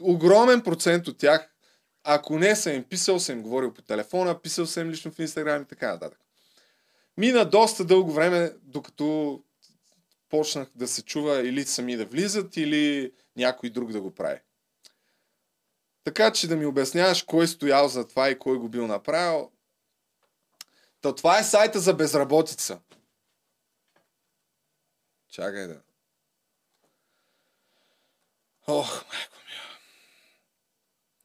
огромен процент от тях, ако не съм им писал, съм им говорил по телефона, писал съм им лично в Инстаграм и така нататък. Мина доста дълго време, докато почнах да се чува или сами да влизат, или някой друг да го прави. Така че да ми обясняваш кой е стоял за това и кой го бил направил. Та това е сайта за безработица. Чакай да. Ох, майко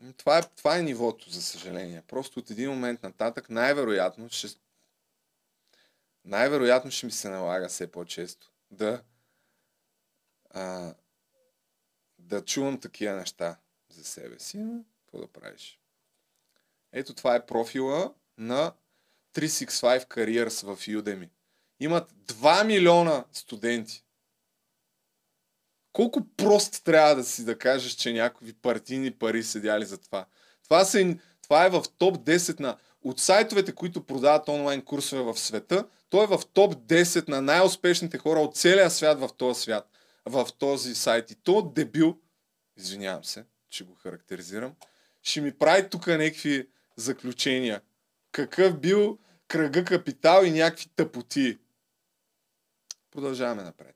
ми. Това е, това е нивото, за съжаление. Просто от един момент нататък най-вероятно ще най-вероятно ще ми се налага все по-често да а, да чувам такива неща за себе си, но какво да правиш? Ето това е профила на 365 Careers в Udemy. Имат 2 милиона студенти. Колко прост трябва да си да кажеш, че някакви партийни пари седяли за това? Това, са, това е в топ 10 на... От сайтовете, които продават онлайн курсове в света, той е в топ 10 на най-успешните хора от целия свят в този свят. В този сайт. И то дебил, извинявам се, че го характеризирам, ще ми прави тук някакви заключения. Какъв бил кръга капитал и някакви тъпоти. Продължаваме напред.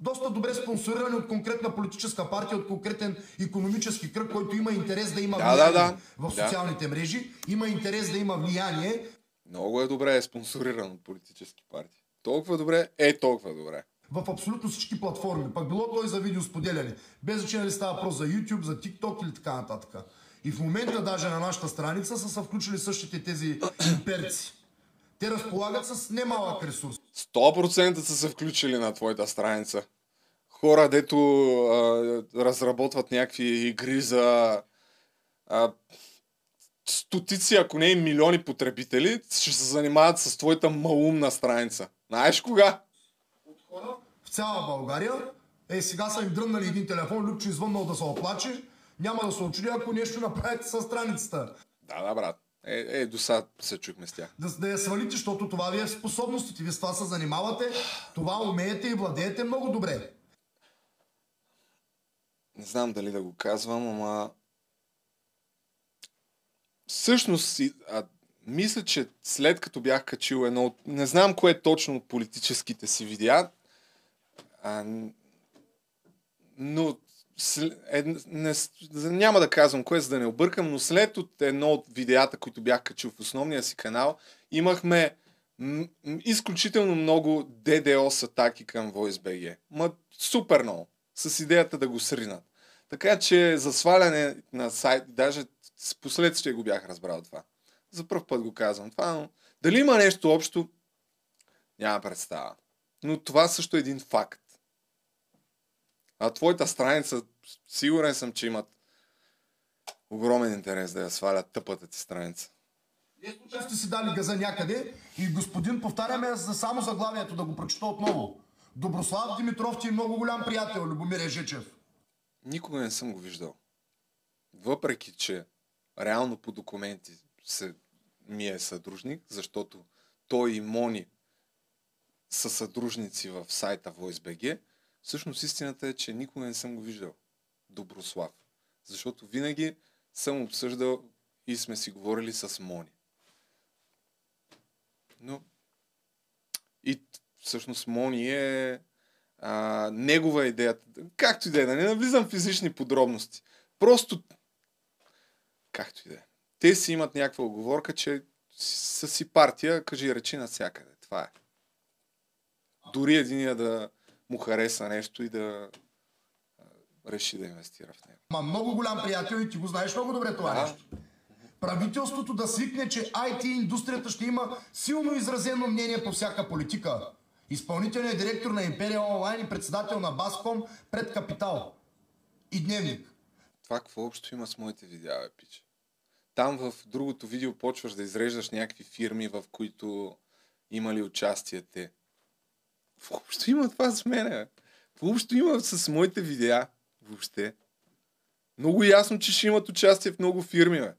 Доста добре спонсорирани от конкретна политическа партия, от конкретен економически кръг, който има интерес да има да, влияние да, да. в социалните да. мрежи, има интерес да има влияние. Много е добре е спонсориран от политически партии. Толкова добре е толкова добре в абсолютно всички платформи. Пак било той за видеосподеляне. Без значение ли става въпрос за YouTube, за TikTok или така нататък. И в момента даже на нашата страница са се включили същите тези имперци. Те разполагат с немалък ресурс. 100% са се включили на твоята страница. Хора, дето а, разработват някакви игри за а, стотици, ако не и милиони потребители, ще се занимават с твоята малумна страница. Знаеш кога? хора в цяла България. Е, сега са им дръннали един телефон, Любчо извъннал да се оплаче. Няма да се очуди, ако нещо направите с страницата. Да, да, брат. Е, е до сега се чухме с тях. Да, да я свалите, защото това ви е способностите. Вие с това се занимавате, това умеете и владеете много добре. Не знам дали да го казвам, ама... Всъщност, а, мисля, че след като бях качил едно от... Не знам кое е точно от политическите си видеа, а, но е, не, няма да казвам кое, за да не объркам, но след от едно от видеята, които бях качил в основния си канал, имахме м- изключително много DDoS атаки към VoiceBG. Ма супер много. С идеята да го сринат. Така че за сваляне на сайт, даже с последствие го бях разбрал това. За първ път го казвам това, но дали има нещо общо, няма представа. Но това също е един факт. А твоята страница, сигурен съм, че имат огромен интерес да я свалят тъпата ти страница. Вие случайно сте си дали газа някъде и господин, повтаряме за само заглавието да го прочета отново. Доброслав Димитров ти е много голям приятел, Любомир Ежечев. Никога не съм го виждал. Въпреки, че реално по документи се, ми е съдружник, защото той и Мони са съдружници в сайта VoiceBG, всъщност истината е, че никога не съм го виждал. Доброслав. Защото винаги съм обсъждал и сме си говорили с Мони. Но и всъщност Мони е а, негова идеята. Както и да е, да не навлизам в физични подробности. Просто както и да е. Те си имат някаква оговорка, че са си партия, кажи речи навсякъде. Това е. Дори единия да му хареса нещо и да реши да инвестира в него. Ма много голям приятел и ти го знаеш много добре това да. нещо. Правителството да свикне, че IT индустрията ще има силно изразено мнение по всяка политика. Изпълнителният директор на Империя Онлайн и председател на Баском пред Капитал. И Дневник. Това какво общо има с моите видеа, пич? Там в другото видео почваш да изреждаш някакви фирми, в които имали участие те. Въобще има това с мене. Въобще има с моите видеа. Въобще. Много ясно, че ще имат участие в много фирми. Бе.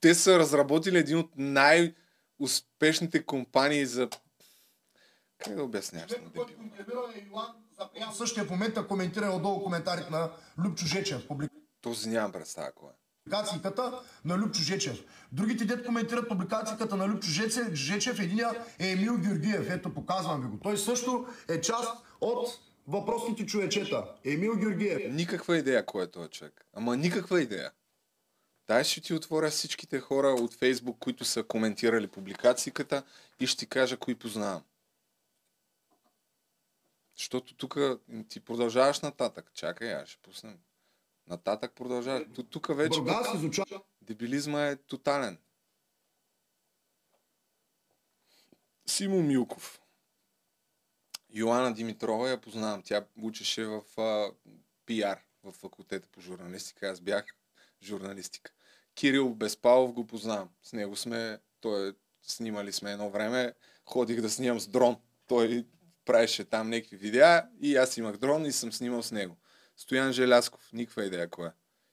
Те са разработили един от най-успешните компании за... Как да обясняваш? В същия момент коментира отдолу коментарите на Любчо Жечев. Този нямам представа кой е публикацията на Любчо Жечев. Другите дет коментират публикацията на Любчо Жечев, Жечев единия е Емил Георгиев. Ето, показвам ви го. Той също е част от въпросните човечета. Емил Георгиев. Никаква идея кой е този човек. Ама никаква идея. Дай ще ти отворя всичките хора от Фейсбук, които са коментирали публикацията и ще ти кажа кои познавам. Защото тук ти продължаваш нататък. Чакай, аз ще пуснем. Нататък продължаваш. Тук вече Бургас изучава. дебилизма е тотален. Симо Милков. Йоанна Димитрова я познавам. Тя учеше в а, пиар в факултета по журналистика. Аз бях журналистика. Кирил Безпалов го познавам. С него сме, той е, снимали сме едно време. Ходих да снимам с дрон. Той правеше там някакви видеа и аз имах дрон и съм снимал с него. Стоян Желясков, никаква идея кой е.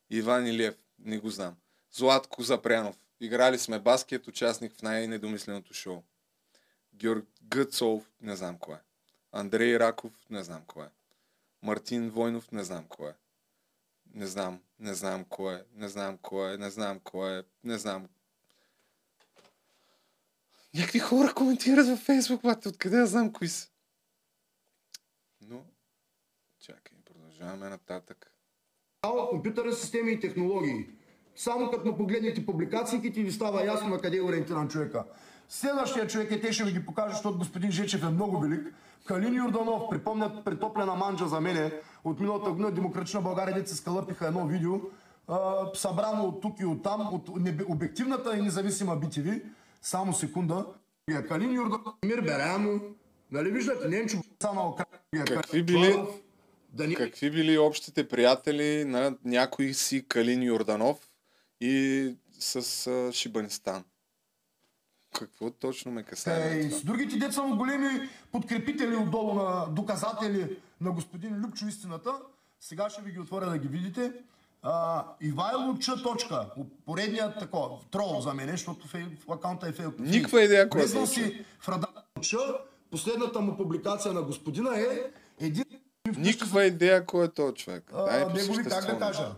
Иван Илиев, не го знам. Златко Запрянов. Играли сме баскет, участник в най-недомисленото шоу. Георг Гъцов, не знам кой е. Андрей Раков, не знам кой е. Мартин Войнов, не знам кой е. Не знам, не знам кой е, не знам кой е, не знам кой е, не знам. Някакви хора коментират във Фейсбук, бате, откъде я знам кои са. Но, чакай, продължаваме нататък. компютърни системи и технологии. Само като му погледнете публикациите ви става ясно на къде е ориентиран човека. Следващия човек е, те ще ви ги покажа, защото господин Жечев е много велик. Калин Юрданов, припомнят притоплена манджа за мене от миналата година Демократична България, деца скалъпиха едно видео, а, събрано от тук и от там, от обективната и независима BTV. Само секунда. Калин Юрданов, Мир Берямо, нали виждате, Ненчо Санал, Какви били, какви били общите приятели на някой си Калин Йорданов и с а, Шибанистан? Какво точно ме касае? Е, с другите деца му големи подкрепители отдолу на доказатели на господин Любчо истината. Сега ще ви ги отворя да ги видите. А, Ивайло Ч. Точка. Поредният такова, трол за мен, защото фей, в акаунта е фейл. Никаква идея кой е си в Рада Ч. Последната му публикация на господина е един... Никаква идея кой е този човек. Дай А, негови, как да кажа?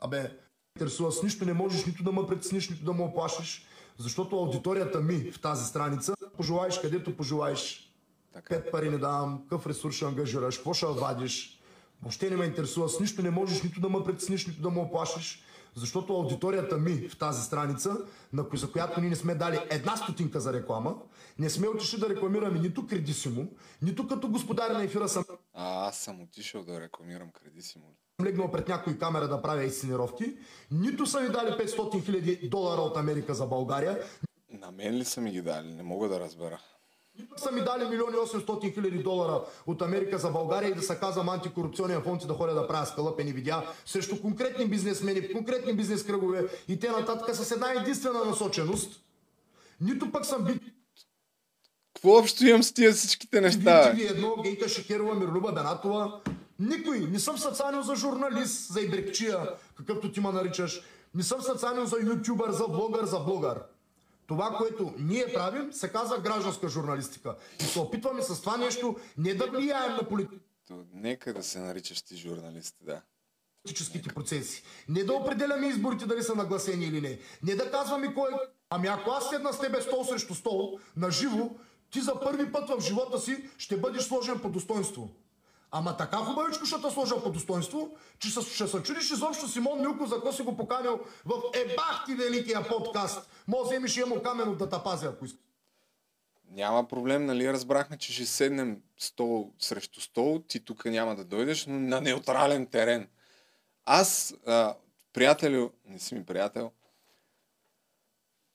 Абе, интересува с нищо не можеш нито да ме притесниш, нито да ме оплашиш, защото аудиторията ми в тази страница пожелаеш където пожелаеш. Пет пари не давам, какъв ресурс ще ангажираш, какво ще вадиш. Въобще не ме интересува, с нищо не можеш нито да ме притесниш, нито да ме оплашиш, защото аудиторията ми в тази страница, за която ние не сме дали една стотинка за реклама, не сме отишли да рекламираме нито кредисимо, нито като господар на ефира съм А, аз съм отишъл да рекламирам кредисимо. Легнал пред някой камера да правя инсценировки, нито са ми дали 500 хиляди долара от Америка за България, На мен ли са ми ги дали? Не мога да разбера. нито са ми дали милиони 800 хиляди долара от Америка за България и да се казвам антикорупционен фонд и да ходя да правя скалъпени видеа срещу конкретни бизнесмени, конкретни бизнес кръгове и те нататък с една единствена насоченост. Нито пък съм бит Какво общо имам с тия всичките неща? ви едно, Гейка Шекерова, Мирлюба Бенатова. Никой. Не съм съцанил за журналист, за ибрекчия, какъвто ти ме наричаш. Не съм съцанил за ютубър, за блогър, за блогър. Това, което ние правим, се казва гражданска журналистика. И се опитваме с това нещо не да влияем на политиката нека да се наричаш ти журналист, да. политическите процеси. Не да определяме изборите дали са нагласени или не. Не да казваме кой. Ами ако аз седна с тебе стол срещу стол, на живо, ти за първи път в живота си ще бъдеш сложен по достоинство. Ама така хубавичко ще те сложа по достоинство, че ще се чудиш изобщо Симон Милков за какво си го поканил в Ебах ти великия подкаст. Може вземеш и Емо Каменов да те пази, ако искаш. Няма проблем, нали? Разбрахме, че ще седнем стол срещу стол. Ти тук няма да дойдеш, но на неутрален терен. Аз, а, приятелю, не си ми приятел,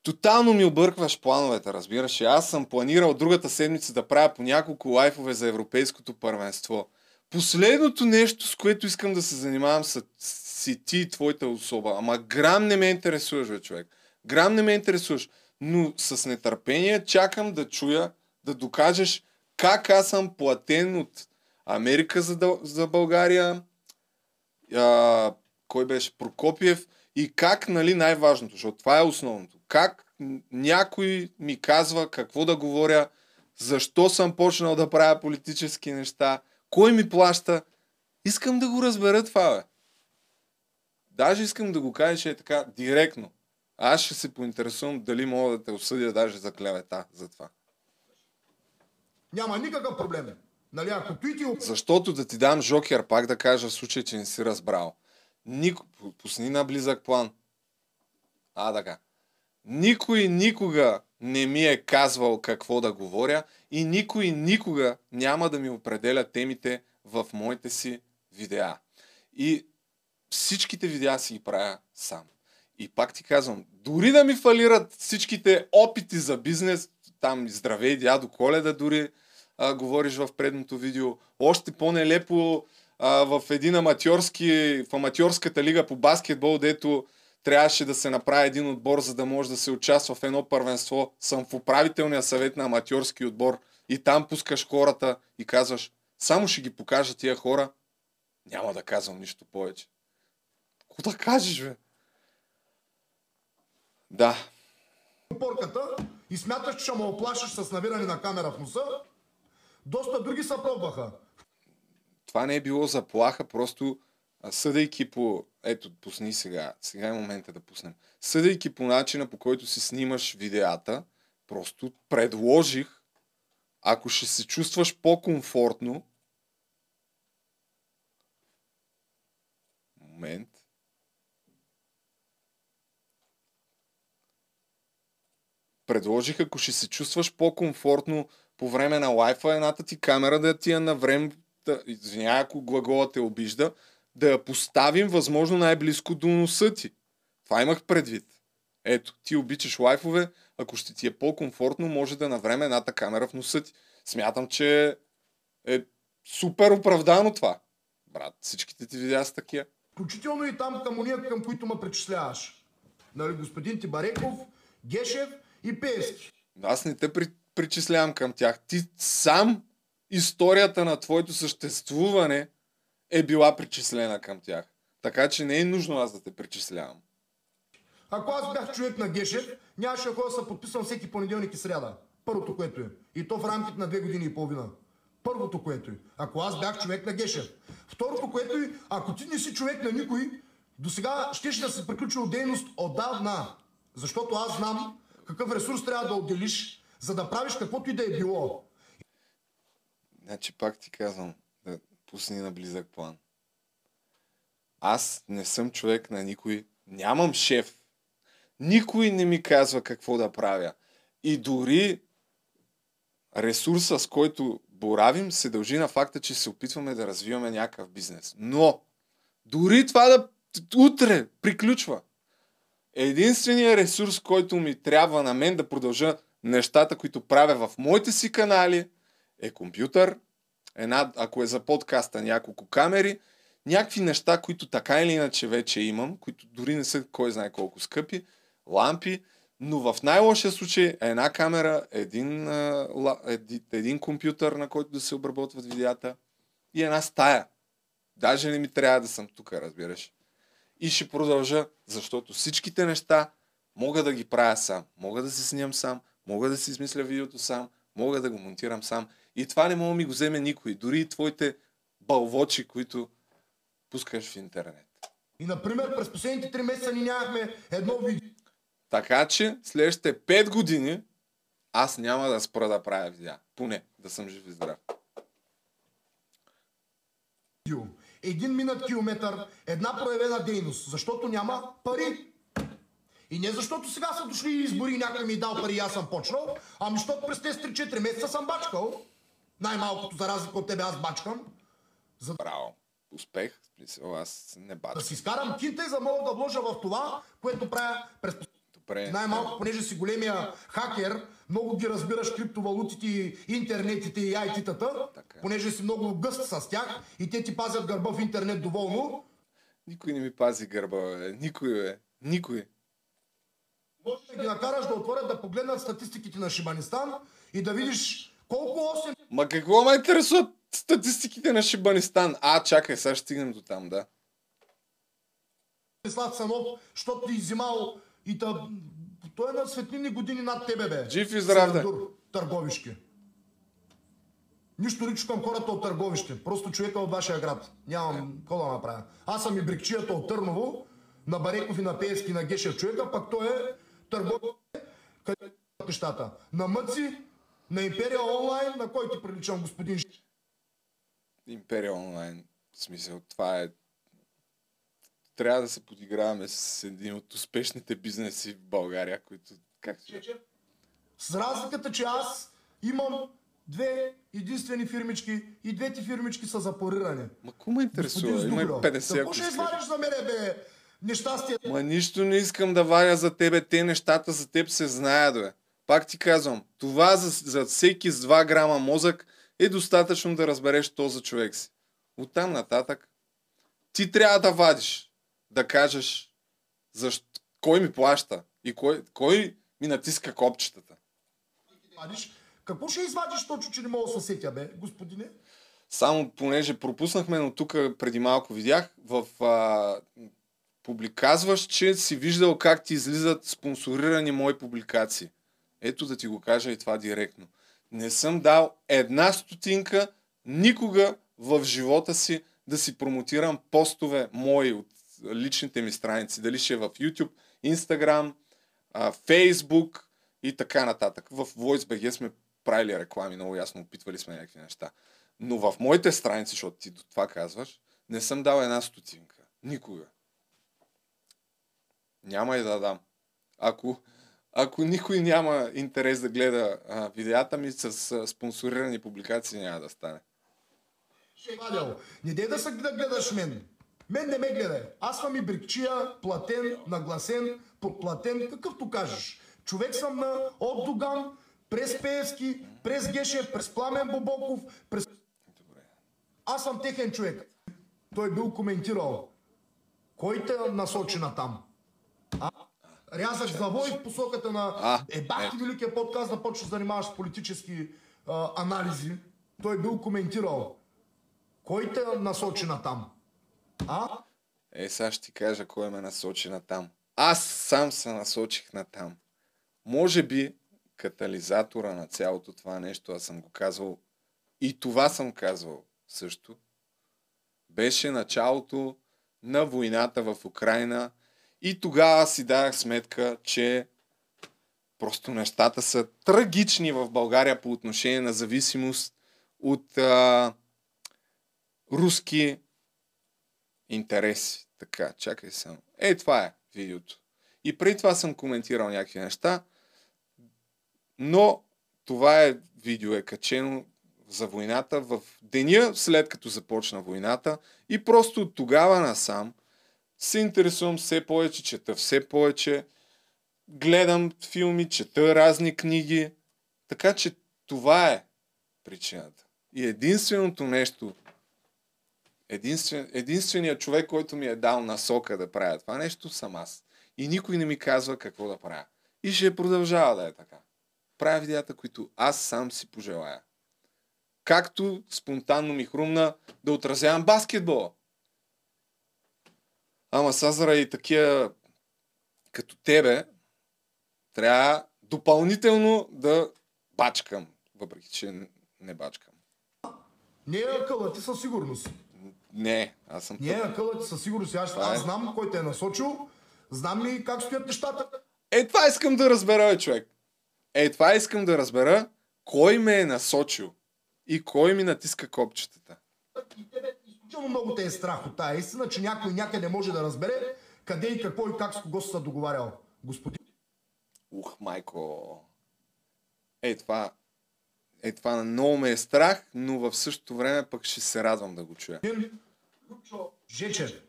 тотално ми объркваш плановете, разбираш. Аз съм планирал другата седмица да правя по няколко лайфове за Европейското първенство. Последното нещо, с което искам да се занимавам, са, си ти и твоята особа. Ама грам не ме интересуваш, човек. Грам не ме интересуваш. Но с нетърпение чакам да чуя, да докажеш как аз съм платен от Америка за, за България, а, кой беше Прокопиев и как, нали, най-важното, защото това е основното. Как някой ми казва какво да говоря, защо съм почнал да правя политически неща, кой ми плаща. Искам да го разбера това, бе. Даже искам да го кажеш е така, директно. Аз ще се поинтересувам дали мога да те осъдя даже за клевета за това. Няма никакъв проблем. Нали, ако той ти... Защото да ти дам жокер, пак да кажа в случай, че не си разбрал. Ник... Пусни на близък план. А, така. Никой никога не ми е казвал какво да говоря и никой никога няма да ми определя темите в моите си видеа. И всичките видеа си ги правя сам. И пак ти казвам, дори да ми фалират всичките опити за бизнес, там здравей, дядо Коледа дори а, говориш в предното видео, още по-нелепо а, в един аматьорски, в аматьорската лига по баскетбол, дето трябваше да се направи един отбор, за да може да се участва в едно първенство. Съм в управителния съвет на аматьорски отбор и там пускаш хората и казваш, само ще ги покажа тия хора, няма да казвам нищо повече. Какво да кажеш, бе? Да. Порката и смяташ, че ще ме оплашиш с навиране на камера в носа, доста други са пробваха. Това не е било заплаха, просто съдейки по... Ето, пусни сега. Сега е момента да пуснем. Съдейки по начина, по който си снимаш видеята, просто предложих, ако ще се чувстваш по-комфортно, момент, предложих, ако ще се чувстваш по-комфортно по време на лайфа, едната ти камера да ти е на време, да, извинявай, ако глагола те обижда, да я поставим възможно най-близко до носа ти. Това имах предвид. Ето, ти обичаш лайфове, ако ще ти е по-комфортно, може да навреме едната камера в носа ти. Смятам, че е супер оправдано това. Брат, всичките ти видеа са такива. Включително и там към уния, към които ме причисляваш. Нали, господин Тибареков, Гешев и Пески. Аз не те при, причислявам към тях. Ти сам историята на твоето съществуване е била причислена към тях. Така че не е нужно аз да те причислявам. Ако аз бях човек на Гешев, нямаше да се подписвам всеки понеделник и сряда. Първото, което е. И то в рамките на две години и половина. Първото, което е. Ако аз бях човек на Гешев. Второто, което е, ако ти не си човек на никой, до сега щеше да се приключил дейност отдавна. Защото аз знам какъв ресурс трябва да отделиш, за да правиш каквото и да е било. Значи пак ти казвам, пусни на близък план. Аз не съм човек на никой, нямам шеф. Никой не ми казва какво да правя. И дори ресурса, с който боравим, се дължи на факта, че се опитваме да развиваме някакъв бизнес. Но, дори това да утре приключва. Единственият ресурс, който ми трябва на мен да продължа нещата, които правя в моите си канали, е компютър, една, ако е за подкаста, няколко камери, някакви неща, които така или иначе вече имам, които дори не са кой знае колко скъпи, лампи, но в най-лошия случай една камера, един, един, един компютър, на който да се обработват видеята и една стая. Даже не ми трябва да съм тук, разбираш. И ще продължа, защото всичките неща мога да ги правя сам. Мога да се снимам сам, мога да си измисля видеото сам, мога да го монтирам сам. И това не мога да ми го вземе никой. Дори и твоите бълвочи, които пускаш в интернет. И, например, през последните три месеца ни нямахме едно видео. Така че, следващите 5 години аз няма да спра да правя видеа. Поне да съм жив и здрав. Един минат километър, една проявена дейност, защото няма пари. И не защото сега са дошли избори и някой ми е дал пари и аз съм почнал, ами защото през тези 3-4 месеца съм бачкал. Най-малкото за разлика от тебе аз бачкам. За... Браво. Успех. Смисъл, аз не бачкам. Да си скарам кинта и за мога да вложа в това, което правя през Добре. Най-малко, понеже си големия хакер, много ги разбираш криптовалутите, интернетите и IT-тата, така. понеже си много гъст с тях и те ти пазят гърба в интернет доволно. Никой не ми пази гърба, бе. Никой, бе. Никой. Може да ги накараш да отворят да погледнат статистиките на Шибанистан и да видиш колко 8... Ма какво ме интересуват статистиките на Шибанистан? А, чакай, сега ще стигнем до там, да. Слав Санов, защото ти изимал и та... той е на светлини години над тебе, бе. Жив и здрав, да. Търговишки. Нищо лично към хората от Търговище. Просто човека от вашия град. Нямам какво да направя. Аз съм и брикчията от Търново, на Бареков и на Пеевски, на Гешев човека, пък той е търговец, къде е нещата. На Мъци, на Империя онлайн, на кой ти приличам господин Империал онлайн. В смисъл, това е трябва да се подиграваме с един от успешните бизнеси в България, които... Как се С разликата, че аз имам две единствени фирмички и двете фирмички са запорирани. Ма кому ме интересува? Има 50 Какво ще извадиш за мене, бе? Нещастие. Ма нищо не искам да варя за тебе. Те нещата за теб се знаят, бе. Пак ти казвам, това за, за всеки с 2 грама мозък е достатъчно да разбереш то за човек си. Оттам нататък ти трябва да вадиш, да кажеш защо, кой ми плаща и кой, кой ми натиска копчетата. Вадиш. Какво ще извадиш точно, че не мога да се сетя, бе, господине? Само понеже пропуснахме, но тук преди малко видях, в а, публиказваш, че си виждал как ти излизат спонсорирани мои публикации. Ето да ти го кажа и това директно. Не съм дал една стотинка никога в живота си да си промотирам постове мои от личните ми страници. Дали ще е в YouTube, Instagram, Facebook и така нататък. В VoiceBG сме правили реклами, много ясно опитвали сме някакви неща. Но в моите страници, защото ти до това казваш, не съм дал една стотинка. Никога. Няма и да дам. Ако, ако никой няма интерес да гледа а, видеята ми с а, спонсорирани публикации, няма да стане. Ще вадял. Не дей да се да гледаш мен. Мен не ме гледай. Аз съм и брикчия, платен, нагласен, подплатен, какъвто кажеш. Човек съм на от Доган, през Пеевски, през Гешев, през Пламен Бобоков, през... Аз съм техен човек. Той бил коментирал. Кой те насочи на там? А? Рязах завой в посоката на... А, е, бах ти великия подкаст да почнеш да занимаваш с политически а, анализи. Той бил коментирал. Кой те насочи на там? А? Е, сега ще ти кажа кой ме насочи на там. Аз сам се насочих на там. Може би катализатора на цялото това нещо, аз съм го казвал и това съм казвал също, беше началото на войната в Украина и тогава си дадах сметка, че просто нещата са трагични в България по отношение на зависимост от а, руски интереси. Така, чакай само. Е, това е видеото. И преди това съм коментирал някакви неща, но това е видео е качено за войната в деня след като започна войната и просто от тогава насам се интересувам все повече, чета все повече, гледам филми, чета разни книги, така че това е причината. И единственото нещо, единствен, единственият човек, който ми е дал насока да правя това нещо, съм аз. И никой не ми казва какво да правя. И ще продължава да е така. Правя видеята, които аз сам си пожелая. Както спонтанно ми хрумна да отразявам баскетбола. Ама са заради такива като тебе, трябва допълнително да бачкам, въпреки че не бачкам. Не е акъла ти със сигурност. Не, аз съм... Не е акъла ти със сигурност. Аз, аз знам кой те е насочил, знам ли как стоят нещата. Е, това искам да разбера, бе, човек. Е, това искам да разбера, кой ме е насочил и кой ми натиска копчетата. И тебе изключително много те е страх от тая истина, че някой някъде може да разбере къде и какво и как с кого се договарял. Господин. Ух, майко. Е, това... Е, това много ме е страх, но в същото време пък ще се радвам да го чуя. Жечев,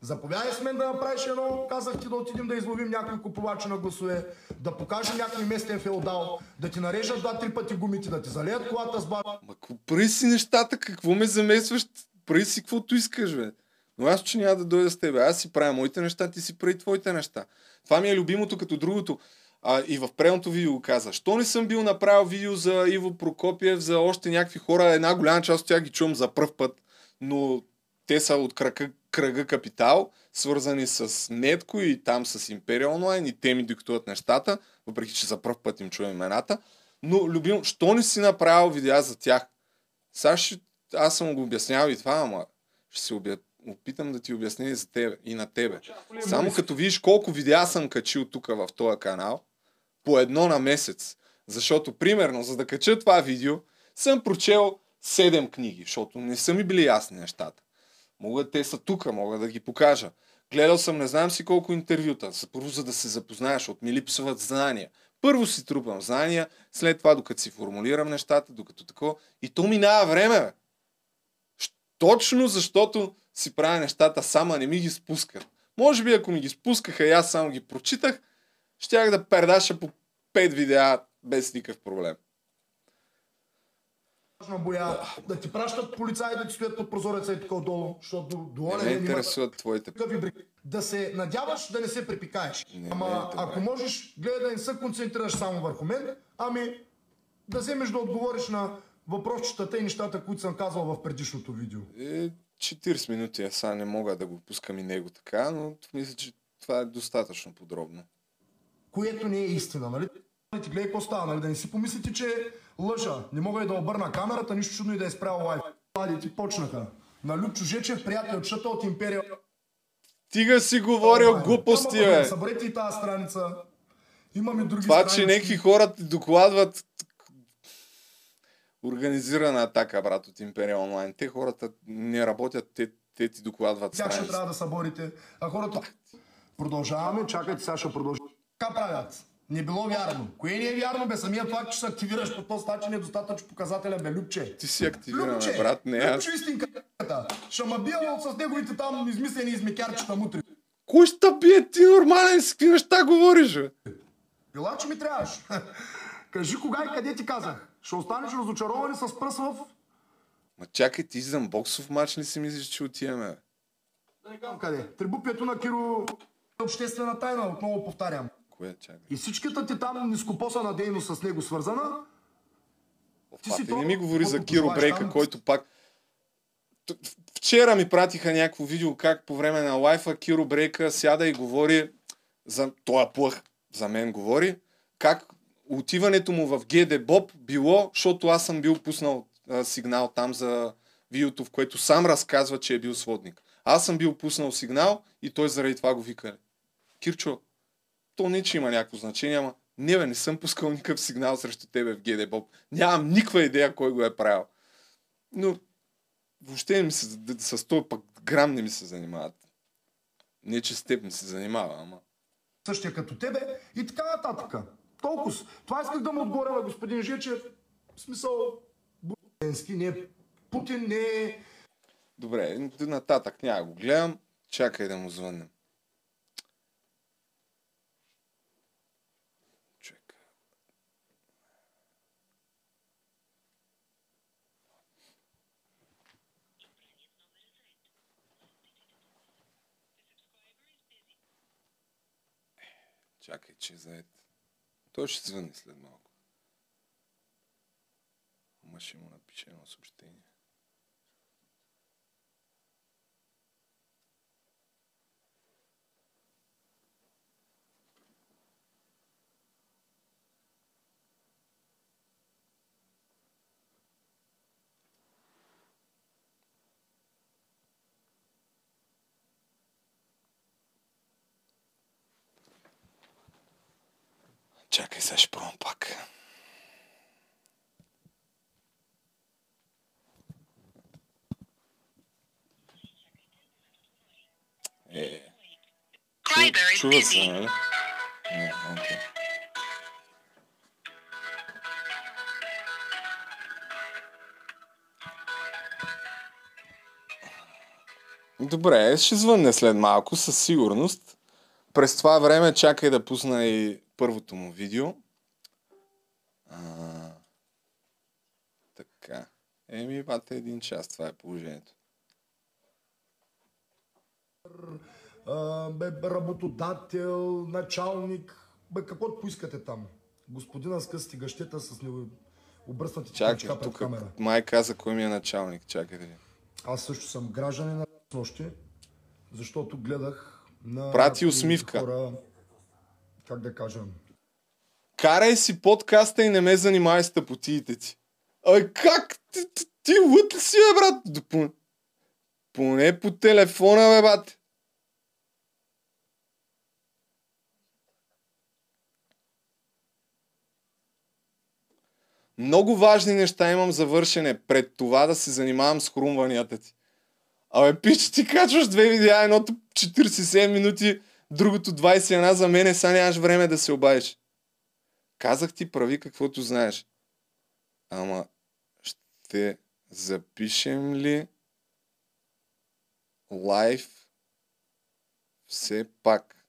Заповядай с мен да направиш едно, казах ти да отидем да изловим някой купувачи на гласове, да покажем някой местен феодал, да ти нарежат два-три пъти гумите, да ти залеят колата с бар. Ма прави си нещата, какво ме замесваш? Прави си каквото искаш, бе. Но аз, че няма да дойда с теб. Аз си правя моите неща, ти си прави твоите неща. Това ми е любимото като другото. А, и в предното видео го каза. Що не съм бил направил видео за Иво Прокопиев, за още някакви хора, една голяма част от тях ги чувам за първ път, но те са от кръга, кръга капитал, свързани с Нетко и там с Империя онлайн и те ми диктуват нещата, въпреки че за първ път им чувам имената. Но, любим, що не си направил видеа за тях? Сега ще, аз съм го обяснявал и това, ама ще се обя... опитам да ти обясня и, за тебе, и на тебе. Само като видиш колко видеа съм качил тук в този канал, по едно на месец. Защото, примерно, за да кача това видео, съм прочел седем книги, защото не са ми били ясни нещата. Мога, те са тук, мога да ги покажа. Гледал съм не знам си колко интервюта, първо за да се запознаеш, защото ми липсват знания. Първо си трупам знания, след това докато си формулирам нещата, докато такова. И то минава време, бе. Точно защото си правя нещата сама, не ми ги спускат. Може би ако ми ги спускаха и аз само ги прочитах, щях да пердаша по 5 видеа без никакъв проблем. Боя, да ти пращат полицаи да ти стоят под прозореца и така отдолу, защото до Не ме интересуват твоите. Да се надяваш да не се припикаеш. Не, Ама не, ако можеш, гледай да не се концентрираш само върху мен, ами да вземеш да отговориш на въпросчетата и нещата, които съм казал в предишното видео. Е, 40 минути, аз сега не мога да го пускам и него така, но мисля, че това е достатъчно подробно. Което не е истина, нали? Ти гледай какво става, нали? Да не си помислите, че лъжа. Не мога и да обърна камерата, нищо чудно и да е спрял лайф. Ти почнаха. На Любчо Жечев, приятелчета от Империя. Тига си говорил глупости, бе. Съберете и тази страница. Имаме други Това, страници. че някакви хора ти докладват организирана атака, брат, от Империя онлайн. Те хората не работят, те, те ти докладват Тях ще трябва да съборите. А хората... Продължаваме, чакайте, сега ще продължим. Така правят. Не било вярно. Кое не е вярно, бе? Самия факт, че се активираш по този начин е достатъчно показателен, бе, Любче. Ти си активиран, Любче, брат, не аз. Любче истинката. Ще ма бия с неговите там измислени измекярчета мутри. Кой ще бие? Ти нормален си, какви неща говориш, бе? Била, че ми трябваш. Кажи кога и къде ти казах. Ще останеш разочарован и с пръс в... Ма чакай, ти за боксов матч ли си мислиш, че отиваме? Да не казвам къде. Трибупието на Киро обществена тайна, отново повтарям. Кое, чакай? И всичката ти там нископосана дейност с него свързана, Ти си не ми говори за Киро Брейка, който пак... Вчера ми пратиха някакво видео как по време на лайфа Киро Брейка сяда и говори за... Той е плъх, за мен говори, как отиването му в ГД Боб било, защото аз съм бил пуснал а, сигнал там за видеото, в което сам разказва, че е бил сводник. Аз съм бил пуснал сигнал и той заради това го вика. Кирчо, то не, че има някакво значение, ама не бе, не съм пускал никакъв сигнал срещу тебе в ГД Боб. Нямам никаква идея кой го е правил. Но въобще не ми се, с този пък грам не ми се занимават. Не, че с теб не се занимава, ама. същия като тебе и така нататък. Толкова. Това исках да му отговоря на господин Жечев. В смисъл, Буденски не е Путин, не е... Добре, нататък няма го гледам. Чакай да му звъннем. Чакай. Чакай, че е заед. Той ще звъни след малко. Ма ще му напише едно съобщение. Чакай, сега ще пробвам пак. Е. Чу, чува се, нали? Не, окей. Добре, ще звънне след малко, със сигурност. През това време чакай да пусна и първото му видео. А, така. Еми, бате един час, това е положението. работодател, началник, бе, каквото поискате там. Господина с късти гъщета с него обръснати Чакай, тук камера. май каза кой ми е началник. Чакай да ви. Аз също съм гражданин на нощи, защото гледах на Прати усмивка. хора, как да кажа, Карай си подкаста и не ме занимай с тъпотиите ти. А как? Ти, ти, ти лут ли си, бе, брат? Д- По, поне по телефона, бе, бат. Много важни неща имам за вършене пред това да се занимавам с хрумванията ти. Абе, пич, ти качваш две видеа, едното 47 минути, другото 21 за мене, сега нямаш време да се обадиш. Казах ти, прави каквото знаеш. Ама ще запишем ли лайв все пак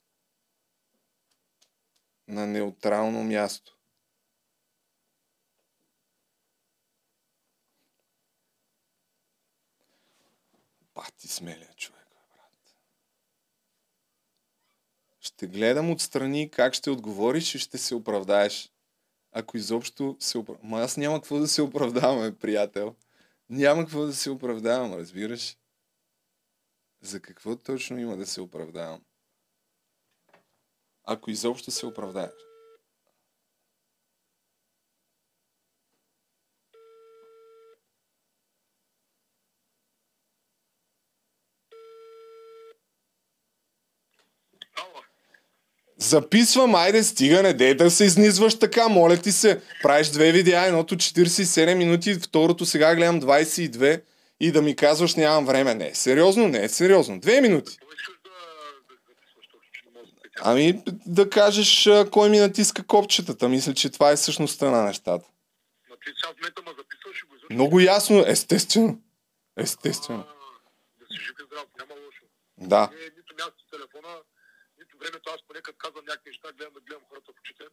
на неутрално място? Бати смелия човек, брат. Ще гледам отстрани как ще отговориш и ще се оправдаеш. Ако изобщо се оправдавам. Ма аз няма какво да се оправдавам, приятел. Няма какво да се оправдавам, разбираш? За какво точно има да се оправдавам? Ако изобщо се оправдаеш. Записвам, айде стига, не дей да се изнизваш така, моля ти се. Правиш две видеа, едното 47 минути, второто сега гледам 22 и да ми казваш нямам време. Не, сериозно, не, сериозно. Две минути. Ами да кажеш кой ми натиска копчетата. Мисля, че това е същността на нещата. Много ясно, естествено. Естествено. Да времето аз поне като казвам някакви неща, гледам да гледам хората в очите.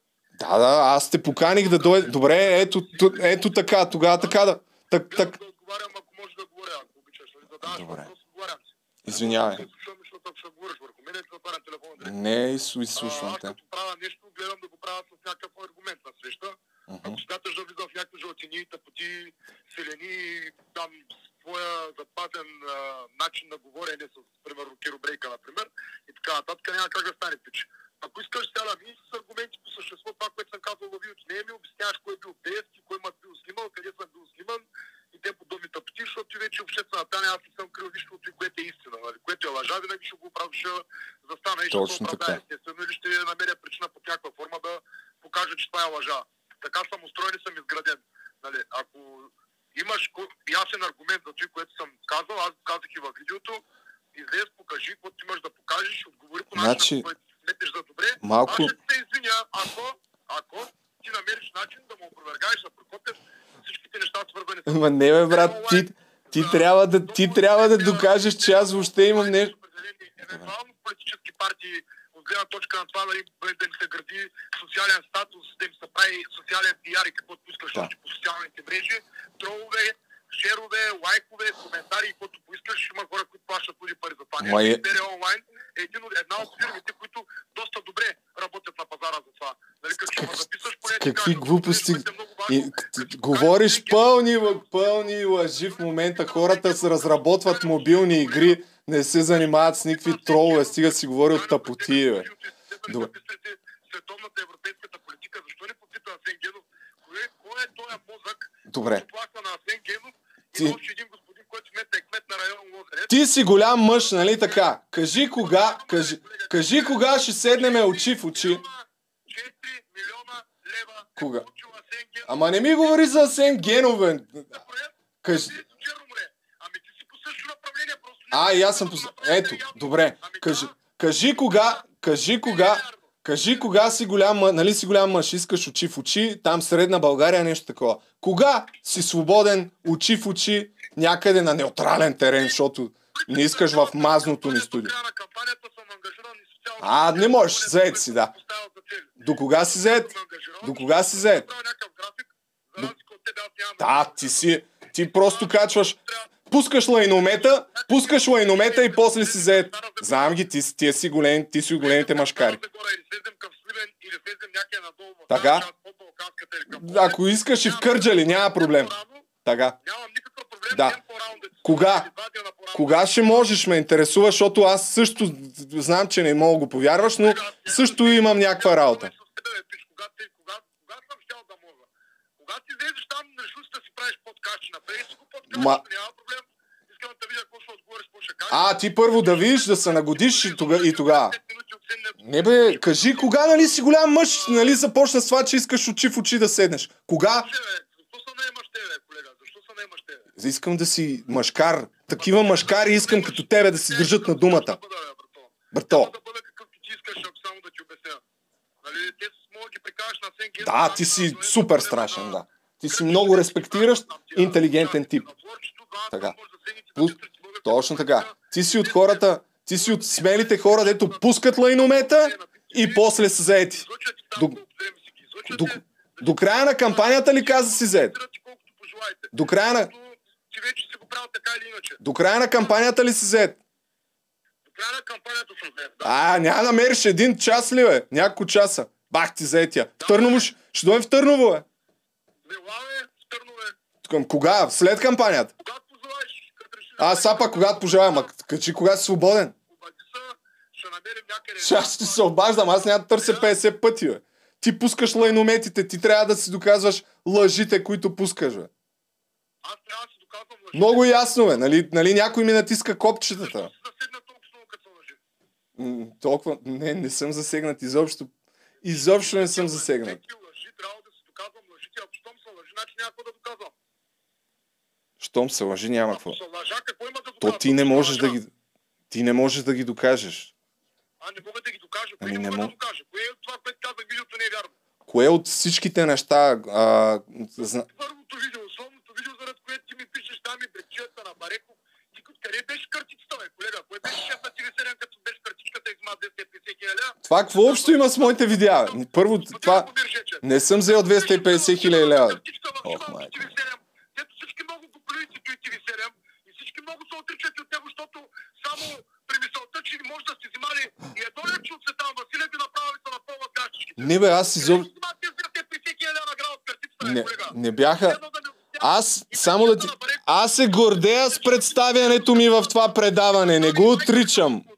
Да, да, аз те поканих да дойде. Добре, ето, ето така, тогава така да. Так, так. Да отговарям, ако може да говоря, ако обичаш. Нали? Задаваш Добре. въпрос, отговарям си. Извинявай. Не директно. Не, изслушвам Аз те. като правя нещо, гледам да го правя с някакъв аргумент на среща. Ако смяташ да влизам в някакви жълтини, тъпоти, селени, там своя запазен а, начин на говорене с, примерно, киробрейка, например, и така нататък, няма как да стане пич. Ако искаш сега да видиш с аргументи по същество, това, което съм казал във видеото, не ми обясняваш кой е бил Пеевски, кой ме бил снимал, къде съм бил сниман и те подобни тъпоти, защото ти вече обществена тайна, аз не съм крил нищо от което е истина. Нали? Което е лъжа, винаги ще го оправя, ще застана и ще го оправдая. Естествено, или ще намеря причина под някаква форма да покажа, че това е лъжа. Така съм устроен и съм изграден. Нали? Ако имаш ясен аргумент за това, което съм казал, аз казах и във видеото, излез, покажи, каквото имаш да покажеш, отговори по начин, Значи, който сметнеш за добре. малко- Аз ще се извиня, ако, ако ти намериш начин да му опровергаеш на Прокопев всичките неща, свързани с Ма не бе, брат, ти, ти, трябва да, ти трябва да докажеш, че аз въобще имам нещо. евентуално политически партии от гледна точка на това нали, да им се гради социален статус, да им се прави социален пиар и каквото поискаш Да. още по социалните мрежи, тролове, шерове, лайкове, коментари, каквото поискаш, има хора, които плащат люди пари за това. Ма е- Ма онлайн е един от, една от фирмите, които доста добре работят на пазара за това. Нали, като ме записваш, поне Какви глупости. И, т- говориш пълни, пълни лъжи в момента. Хората се разработват мобилни игри, не се занимават с никакви тролове, стига си говори от тъпоти, бе. Добре. световната европейската политика, защо не попита Асен Генов, кой, е- този мозък, Добре. на Асен Генов Ти- един господин, който е кмет на район Лозерец. Ти си голям мъж, нали така? Кажи кога, кажи, кажи кога ще седнеме очи в очи. Кога? Ама не ми говори за Асен Генов, бе. Кажи. А, и аз съм по... Ето, добре. Кажи, кажи кога, кажи кога, кажи кога си голям, нали си голям мъж, искаш очи в очи, там средна България, нещо такова. Кога си свободен, очи в очи, някъде на неутрален терен, защото не искаш в мазното ни студио. А, не можеш, заед си, да. До кога си заед? До кога си заед? До... Да, ти си, ти просто качваш, пускаш лайномета, пускаш лайномета и после си заед. Знам ги, ти, ти си голем, ти си големите машкари. Така? Ако искаш и в Кърджали, няма проблем. Така. Да. Кога? Кога ще можеш, ме интересува, защото аз също знам, че не мога да го повярваш, но също имам някаква работа. Когато излезеш там, решил правиш подкаст, ще направи си го подкаст, Ма- няма проблем. Искам да видя какво ще отговориш, какво ще кажеш. А, ти първо да видиш, да се нагодиш и тогава. И тогава. Не бе, кажи кога нали си голям мъж, нали започна с това, че искаш очи в очи да седнеш. Кога? Искам да си мъжкар. Такива мъжкари искам като тебе да си държат на думата. Брато. Да, ти си супер страшен, да. Ти си много респектиращ, интелигентен тип. Така. Точно така. Ти си от хората, ти си от смелите хора, дето пускат лайномета и после са заети. До, до, до края на кампанията ли каза си заед? До края на... До края на кампанията ли си заед? До края на кампанията съм заед, да. Няма намериш един час ли, бе? Няколко часа. Бах ти заетия. В Търново, ще, ще дойдем в Търново, бе. Към кога? След кампанията? А, сапа, когато пожелая, ма качи кога си свободен. Ще аз ще се обаждам, аз няма да търся 50 пъти, бе. Ти пускаш лайнометите, ти трябва да си доказваш лъжите, които пускаш, бе. Аз трябва да си доказвам лъжите. Много ясно, бе. Нали, нали някой ми натиска копчетата? М, Толкова... Не, не съм засегнат изобщо. Изобщо не съм засегнат. Щом се лъжи, няма какво. То ти не можеш да ги... Ти не можеш да ги докажеш. А не мога да ги докажа. Кое Ами не мога да докажа? Кое е това, което казах, видеото не е вярно? Кое от всичките неща... А, зна... Първото видео, основното видео, заради което ти ми пишеш там и брекчията на Бареков. Ти къде беше картицата, бе, колега? Кое беше 6 на 37, като Това какво общо има с моите видеа? Първо, това... Не съм взел 250 хиляди лева. Ох, майка. Всички много го плюят и TV7 и всички много се отричат от него, защото само при мисълта, че може да сте взимали и едно лече от Светан Василев и направили са на пола гащички. Не бе, аз изобщо... Не, не бяха... Аз, само да ти... Аз се гордея с представянето ми в това предаване. Не го отричам.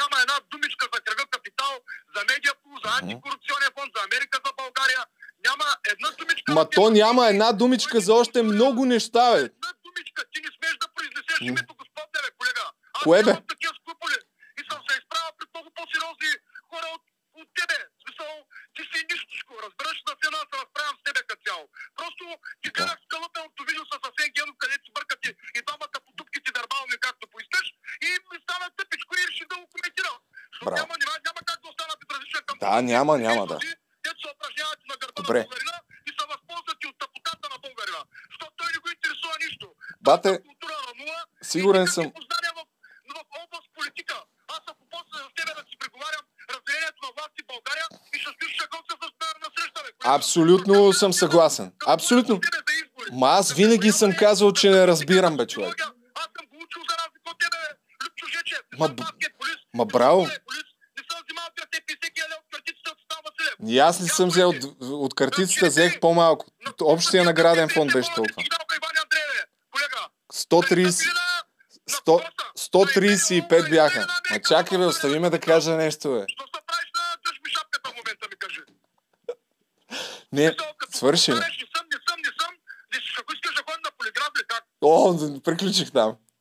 няма една думичка за кръга капитал, за медиапул, за антикорупционен фонд, за Америка за България. Няма една думичка. Ма то няма една думичка за още много неща, бе. думичка. Ти не смееш да произнесеш името Господне, бе, колега. Аз Кое, бе? такива скрупули. И съм се изправил пред много по-сериозни хора от, от тебе. В смисъл, ти си нищичко. Разбираш, на да се разправям с тебе като цяло. Просто ти гледах скалъпеното видео с Асен Генов, където си бъркате и двамата по дупките дърбални, както поискаш. И ми стана тъпичко и реших да го коментирам. Защото няма, няма, няма как да остана безразличен към Да, няма, няма, да. Дето се упражняват на гърба Добре. на българина и се възползват и от тъпотата на българина. Защото той не го интересува нищо. Бате, Култура на нула сигурен съм... познания в, в област политика. Аз ако после с тебе да си преговарям разделението на власти в България и ще стоиш шагонца с на, на среща, бе. Абсолютно съм съгласен. Абсолютно. Ма аз винаги съм казал, че не разбирам, бе, човек. Ма, б- ма браво. И аз ли съм взел от, от картицата, взех по-малко. Общия награден фонд беше толкова. 130... 100, 135 бяха. Ма чакай бе, остави ме да кажа нещо, бе. Не, свърши. бе. О, приключих там.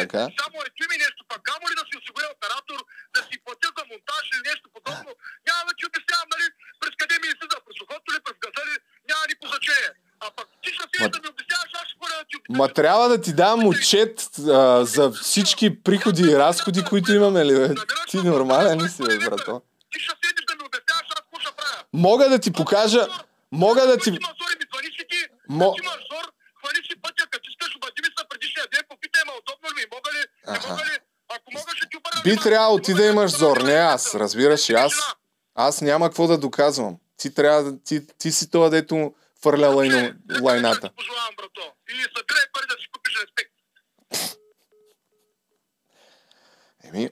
Така. Само е ми нещо, пак камо ли да си осигуря оператор, да си платя за монтаж нещо подобно, няма да ти обяснявам, нали, през къде ми излиза, през ухото ли, през газа ли, няма никакво значение. А пък ти ще си да ми обясняваш, аз ще да ти обяснявам. Ма трябва да ти дам отчет а, за всички приходи и разходи, които имаме ли, бе? Ти нормален ли си, бе, брато? Ти ще седиш да ми обясняваш, аз какво ще правя. Мога да ти покажа, мога да ти... Мо... Имаш зор, хвани си пътя, като искаш, обади ми се предишния ден, попитай ме, удобно ли, мога ли, не мога ли, ако мога ще ти обърна. Би трябвало ти да имаш зор, не аз, разбираш ли, аз, аз няма какво да доказвам. Ти трябва да, ти, ти си това, дето фърля лайно, лайната. Пожелавам, брато. И събирай пари да си купиш респект. Еми,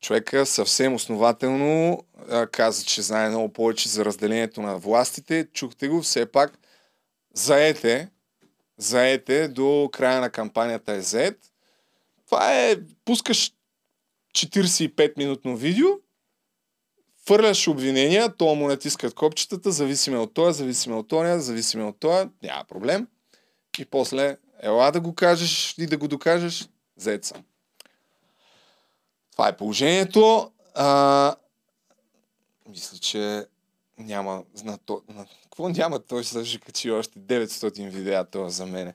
човека съвсем основателно а, каза, че знае много повече за разделението на властите. Чухте го, все пак заете, заете до края на кампанията е заед. Това е, пускаш 45-минутно видео, фърляш обвинения, то му натискат копчетата, зависиме от това, зависиме от това, зависиме от това, няма проблем. И после, ела да го кажеш и да го докажеш, съм. Това е положението. А, мисля, че няма на то, на, какво няма? Той се качи още 900 видеа това за мене.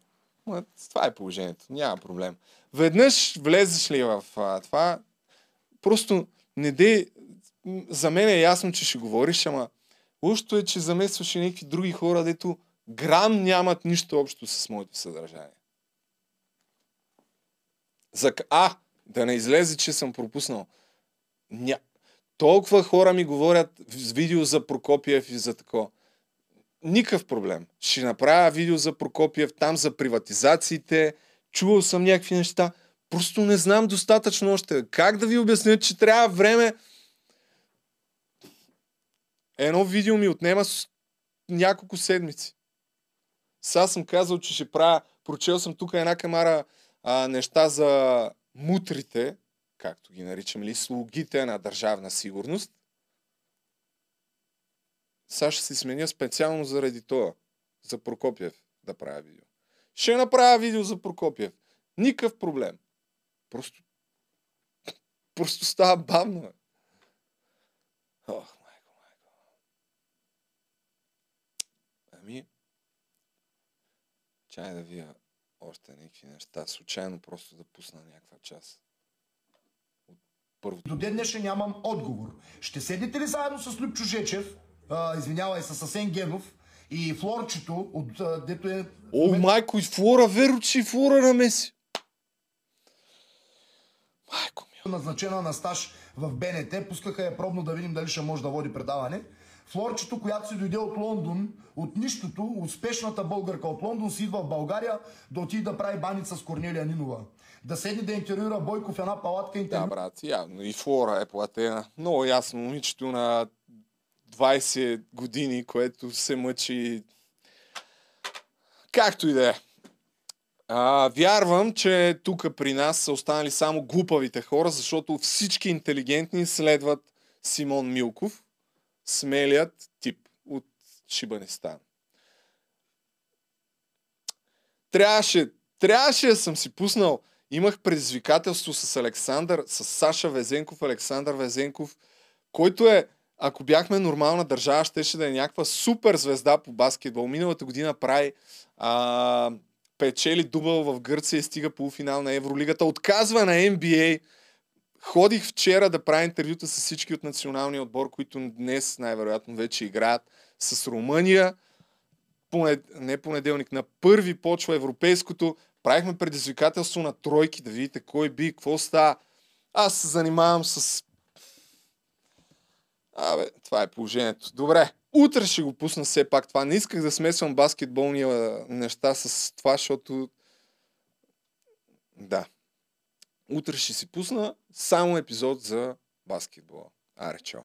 Това е положението. Няма проблем. Веднъж влезеш ли в а, това, просто не дей... За мен е ясно, че ще говориш, ама лошото е, че замесваш и някакви други хора, дето грам нямат нищо общо с моето съдържание. За... А, да не излезе, че съм пропуснал. Ня... Толкова хора ми говорят с видео за Прокопиев и за тако. Никакъв проблем. Ще направя видео за Прокопиев, там за приватизациите. Чувал съм някакви неща. Просто не знам достатъчно още. Как да ви обясня, че трябва време... Едно видео ми отнема с няколко седмици. Сега съм казал, че ще правя... Прочел съм тук една камара а, неща за мутрите, както ги наричам, или слугите на държавна сигурност, сега ще си сменя специално заради това, за Прокопиев да правя видео. Ще направя видео за Прокопиев. Никакъв проблем. Просто, просто става бавно. Ох, майко, майко. Ами, чай да вия още някакви неща. Случайно просто да пусна някаква част. До ден днешен нямам отговор. Ще седнете ли заедно с Любчо Жечев, извинявай, с Асен Генов и Флорчето, от, а, дето е... О, майко, и Флора, веро, че и Флора на Меси. Майко ми. Назначена на стаж в БНТ, пускаха я пробно да видим дали ще може да води предаване. Флорчето, която си дойде от Лондон, от нищото, успешната българка от Лондон, си идва в България да отиде да прави баница с Корнелия Нинова. Да седне да интервюира Бойко в една палатка интервю. Да, брат, явно. И Флора е платена. Много ясно. Момичето на 20 години, което се мъчи както и да е. Вярвам, че тук при нас са останали само глупавите хора, защото всички интелигентни следват Симон Милков, смелият тип от Шибанистан. Трябваше, трябваше да съм си пуснал. Имах предизвикателство с Александър, с Саша Везенков, Александър Везенков, който е, ако бяхме нормална държава, щеше да е някаква супер звезда по баскетбол. Миналата година прави а, печели дубъл в Гърция и стига полуфинал на Евролигата. Отказва на NBA. Ходих вчера да правя интервюта с всички от националния отбор, които днес най-вероятно вече играят с Румъния. Понед... Не понеделник, на първи почва европейското. Правихме предизвикателство на тройки, да видите кой би, какво става. Аз се занимавам с... Абе, това е положението. Добре, утре ще го пусна все пак това. Не исках да смесвам баскетболни неща с това, защото... Да. Утре ще си пусна само епизод за баскетбола. Аре, чао.